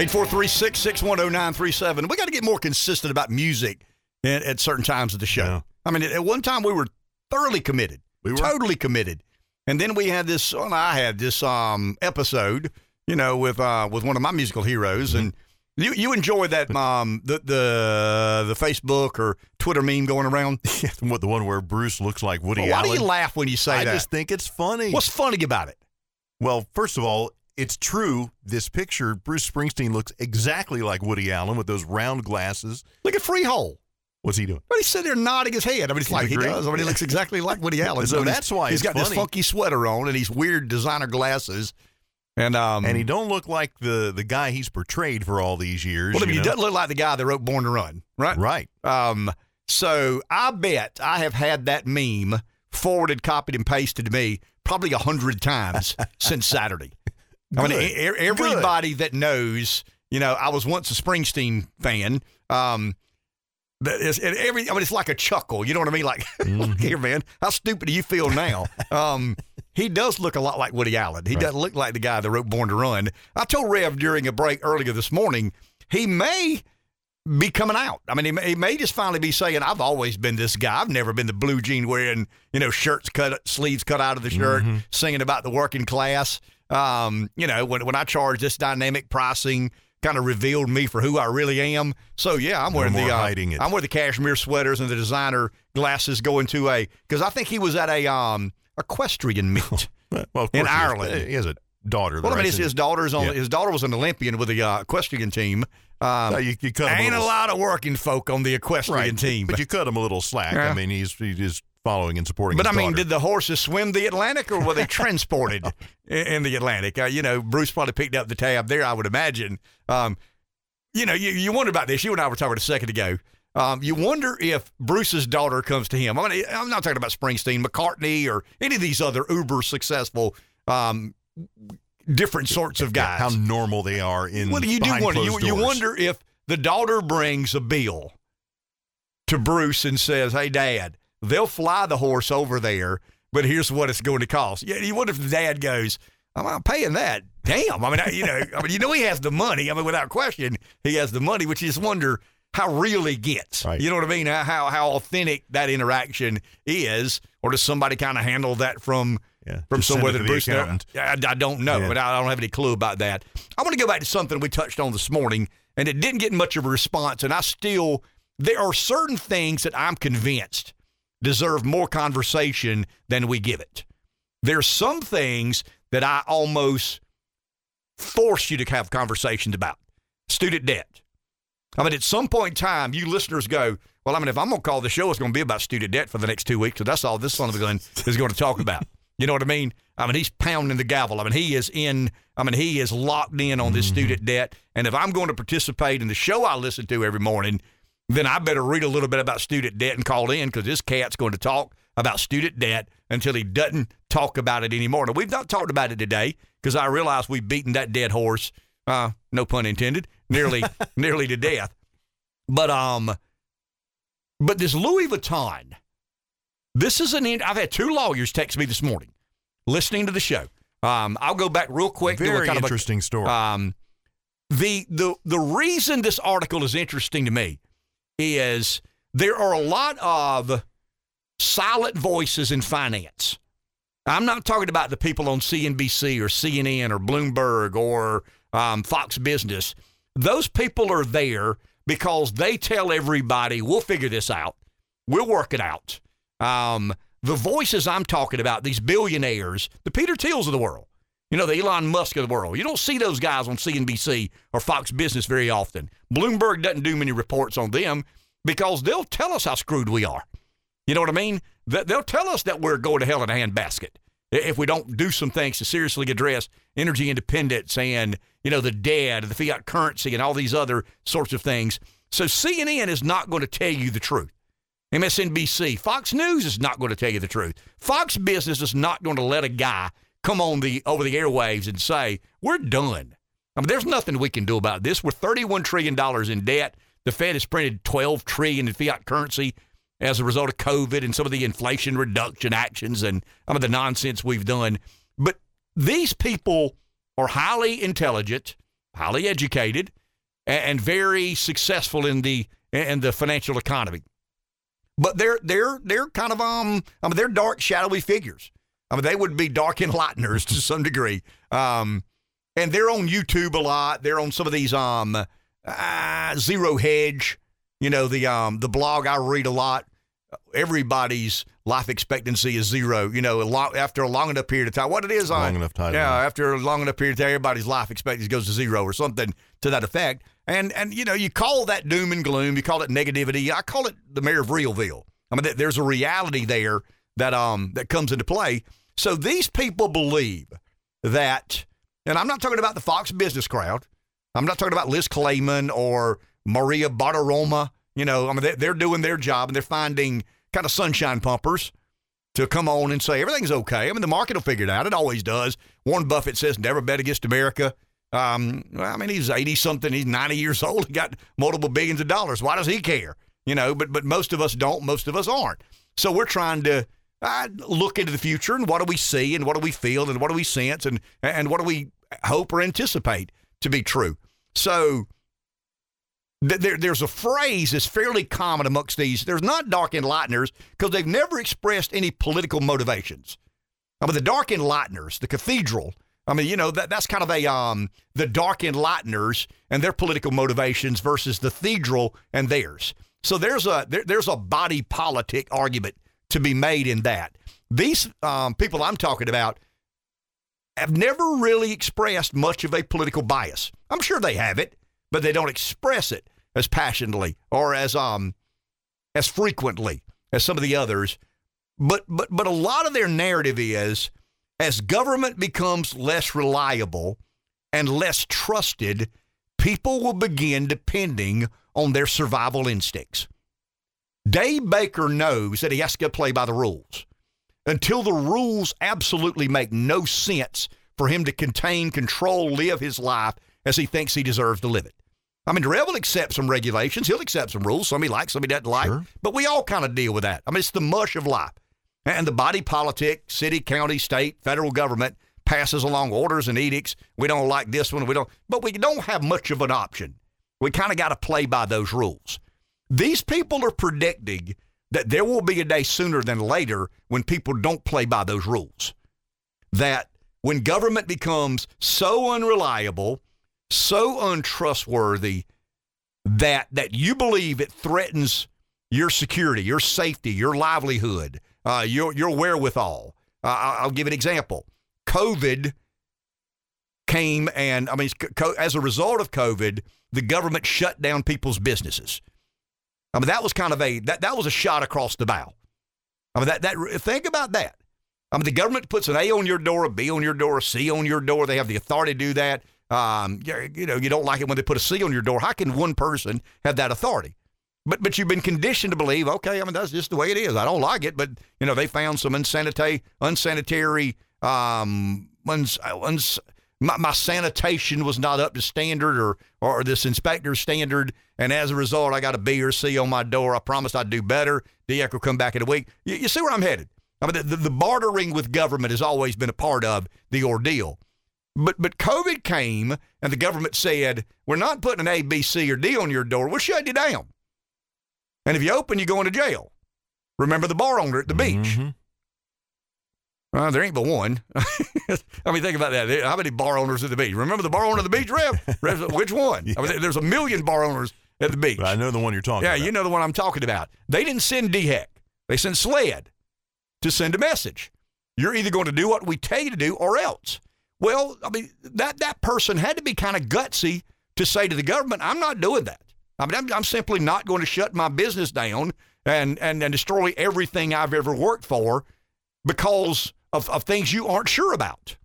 [SPEAKER 1] 843-661-0937. We got to get more consistent about music at, at certain times of the show. I mean, at one time we were thoroughly committed. We were totally committed. And then we had this well, I had this um episode, you know, with uh with one of my musical heroes and you you enjoy that um the the the Facebook or Twitter meme going around?
[SPEAKER 2] what the one where Bruce looks like Woody
[SPEAKER 1] Why do you laugh when you say
[SPEAKER 2] I
[SPEAKER 1] that?
[SPEAKER 2] I just think it's funny.
[SPEAKER 1] What's funny about it?
[SPEAKER 2] Well, first of all, it's true. This picture, Bruce Springsteen looks exactly like Woody Allen with those round glasses.
[SPEAKER 1] Look at Freehole.
[SPEAKER 2] What's he doing?
[SPEAKER 1] But he's sitting there nodding his head. I mean, it's like he does. I mean, he looks exactly like Woody Allen.
[SPEAKER 2] So that's why
[SPEAKER 1] he's got this funky sweater on and these weird designer glasses. And um,
[SPEAKER 2] and he don't look like the the guy he's portrayed for all these years.
[SPEAKER 1] Well, I mean, he doesn't look like the guy that wrote Born to Run, right?
[SPEAKER 2] Right.
[SPEAKER 1] Um, so I bet I have had that meme forwarded, copied, and pasted to me probably a hundred times since Saturday. I mean,
[SPEAKER 2] Good.
[SPEAKER 1] e- e- everybody that knows, you know, I was once a Springsteen fan. Um, that is, and every, I mean, it's like a chuckle. You know what I mean? Like, look here, man, how stupid do you feel now? Um, he does look a lot like Woody Allen. He
[SPEAKER 2] Right.
[SPEAKER 1] doesn't look like the guy that wrote Born to Run. I told Rev during a break earlier this morning, he may be coming out. I mean, he may, he may just finally be saying, "I've always been this guy. I've never been the blue jean wearing, you know, shirts cut, sleeves cut out of the shirt,
[SPEAKER 2] Mm-hmm.
[SPEAKER 1] singing about the working class." Um, you know, when when I charge this dynamic pricing, kind of revealed me for who I really am. So yeah, I'm
[SPEAKER 2] No
[SPEAKER 1] wearing the
[SPEAKER 2] more
[SPEAKER 1] uh,
[SPEAKER 2] hiding it.
[SPEAKER 1] I'm wearing the cashmere sweaters and the designer glasses, going to a because I think he was at a um equestrian meet
[SPEAKER 2] Well,
[SPEAKER 1] in Ireland.
[SPEAKER 2] He has a daughter.
[SPEAKER 1] Well, I mean, his, his daughter's on.
[SPEAKER 2] Yeah.
[SPEAKER 1] His daughter was an Olympian with the uh, equestrian team. Um,
[SPEAKER 2] Uh, you- you cut him a
[SPEAKER 1] ain't a lot of working folk on the equestrian
[SPEAKER 2] right,
[SPEAKER 1] team.
[SPEAKER 2] but you cut him a little slack.
[SPEAKER 1] Yeah.
[SPEAKER 2] I mean, he's he's just following and supporting.
[SPEAKER 1] But I mean,
[SPEAKER 2] daughter.
[SPEAKER 1] did the horses swim the Atlantic or were they transported in, in the Atlantic? Uh, you know, Bruce probably picked up the tab there, I would imagine. Um, you know, you, you wonder about this. You and I were talking a second ago. Um, you wonder if Bruce's daughter comes to him. I mean, I'm not talking about Springsteen, McCartney, or any of these other uber successful, um, different sorts of guys.
[SPEAKER 2] how normal they are in.
[SPEAKER 1] Well, you do wonder. You, you wonder if the daughter brings a bill to Bruce and says, "Hey, Dad, they'll fly the horse over there, but here's what it's going to cost." Yeah, you wonder if the dad goes, "I'm not paying that." Damn. I mean, I, you know, I mean, you know, he has the money. I mean, without question, he has the money. Which you just wonder how real he gets. You know what I mean? How how, authentic that interaction is, or does somebody kind of handle that from? From
[SPEAKER 2] just
[SPEAKER 1] somewhere that Bruce. I, I don't know,
[SPEAKER 2] Yeah.
[SPEAKER 1] but I don't have any clue about that. I want to go back to something we touched on this morning, and it didn't get much of a response. And I still, there are certain things that I'm convinced deserve more conversation than we give it. There's some things that I almost force you to have conversations about. Student debt. I mean, at some point in time, you listeners go, well, I mean, if I'm going to call the show, it's going to be about student debt for the next two weeks. So that's all this son of a gun is going to talk about. You know what I mean? I mean, he's pounding the gavel. I mean, he is in, I mean, he is locked in on this mm-hmm. student debt. And if I'm going to participate in the show I listen to every morning, then I better read a little bit about student debt and call in because this cat's going to talk about student debt until he doesn't talk about it anymore. Now, we've not talked about it today because I realize we've beaten that dead horse, uh, no pun intended, nearly, nearly to death. But um, but this Louis Vuitton, this is an. I've had two lawyers text me this morning, listening to the show. Um, I'll go back real quick.
[SPEAKER 2] Very
[SPEAKER 1] kind of a-
[SPEAKER 2] interesting story.
[SPEAKER 1] um, the the the reason this article is interesting to me is there are a lot of silent voices in finance. I'm not talking about the people on CNBC or CNN or Bloomberg or um, Fox Business. Those people are there because they tell everybody, we'll figure this out. We'll work it out. Um, the voices I'm talking about, these billionaires, the Peter Thiels of the world, you know, the Elon Musk of the world. You don't see those guys on CNBC or Fox Business very often. Bloomberg doesn't do many reports on them because they'll tell us how screwed we are. You know what I mean? They'll tell us that we're going to hell in a handbasket if we don't do some things to seriously address energy independence and you know the debt, the fiat currency, and all these other sorts of things. So CNN is not going to tell you the truth. MSNBC, Fox News is not going to tell you the truth. Fox Business is not going to let a guy come on the over the airwaves and say we're done. I mean, there's nothing we can do about this. We're 31 trillion dollars in debt. The Fed has printed 12 trillion in fiat currency as a result of COVID and some of the inflation reduction actions and some of the nonsense we've done. But these people are highly intelligent. highly educated, and, and very successful in the in the financial economy. But they're they're they're kind of um I mean they're dark shadowy figures. I mean they would be dark enlighteners to some degree. Um, and they're on YouTube a lot. They're on some of these um uh, zero hedge. You know the um the blog I read a lot. Everybody's life expectancy is zero. You know, a lot, after a long enough period of time. What it is,
[SPEAKER 2] Long
[SPEAKER 1] I,
[SPEAKER 2] enough time,
[SPEAKER 1] Yeah, after a long enough period of time, everybody's life expectancy goes to zero or something to that effect. And and you know, you call that doom and gloom. You call it negativity. I call it the mayor of Realville. I mean, th- there's a reality there that um that comes into play. So these people believe that, and I'm not talking about the Fox business crowd. I'm not talking about Liz Claman or Maria Bartiromo. You know, I mean, they- they're doing their job and they're finding kind of sunshine pumpers to come on and say everything's okay. I mean, the market will figure it out. It always does. Warren Buffett says never bet against America. Um, I mean, he's 80 something. He's 90 years old. He got multiple billions of dollars. Why does he care? You know, but but most of us don't. Most of us aren't. So we're trying to uh, look into the future and what do we see and what do we feel and what do we sense and and what do we hope or anticipate to be true. So th- there, there's a phrase that's fairly common amongst these. There's not dark enlighteners because they've never expressed any political motivations. I mean, the dark enlighteners, the cathedral. I mean, you know that that's kind of a um the dark enlighteners and their political motivations versus the cathedral and theirs. So there's a there, there's a body politic argument to be made in that. These um, people I'm talking about have never really expressed much of a political bias. I'm sure they have it, but they don't express it as passionately or as um as frequently as some of the others. But but but a lot of their narrative is as government becomes less reliable and less trusted, people will begin depending on their survival instincts. Dave Baker knows that he has to play by the rules until the rules absolutely make no sense for him to contain, control, live his life as he thinks he deserves to live it. I mean, Darrell will accept some regulations. He'll accept some rules. Some he likes, some he doesn't like. But we all kind of deal with that. I mean, it's the mush of life. And the body politic, city, county, state, federal government passes along orders and edicts. We don't like this one. We don't, but we don't have much of an option. We kind of got to play by those rules. These people are predicting that there will be a day sooner than later when people don't play by those rules. That when government becomes so unreliable, so untrustworthy that that you believe it threatens your security, your safety, your livelihood, uh, your your wherewithal. Uh, I'll give an example. COVID came and I mean, as a result of COVID, the government shut down people's businesses. I mean, that was kind of a that, that was a shot across the bow. I mean, that that think about that. I mean, the government puts an A on your door, a B on your door, a C on your door. They have the authority to do that. Um, you, know, you don't like it when they put a C on your door. How can one person have that authority? But but you've been conditioned to believe, okay, I mean that's just the way it is. I don't like it, but you know they found some unsanitary, unsanitary, um, uns, uns, my, my sanitation was not up to standard or or this inspector's standard, and as a result, I got a B or C on my door. I promised I'd do better. DHEC will come back in a week. You, you see where I'm headed? I mean, the, the, the bartering with government has always been a part of the ordeal. But but COVID came and the government said, we're not putting an A, B, C, or D on your door. We'll shut you down. And if you open, you're going to jail. Remember the bar owner at the beach. Mm-hmm. Uh, there ain't but one. I mean, think about that. How many bar owners at the beach? Remember the bar owner at the beach, Rev? Which one? I mean, there's a million bar owners at the beach.
[SPEAKER 2] I know the one you're talking
[SPEAKER 1] yeah,
[SPEAKER 2] about.
[SPEAKER 1] you know the one I'm talking about. They didn't send DHEC. They sent SLED to send a message. You're either going to do what we tell you to do or else. Well, I mean, that, that person had to be kind of gutsy to say to the government, I'm not doing that. I mean, I'm, I'm simply not going to shut my business down and, and, and destroy everything I've ever worked for because of, of things you aren't sure about.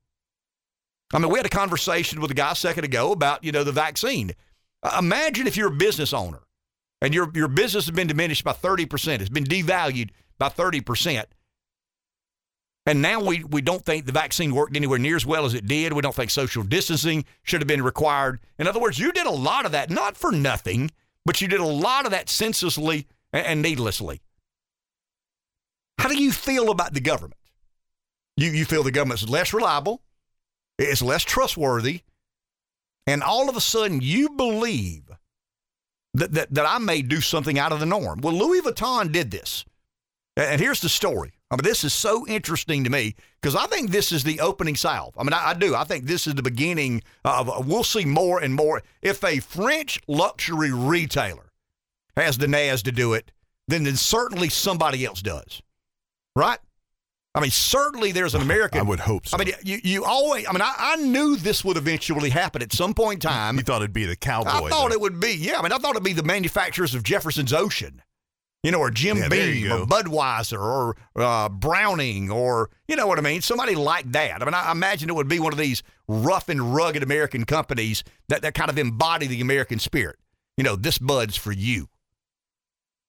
[SPEAKER 1] I mean, we had a conversation with a guy a second ago about, you know, the vaccine. Uh, imagine if you're a business owner and your, your business has been diminished by 30%, it's been devalued by 30%. And now we, we don't think the vaccine worked anywhere near as well as it did. We don't think social distancing should have been required. In other words, you did a lot of that, not for nothing, but you did a lot of that senselessly and, and needlessly. How do you feel about the government? You, you feel the government's less reliable, it's less trustworthy, and all of a sudden you believe that, that, that I may do something out of the norm. Well, Louis Vuitton did this. And here's the story. I mean, this is so interesting to me because I think this is the opening salve. I mean, I, I do. I think this is the beginning of, we'll see more and more. If a French luxury retailer has the NAS to do it, then, then certainly somebody else does. Right? I mean, certainly there's an American.
[SPEAKER 2] I would hope so.
[SPEAKER 1] I mean, you, you always, I mean, I, I knew this would eventually happen at some point in time.
[SPEAKER 2] You thought it'd be the cowboy.
[SPEAKER 1] I thought
[SPEAKER 2] though.
[SPEAKER 1] it would be, yeah. I mean, I thought it'd be the manufacturers of Jefferson's Ocean, you know, or Jim
[SPEAKER 2] Yeah,
[SPEAKER 1] Beam or. Budweiser or uh, Browning or, you know what I mean? Somebody like that. I mean, I imagine it would be one of these rough and rugged American companies that, that kind of embody the American spirit. You know, this Bud's for you.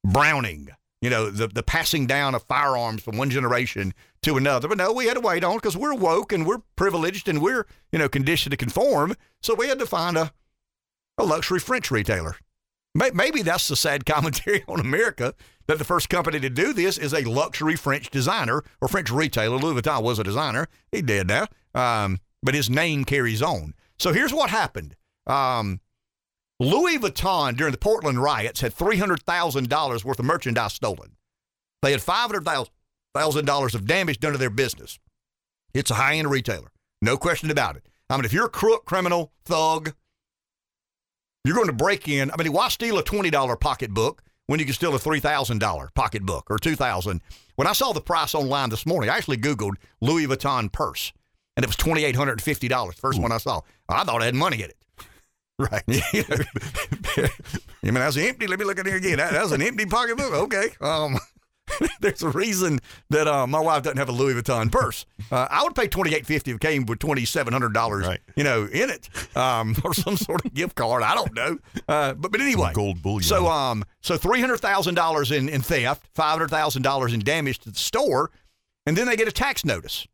[SPEAKER 1] Browning, you know, the, the passing down of firearms from one generation to another. But no, we had to wait on because we're woke and we're privileged and we're, you know, conditioned to conform. So we had to find a, a luxury French retailer. Maybe that's the sad commentary on America that the first company to do this is a luxury French designer or French retailer. Louis Vuitton was a designer. He dead now. Um, but his name carries on. So here's what happened. Um, Louis Vuitton during the Portland riots had $300,000 worth of merchandise stolen. They had $500,000 of damage done to their business. It's a high end retailer. No question about it. I mean, if you're a crook, criminal, thug, you're going to break in. I mean, why steal a $20 pocketbook when you can steal a $3,000 pocketbook or 2000 When I saw the price online this morning, I actually Googled Louis Vuitton purse, and it was $2,850. First hmm. one I saw. I thought I had money in it.
[SPEAKER 2] Right.
[SPEAKER 1] I mean, that's empty. Let me look at here again. That, that's an empty pocketbook. Okay. Um, there's a reason that uh, my wife doesn't have a Louis Vuitton purse. Uh, I would pay twenty eight fifty if it came with twenty seven hundred dollars,
[SPEAKER 2] Right.
[SPEAKER 1] you know, in it, um, or some sort of gift card. I don't know. Uh, but but anyway,
[SPEAKER 2] Gold bullion.
[SPEAKER 1] so um, so three hundred thousand dollars in in theft, five hundred thousand dollars in damage to the store, and then they get a tax notice.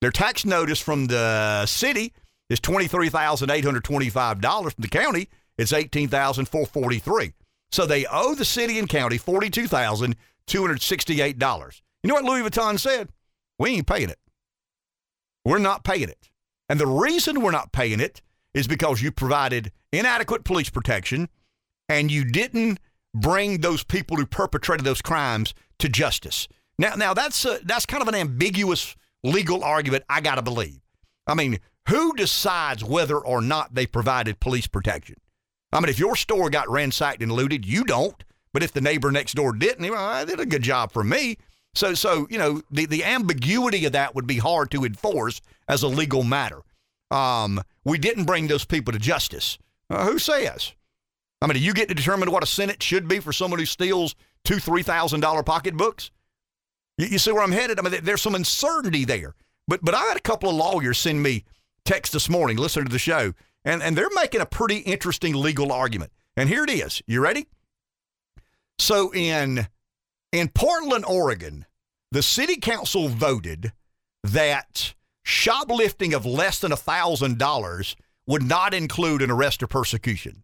[SPEAKER 1] Their tax notice from the city is twenty three thousand eight hundred twenty five dollars. From the county, it's eighteen thousand four forty three. So they owe the city and county forty two thousand two hundred sixty eight dollars. You know what Louis Vuitton said? We ain't paying it. We're not paying it. And the reason we're not paying it is because you provided inadequate police protection and you didn't bring those people who perpetrated those crimes to justice. Now, now that's a, that's kind of an ambiguous legal argument. I got to believe. I mean, who decides whether or not they provided police protection? I mean, if your store got ransacked and looted, you don't. But if the neighbor next door didn't, well, I did a good job for me. So, so you know, the, the ambiguity of that would be hard to enforce as a legal matter. Um, we didn't bring those people to justice. Uh, who says? I mean, do you get to determine what a sentence should be for someone who steals two, three thousand dollar pocketbooks? You, you see where I'm headed? I mean, there's some uncertainty there. But but I had a couple of lawyers send me text this morning, listening to the show, and and they're making a pretty interesting legal argument. And here it is. You ready? So in in Portland, Oregon, the city council voted that shoplifting of less than thousand dollars would not include an arrest or persecution.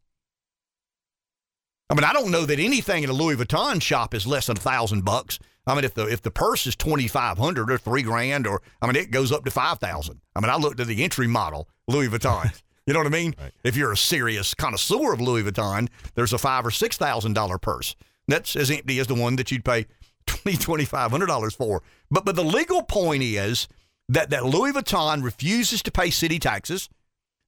[SPEAKER 1] I mean, I don't know that anything in a Louis Vuitton shop is less than a thousand bucks. I mean, if the if the purse is twenty five hundred or three grand, or I mean, it goes up to five thousand. I mean, I looked at the entry model Louis Vuitton. You know what I mean? If you're a serious connoisseur of Louis Vuitton, there's a five or six thousand dollar purse. That's as empty as the one that you'd pay twenty twenty five hundred dollars for. But but the legal point is that that Louis Vuitton refuses to pay city taxes.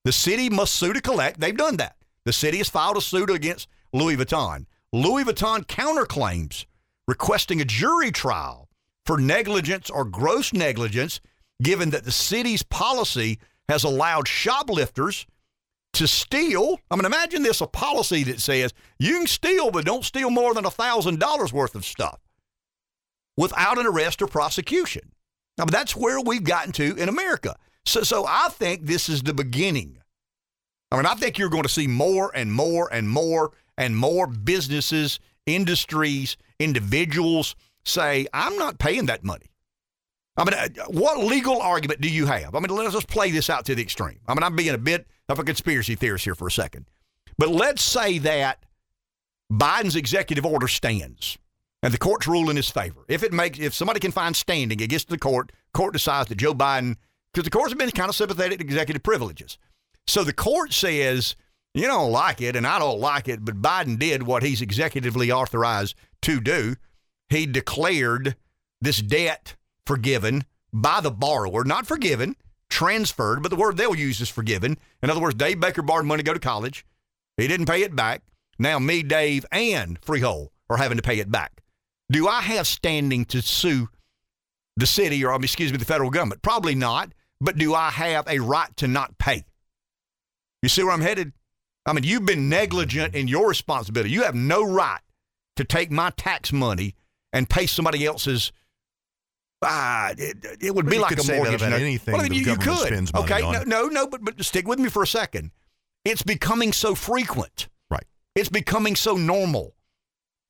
[SPEAKER 1] The city must sue to collect. They've done that. The city has filed a suit against Louis Vuitton. Louis Vuitton counterclaims requesting a jury trial for negligence or gross negligence, given that the city's policy has allowed shoplifters to steal. I mean, imagine this a policy that says you can steal, but don't steal more than $1,000 worth of stuff without an arrest or prosecution. I mean, that's where we've gotten to in America. So, so I think this is the beginning. I mean, I think you're going to see more and more and more and more businesses, industries, individuals say, I'm not paying that money. I mean, uh, what legal argument do you have? I mean, let's just play this out to the extreme. I mean, I'm being a bit of a conspiracy theorist here for a second. But let's say that Biden's executive order stands and the court's rule in his favor. If it makes, if somebody can find standing against the court, court decides that Joe Biden, because the courts have been kind of sympathetic to executive privileges. So the court says, you don't like it, and I don't like it, but Biden did what he's executively authorized to do. He declared this debt forgiven by the borrower, not forgiven, transferred, but the word they'll use is forgiven. In other words, Dave Baker borrowed money to go to college. He didn't pay it back. Now me, Dave, and Freehold are having to pay it back. Do I have standing to sue the city or, um, excuse me, the federal government? Probably not. But do I have a right to not pay? You see where I'm headed? I mean, you've been negligent in your responsibility. You have no right to take my tax money and pay somebody else's. Ah, it, it would be like a mortgage.
[SPEAKER 2] about anything
[SPEAKER 1] Well, I mean, you
[SPEAKER 2] government
[SPEAKER 1] could.
[SPEAKER 2] spends money
[SPEAKER 1] okay,
[SPEAKER 2] on.
[SPEAKER 1] no, no, no, but but stick with me for a second. It's becoming so frequent.
[SPEAKER 2] Right.
[SPEAKER 1] It's becoming so normal.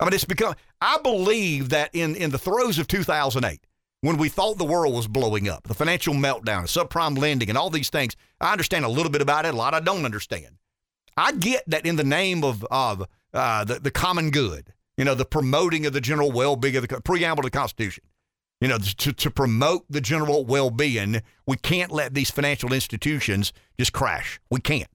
[SPEAKER 1] I mean, it's become. I believe that in in the throes of 2008, when we thought the world was blowing up, the financial meltdown, subprime lending, and all these things, I understand a little bit about it. A lot I don't understand. I get that in the name of of uh, the the common good, you know, the promoting of the general well being of the preamble to the Constitution. You know, to, to promote the general well being, we can't let these financial institutions just crash. We can't.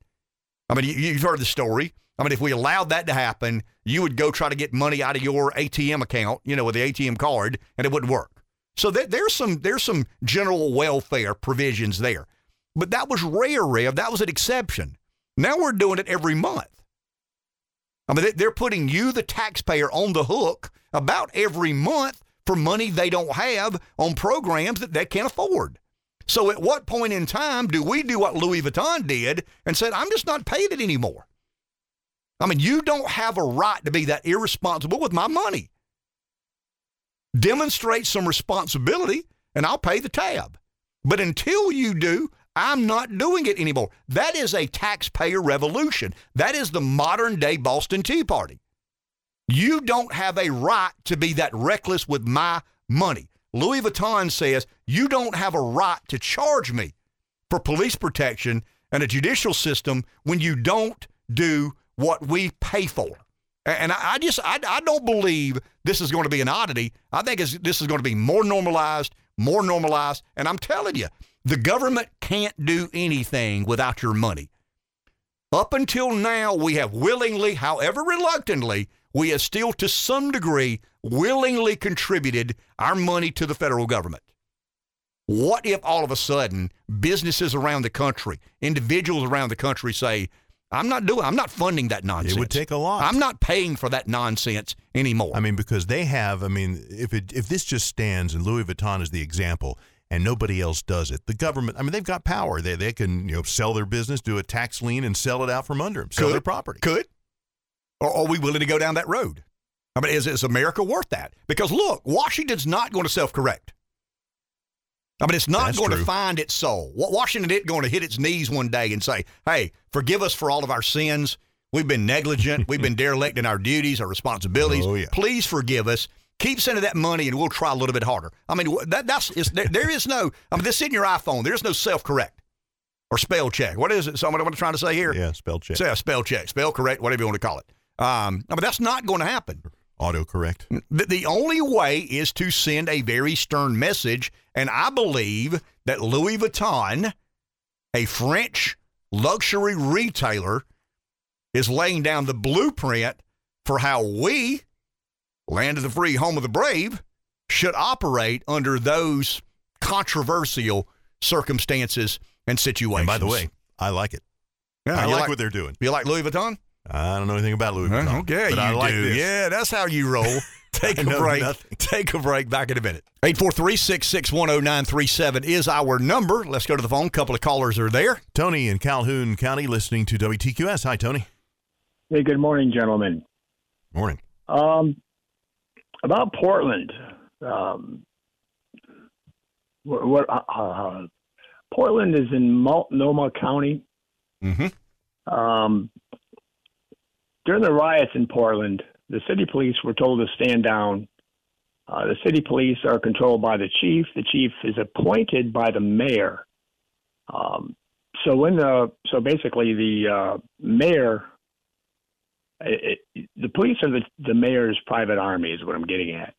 [SPEAKER 1] I mean, you, you've heard the story. I mean, if we allowed that to happen, you would go try to get money out of your ATM account, you know, with the ATM card, and it wouldn't work. So there, there's some there's some general welfare provisions there, but that was rare, Rev. That was an exception. Now we're doing it every month. I mean, they- they're putting you, the taxpayer, on the hook about every month for money they don't have on programs that they can't afford. So at what point in time do we do what Louis Vuitton did and said, I'm just not paying it anymore? I mean, you don't have a right to be that irresponsible with my money. Demonstrate some responsibility and I'll pay the tab. But until you do, I'm not doing it anymore. That is a taxpayer revolution. That is the modern day Boston Tea Party. You don't have a right to be that reckless with my money. Louis Vuitton says you don't have a right to charge me for police protection and a judicial system when you don't do what we pay for. And I, just, I, I don't believe this is going to be an oddity. I think this is going to be more normalized, more normalized. And I'm telling you, the government can't do anything without your money. Up until now, we have willingly, however reluctantly, we have still to some degree willingly contributed our money to the federal government. What if all of a sudden businesses around the country, individuals around the country say, I'm not doing, I'm not funding that nonsense.
[SPEAKER 2] It would take a lot.
[SPEAKER 1] I'm not paying for that nonsense anymore.
[SPEAKER 2] I mean, because they have. I mean, if it if this just stands and Louis Vuitton is the example, and nobody else does it, the government. I mean, they've got power. They they can you know sell their business, do a tax lien, and sell it out from under them. Sell
[SPEAKER 1] Could.
[SPEAKER 2] their property.
[SPEAKER 1] Could. Or are we willing to go down that road? I mean, is, is America worth that? Because look, Washington's not going to self correct. I mean, it's not
[SPEAKER 2] That's
[SPEAKER 1] going
[SPEAKER 2] true.
[SPEAKER 1] to find its soul. Wa- Washington isn't going to hit its knees one day and say, hey, forgive us for all of our sins. We've been negligent. We've been derelict in our duties, our responsibilities.
[SPEAKER 2] Oh, yeah.
[SPEAKER 1] Please forgive us. Keep sending that money and we'll try a little bit harder. I mean, that, that's there, there is no, I mean, this in your iPhone. There's no self correct or spell check. What is it? Somebody what I'm trying to say here?
[SPEAKER 2] Yeah, spell check,
[SPEAKER 1] Say a spell check, spell correct, whatever you want to call it. Um, no, but that's not going to happen.
[SPEAKER 2] auto correct.
[SPEAKER 1] The, the only way is to send a very stern message, and I believe that Louis Vuitton, a French luxury retailer, is laying down the blueprint for how we, land of the free, home of the brave, should operate under those controversial circumstances and situations.
[SPEAKER 2] And by the way, I like it.
[SPEAKER 1] Yeah,
[SPEAKER 2] I
[SPEAKER 1] you
[SPEAKER 2] like, what they're doing.
[SPEAKER 1] you like Louis Vuitton?
[SPEAKER 2] I don't know anything about Louis Vuitton.
[SPEAKER 1] Okay,
[SPEAKER 2] but
[SPEAKER 1] you
[SPEAKER 2] I like
[SPEAKER 1] do.
[SPEAKER 2] this.
[SPEAKER 1] Yeah, that's how you roll. Take
[SPEAKER 2] I
[SPEAKER 1] a
[SPEAKER 2] know
[SPEAKER 1] break.
[SPEAKER 2] nothing.
[SPEAKER 1] Take a break. Back in a minute. 843-6610937 is our number. Let's go to the phone. A couple of callers are there.
[SPEAKER 2] Tony in Calhoun County listening to WTQS. Hi, Tony.
[SPEAKER 14] Hey, good morning, gentlemen.
[SPEAKER 2] Morning.
[SPEAKER 14] Um, about Portland, um, what, what uh, uh, Portland is in Multnomah County.
[SPEAKER 1] Mm-hmm.
[SPEAKER 14] Um, during the riots in Portland, the city police were told to stand down. Uh, the city police are controlled by the chief. The chief is appointed by the mayor. Um, so when the so basically the uh, mayor, the police are the, the mayor's private army is what I'm getting at.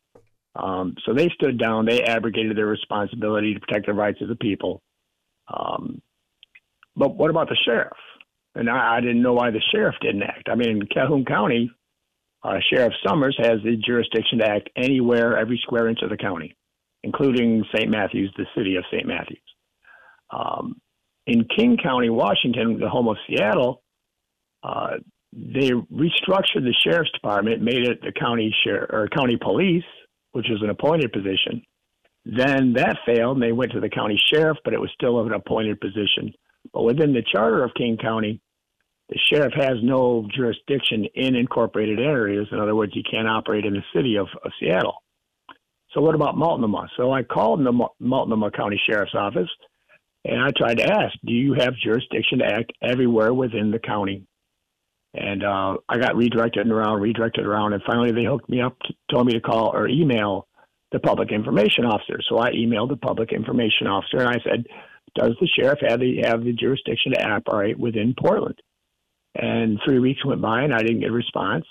[SPEAKER 14] Um, so they stood down. They abrogated their responsibility to protect the rights of the people. Um, but what about the sheriff? And I, I didn't know why the sheriff didn't act. I mean, Calhoun County uh, Sheriff Summers has the jurisdiction to act anywhere, every square inch of the county, including St. Matthews, the city of St. Matthews. Um, in King County, Washington, the home of Seattle, uh, they restructured the sheriff's department, made it the county sheriff or county police, which is an appointed position. Then that failed, and they went to the county sheriff, but it was still an appointed position. But within the charter of King County, the sheriff has no jurisdiction in incorporated areas. In other words, he can't operate in the city of, of Seattle. So what about Multnomah? So I called the Mul- Multnomah County Sheriff's Office, and I tried to ask, do you have jurisdiction to act everywhere within the county? And uh, I got redirected around, redirected around, and finally they hooked me up, to, told me to call or email the public information officer. So I emailed the public information officer, and I said, does the sheriff have the have the jurisdiction to operate within Portland? And three weeks went by, and I didn't get a response.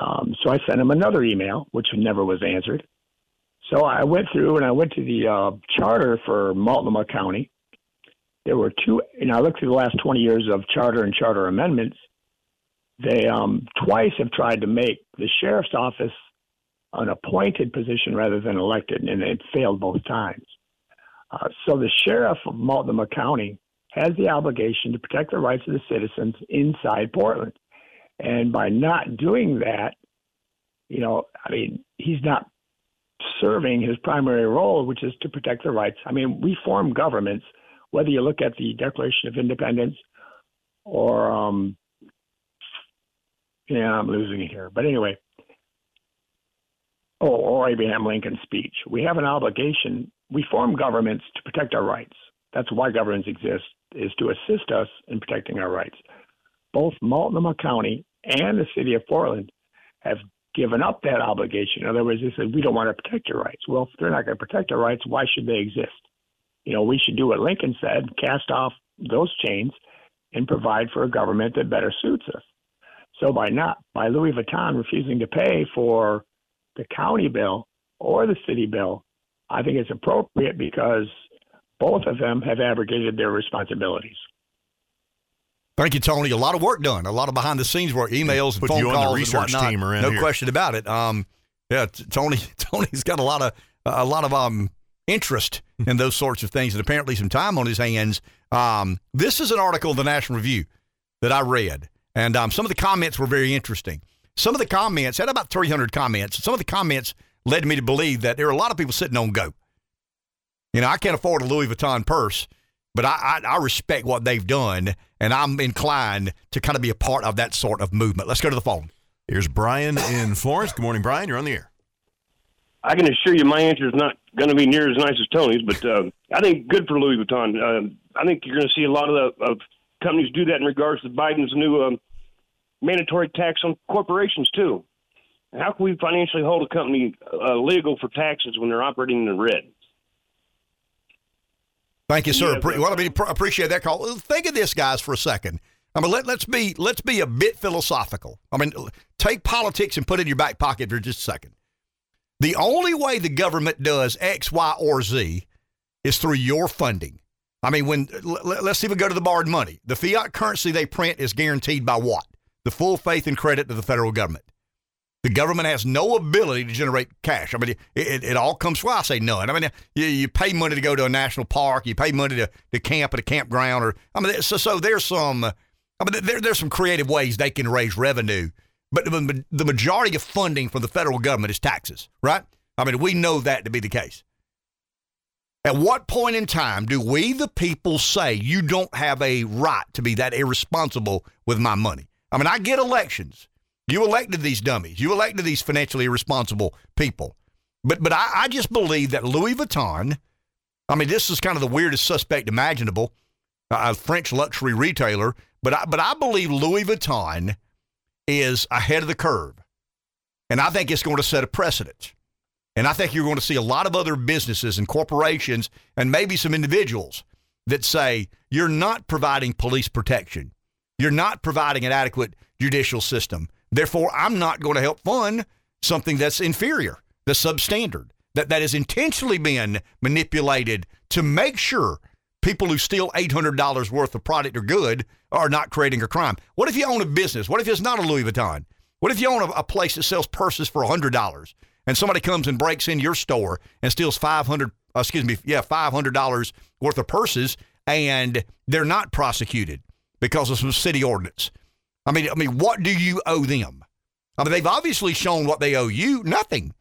[SPEAKER 14] Um, so I sent him another email, which never was answered. So I went through and I went to the uh, charter for Multnomah County. There were two, and I looked through the last 20 years of charter and charter amendments. They um, twice have tried to make the sheriff's office an appointed position rather than elected, and it failed both times. Uh, so the sheriff of Multnomah County has the obligation to protect the rights of the citizens inside Portland. And by not doing that, you know, I mean, he's not serving his primary role, which is to protect the rights. I mean, we form governments, whether you look at the Declaration of Independence or, um, yeah, I'm losing it here. But anyway, oh, or Abraham Lincoln's speech. We have an obligation. We form governments to protect our rights. That's why governments exist, is to assist us in protecting our rights. Both Multnomah County and the city of Portland have given up that obligation. In other words, they said, we don't want to protect your rights. Well, if they're not going to protect our rights, why should they exist? You know, we should do what Lincoln said, cast off those chains and provide for a government that better suits us. So by not by Louis Vuitton refusing to pay for the county bill or the city bill, I think it's appropriate because both of them have abrogated their responsibilities.
[SPEAKER 1] Thank you, Tony. A lot of work done, a lot of behind the scenes work, emails and
[SPEAKER 2] Put
[SPEAKER 1] phone
[SPEAKER 2] you on the
[SPEAKER 1] calls
[SPEAKER 2] research
[SPEAKER 1] and whatnot.
[SPEAKER 2] team around
[SPEAKER 1] no
[SPEAKER 2] here.
[SPEAKER 1] question about it. Um, yeah, t- Tony. Tony's got a lot of a lot of um interest in those sorts of things, and apparently some time on his hands. Um, this is an article in the National Review that I read, and um, some of the comments were very interesting. Some of the comments had about 300 comments. Some of the comments led me to believe that there are a lot of people sitting on go. You know, I can't afford a Louis Vuitton purse, but I, I, I respect what they've done, and I'm inclined to kind of be a part of that sort of movement. Let's go to the phone.
[SPEAKER 2] Here's Brian in Florence. Good morning, Brian. You're on the air.
[SPEAKER 15] I can assure you my answer is not going to be near as nice as Tony's, but uh, I think good for Louis Vuitton. Uh, I think you're going to see a lot of, the, of companies do that in regards to Biden's new um, mandatory tax on corporations, too. How can we financially hold a company uh, legal for taxes when they're operating in the red?
[SPEAKER 1] Thank you, sir.
[SPEAKER 15] Yeah,
[SPEAKER 1] well, I mean, appreciate that call. Think of this, guys, for a second. I mean, let, let's be let's be a bit philosophical. I mean, take politics and put it in your back pocket for just a second. The only way the government does X, Y, or Z is through your funding. I mean, when l- l- let's even go to the borrowed money. The fiat currency they print is guaranteed by what? The full faith and credit of the federal government. The government has no ability to generate cash. I mean, it, it, it all comes. Well, I say none. I mean, you, you pay money to go to a national park. You pay money to, to camp at a campground, or I mean, so so there's some. I mean, there, there's some creative ways they can raise revenue, but the, the majority of funding from the federal government is taxes, right? I mean, we know that to be the case. At what point in time do we, the people, say you don't have a right to be that irresponsible with my money? I mean, I get elections. You elected these dummies. You elected these financially irresponsible people. But but I, I just believe that Louis Vuitton, I mean, this is kind of the weirdest suspect imaginable, a French luxury retailer. But I, but I believe Louis Vuitton is ahead of the curve. And I think it's going to set a precedent. And I think you're going to see a lot of other businesses and corporations and maybe some individuals that say, you're not providing police protection. You're not providing an adequate judicial system. Therefore, I'm not going to help fund something that's inferior, the substandard, that, that has intentionally been manipulated to make sure people who steal $800 worth of product or good are not creating a crime. What if you own a business? What if it's not a Louis Vuitton? What if you own a, a place that sells purses for $100 and somebody comes and breaks in your store and steals 500 uh, excuse me, yeah, $500 worth of purses and they're not prosecuted because of some city ordinance? I mean, I mean, what do you owe them? I mean, they've obviously shown what they owe you, nothing.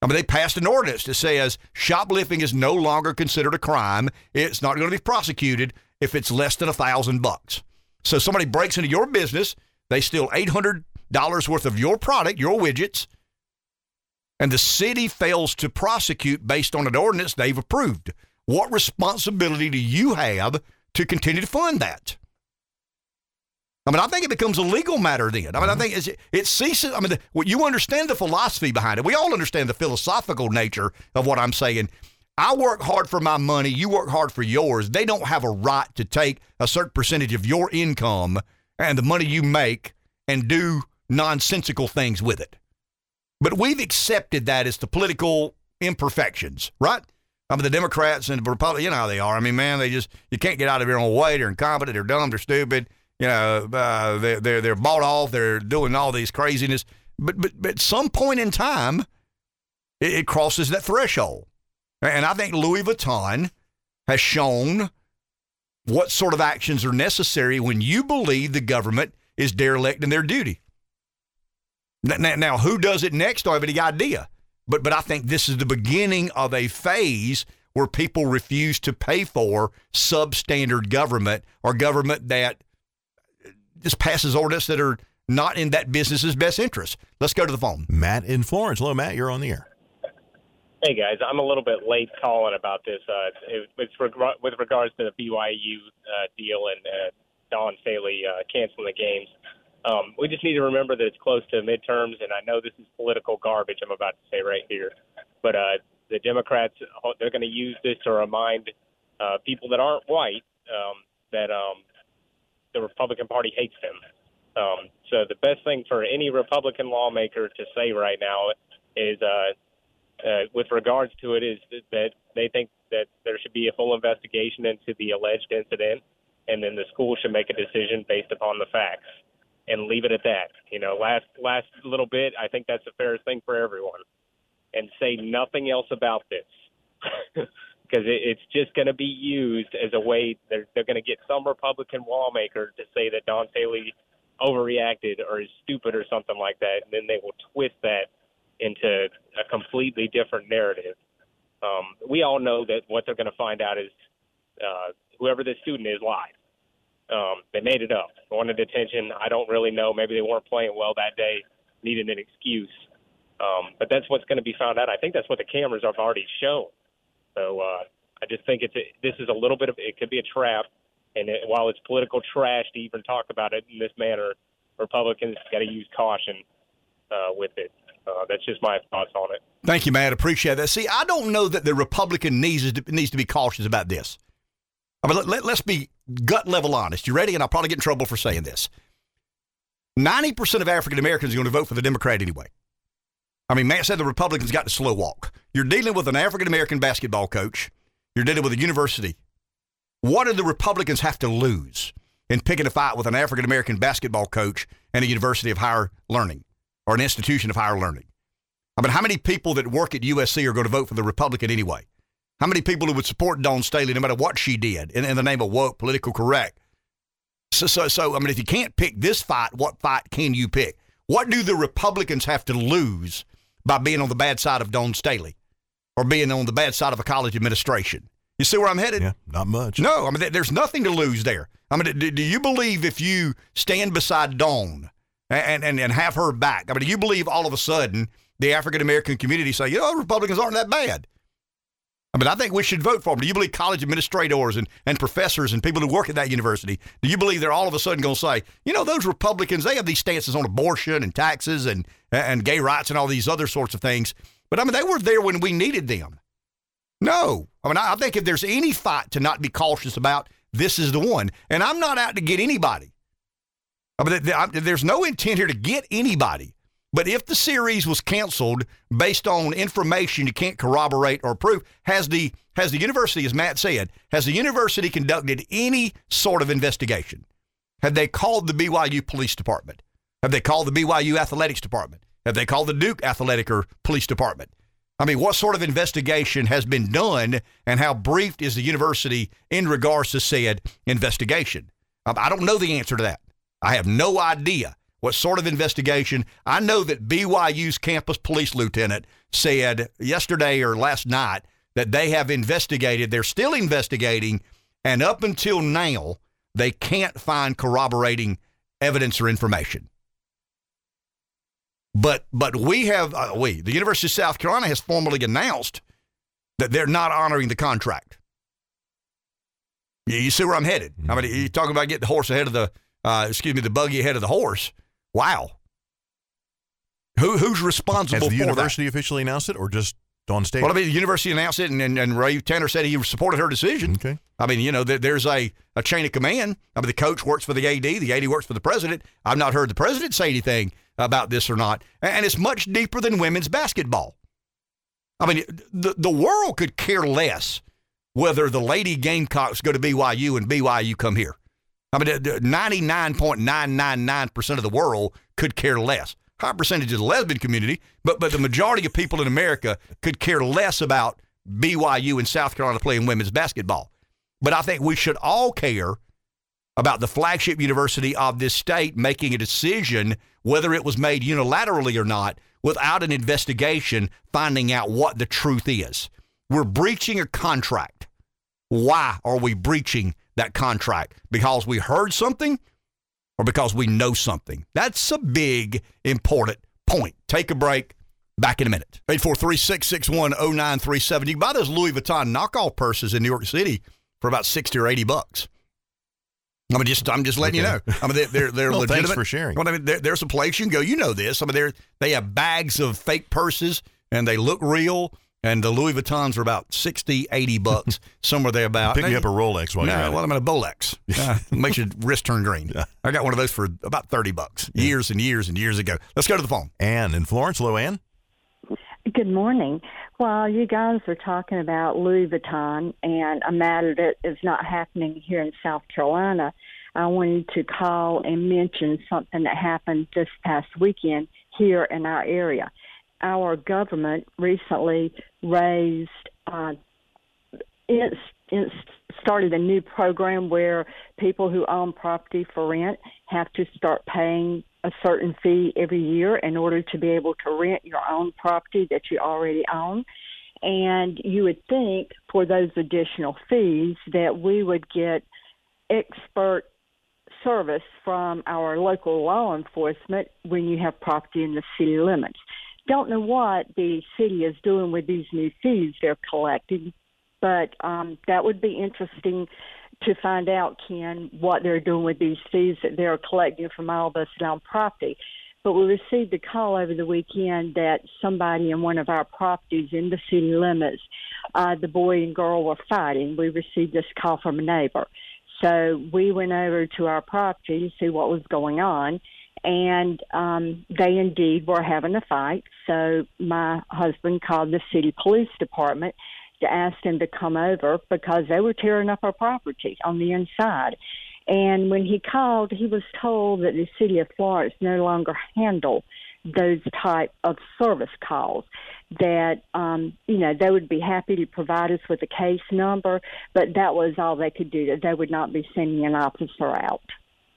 [SPEAKER 1] I mean, they passed an ordinance that says shoplifting is no longer considered a crime. It's not going to be prosecuted if it's less than a thousand bucks. So somebody breaks into your business, they steal eight hundred dollars worth of your product, your widgets, and the city fails to prosecute based on an ordinance they've approved. What responsibility do you have to continue to fund that? I mean, I think it becomes a legal matter then. I mean, I mm-hmm. think it's, it ceases. I mean, the, you understand the philosophy behind it. We all understand the philosophical nature of what I'm saying. I work hard for my money. You work hard for yours. They don't have a right to take a certain percentage of your income and the money you make and do nonsensical things with it. But we've accepted that as the political imperfections, right? I mean, the Democrats and the Republicans, you know how they are. I mean, man, they just, you can't get out of your own way. They're incompetent. They're dumb. They're stupid. You know, uh, they're, they're, they're bought off. They're doing all these craziness. But, but, but some point in time, it, it crosses that threshold. And I think Louis Vuitton has shown what sort of actions are necessary when you believe the government is derelict in their duty. Now, now, who does it next? I have any idea. But, but I think this is the beginning of a phase where people refuse to pay for substandard government or government that just passes ordinance that are not in that business's best interest. Let's go to the phone.
[SPEAKER 2] Matt in Florence. Hello, Matt. You're on the air.
[SPEAKER 16] Hey guys, I'm a little bit late calling about this. Uh, it, it's reg- with regards to the BYU uh, deal and uh, Dawn Staley uh, canceling the games. Um, we just need to remember that it's close to midterms, and I know this is political garbage I'm about to say right here, but uh, the Democrats they're going to use this to remind uh, people that aren't white um, that um, the Republican Party hates them. Um, so the best thing for any Republican lawmaker to say right now is, uh, uh, with regards to it, is that they think that there should be a full investigation into the alleged incident, and then the school should make a decision based upon the facts, and leave it at that. You know, last last little bit, I think that's the fairest thing for everyone, and say nothing else about this. because it, it's just going to be used as a way they're, they're going to get some Republican lawmaker to say that Dawn Staley overreacted or is stupid or something like that, and then they will twist that into a completely different narrative. Um, we all know that what they're going to find out is uh, whoever the student is lied. Um, they made it up. Wanted attention. I don't really know. Maybe they weren't playing well that day, needed an excuse. Um, but that's what's going to be found out. I think that's what the cameras have already shown. So uh, I just think it's a, this is a little bit of it could be a trap, and it, while it's political trash to even talk about it in this manner, Republicans got to use caution uh, with it. Uh, that's just my thoughts on it.
[SPEAKER 1] Thank you, Matt. Appreciate that. See, I don't know that the Republican needs needs to be cautious about this. I mean, let, let's be gut level honest. You ready? And I'll probably get in trouble for saying this. 90% of African Americans are going to vote for the Democrat anyway. I mean, Matt said the Republicans got to slow walk. You're dealing with an African American basketball coach. You're dealing with a university. What do the Republicans have to lose in picking a fight with an African American basketball coach and a university of higher learning or an institution of higher learning? I mean, how many people that work at USC are going to vote for the Republican anyway? How many people who would support Dawn Staley no matter what she did in, in the name of woke, political correct? So, so, so, I mean, if you can't pick this fight, what fight can you pick? What do the Republicans have to lose by being on the bad side of Dawn Staley or being on the bad side of a college administration? You see where I'm headed?
[SPEAKER 2] Yeah, not much.
[SPEAKER 1] No, I mean, there's nothing to lose there. I mean, do, do you believe if you stand beside Dawn and, and, and have her back, I mean, do you believe all of a sudden the African American community say, you know, Republicans aren't that bad? I mean, I think we should vote for them. Do you believe college administrators and, and professors and people who work at that university, do you believe they're all of a sudden going to say, you know, those Republicans, they have these stances on abortion and taxes and, and gay rights and all these other sorts of things. But I mean, they were there when we needed them. No. I mean, I I think if there's any fight to not be cautious about, this is the one. And I'm not out to get anybody. I mean, there's no intent here to get anybody. But if the series was canceled based on information you can't corroborate or prove, has the has the university, as Matt said, has the university conducted any sort of investigation? Have they called the BYU Police Department? Have they called the BYU Athletics Department? Have they called the Duke Athletic or Police Department? I mean, what sort of investigation has been done, and how briefed is the university in regards to said investigation? I don't know the answer to that. I have no idea what sort of investigation. I know that BYU's campus police lieutenant said yesterday or last night that they have investigated, they're still investigating, and up until now, they can't find corroborating evidence or information. But but we have uh, we the University of South Carolina has formally announced that they're not honoring the contract. You, you see where I'm headed? I mean, you're talking about getting the horse ahead of the uh, excuse me, the buggy ahead of the horse. Wow. Who who's responsible
[SPEAKER 2] Has the
[SPEAKER 1] for
[SPEAKER 2] university officially announced it, or just Dawn
[SPEAKER 1] Staley? Well, I mean, the university announced it, and, and, and Ray Tanner said he supported her decision.
[SPEAKER 2] Okay.
[SPEAKER 1] I mean, you know, there, there's a, a chain of command. I mean, the coach works for the AD, the AD works for the president. I've not heard the president say anything about this or not. And it's much deeper than women's basketball. I mean, the, the world could care less whether the Lady Gamecocks go to BYU and BYU come here. I mean, 99.999% of the world could care less. High percentage of the lesbian community, but, but the majority of people in America could care less about BYU and South Carolina playing women's basketball. But I think we should all care about the flagship university of this state making a decision, whether it was made unilaterally or not, without an investigation finding out what the truth is. We're breaching a contract. Why are we breaching that contract? Because we heard something or because we know something? That's a big, important point. Take a break. Back in a minute. 843 661 0937. You can buy those Louis Vuitton knockoff purses in New York City for about 60 or 80 bucks. I mean, just I'm just letting you know. I mean, they're they're, they're
[SPEAKER 2] Well, thanks
[SPEAKER 1] legitimate.
[SPEAKER 2] for sharing.
[SPEAKER 1] Well, I mean, there, there's a place you can go. You know this. I mean, they they have bags of fake purses and they look real. And the Louis Vuittons are about 60, 80 bucks, somewhere there about.
[SPEAKER 2] Pick me up a Rolex while
[SPEAKER 1] no,
[SPEAKER 2] you're at it.
[SPEAKER 1] I'm at a Bolex. Uh, makes your wrist turn green. Yeah. I got one of those for about 30 bucks years and years and years ago. Let's go to the phone.
[SPEAKER 2] Ann in Florence. Hello, Ann.
[SPEAKER 17] Good morning. While you guys are talking about Louis Vuitton and a matter that is not happening here in South Carolina, I wanted to call and mention something that happened this past weekend here in our area. Our government recently raised, uh, it's, it's started a new program where people who own property for rent have to start paying a certain fee every year in order to be able to rent your own property that you already own. And you would think for those additional fees that we would get expert service from our local law enforcement when you have property in the city limits. Don't know what the city is doing with these new fees they're collecting, but um, that would be interesting to find out, Ken, what they're doing with these fees that they're collecting from all of us on property. But we received a call over the weekend that somebody in one of our properties in the city limits, uh, the boy and girl were fighting. We received this call from a neighbor. So we went over to our property to see what was going on, and um, they indeed were having a fight. So my husband called the city police department to ask them to come over because they were tearing up our property on the inside. And when he called, he was told that the city of Florence no longer handle those type of service calls. That um, you know they would be happy to provide us with a case number, but that was all they could do. They would not be sending an officer out.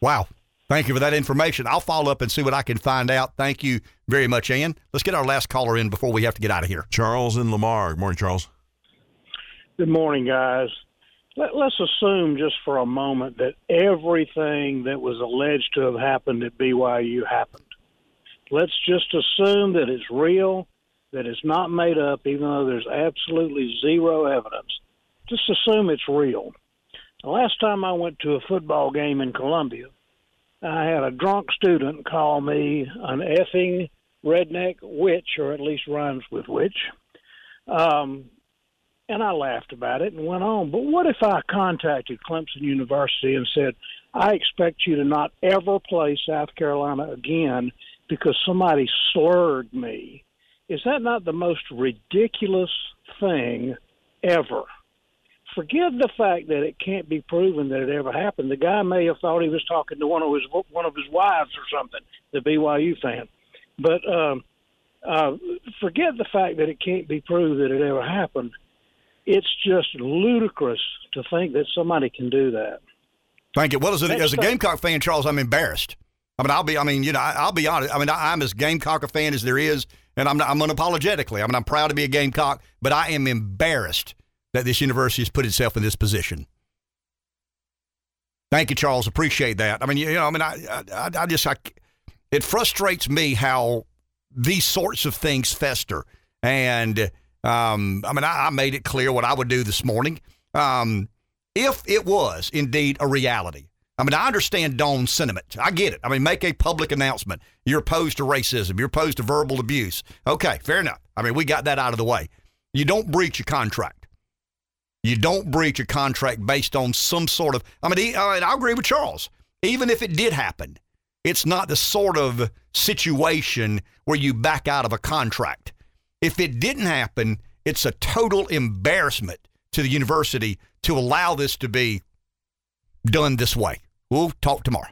[SPEAKER 1] Wow. Thank you for that information. I'll follow up and see what I can find out. Thank you very much, Ann. Let's get our last caller in before we have to get out of here.
[SPEAKER 2] Charles in Lamar. Good morning, Charles.
[SPEAKER 18] Good morning, guys. Let, let's assume just for a moment that everything that was alleged to have happened at BYU happened. Let's just assume that it's real, that it's not made up, even though there's absolutely zero evidence. Just assume it's real. The last time I went to a football game in Columbia, I had a drunk student call me an effing redneck witch, or at least rhymes with witch. Um, and I laughed about it and went on. But what if I contacted Clemson University and said, I expect you to not ever play South Carolina again because somebody slurred me. Is that not the most ridiculous thing ever? Forget the fact that it can't be proven that it ever happened. The guy may have thought he was talking to one of his one of his wives or something, the BYU fan. But um, uh, forget the fact that it can't be proved that it ever happened. It's just ludicrous to think that somebody can do that.
[SPEAKER 1] Thank you. Well, as a, as a Gamecock fan, Charles, I'm embarrassed. I mean, I'll be. I mean, you know, I'll be honest. I mean, I, I'm as Gamecock a fan as there is, and I'm. Not, I'm unapologetically. I mean, I'm proud to be a Gamecock, but I am embarrassed that this university has put itself in this position. Thank you, Charles. Appreciate that. I mean, you know, I mean, I, I, I just, I, it frustrates me how these sorts of things fester. And um, I mean, I, I made it clear what I would do this morning. Um, if it was indeed a reality, I mean, I understand Dawn's sentiment. I get it. I mean, make a public announcement. You're opposed to racism. You're opposed to verbal abuse. Okay, fair enough. I mean, we got that out of the way. You don't breach a contract. You don't breach a contract based on some sort of. I mean, I agree with Charles. Even if it did happen, it's not the sort of situation where you back out of a contract. If it didn't happen, it's a total embarrassment to the university to allow this to be done this way. We'll talk tomorrow.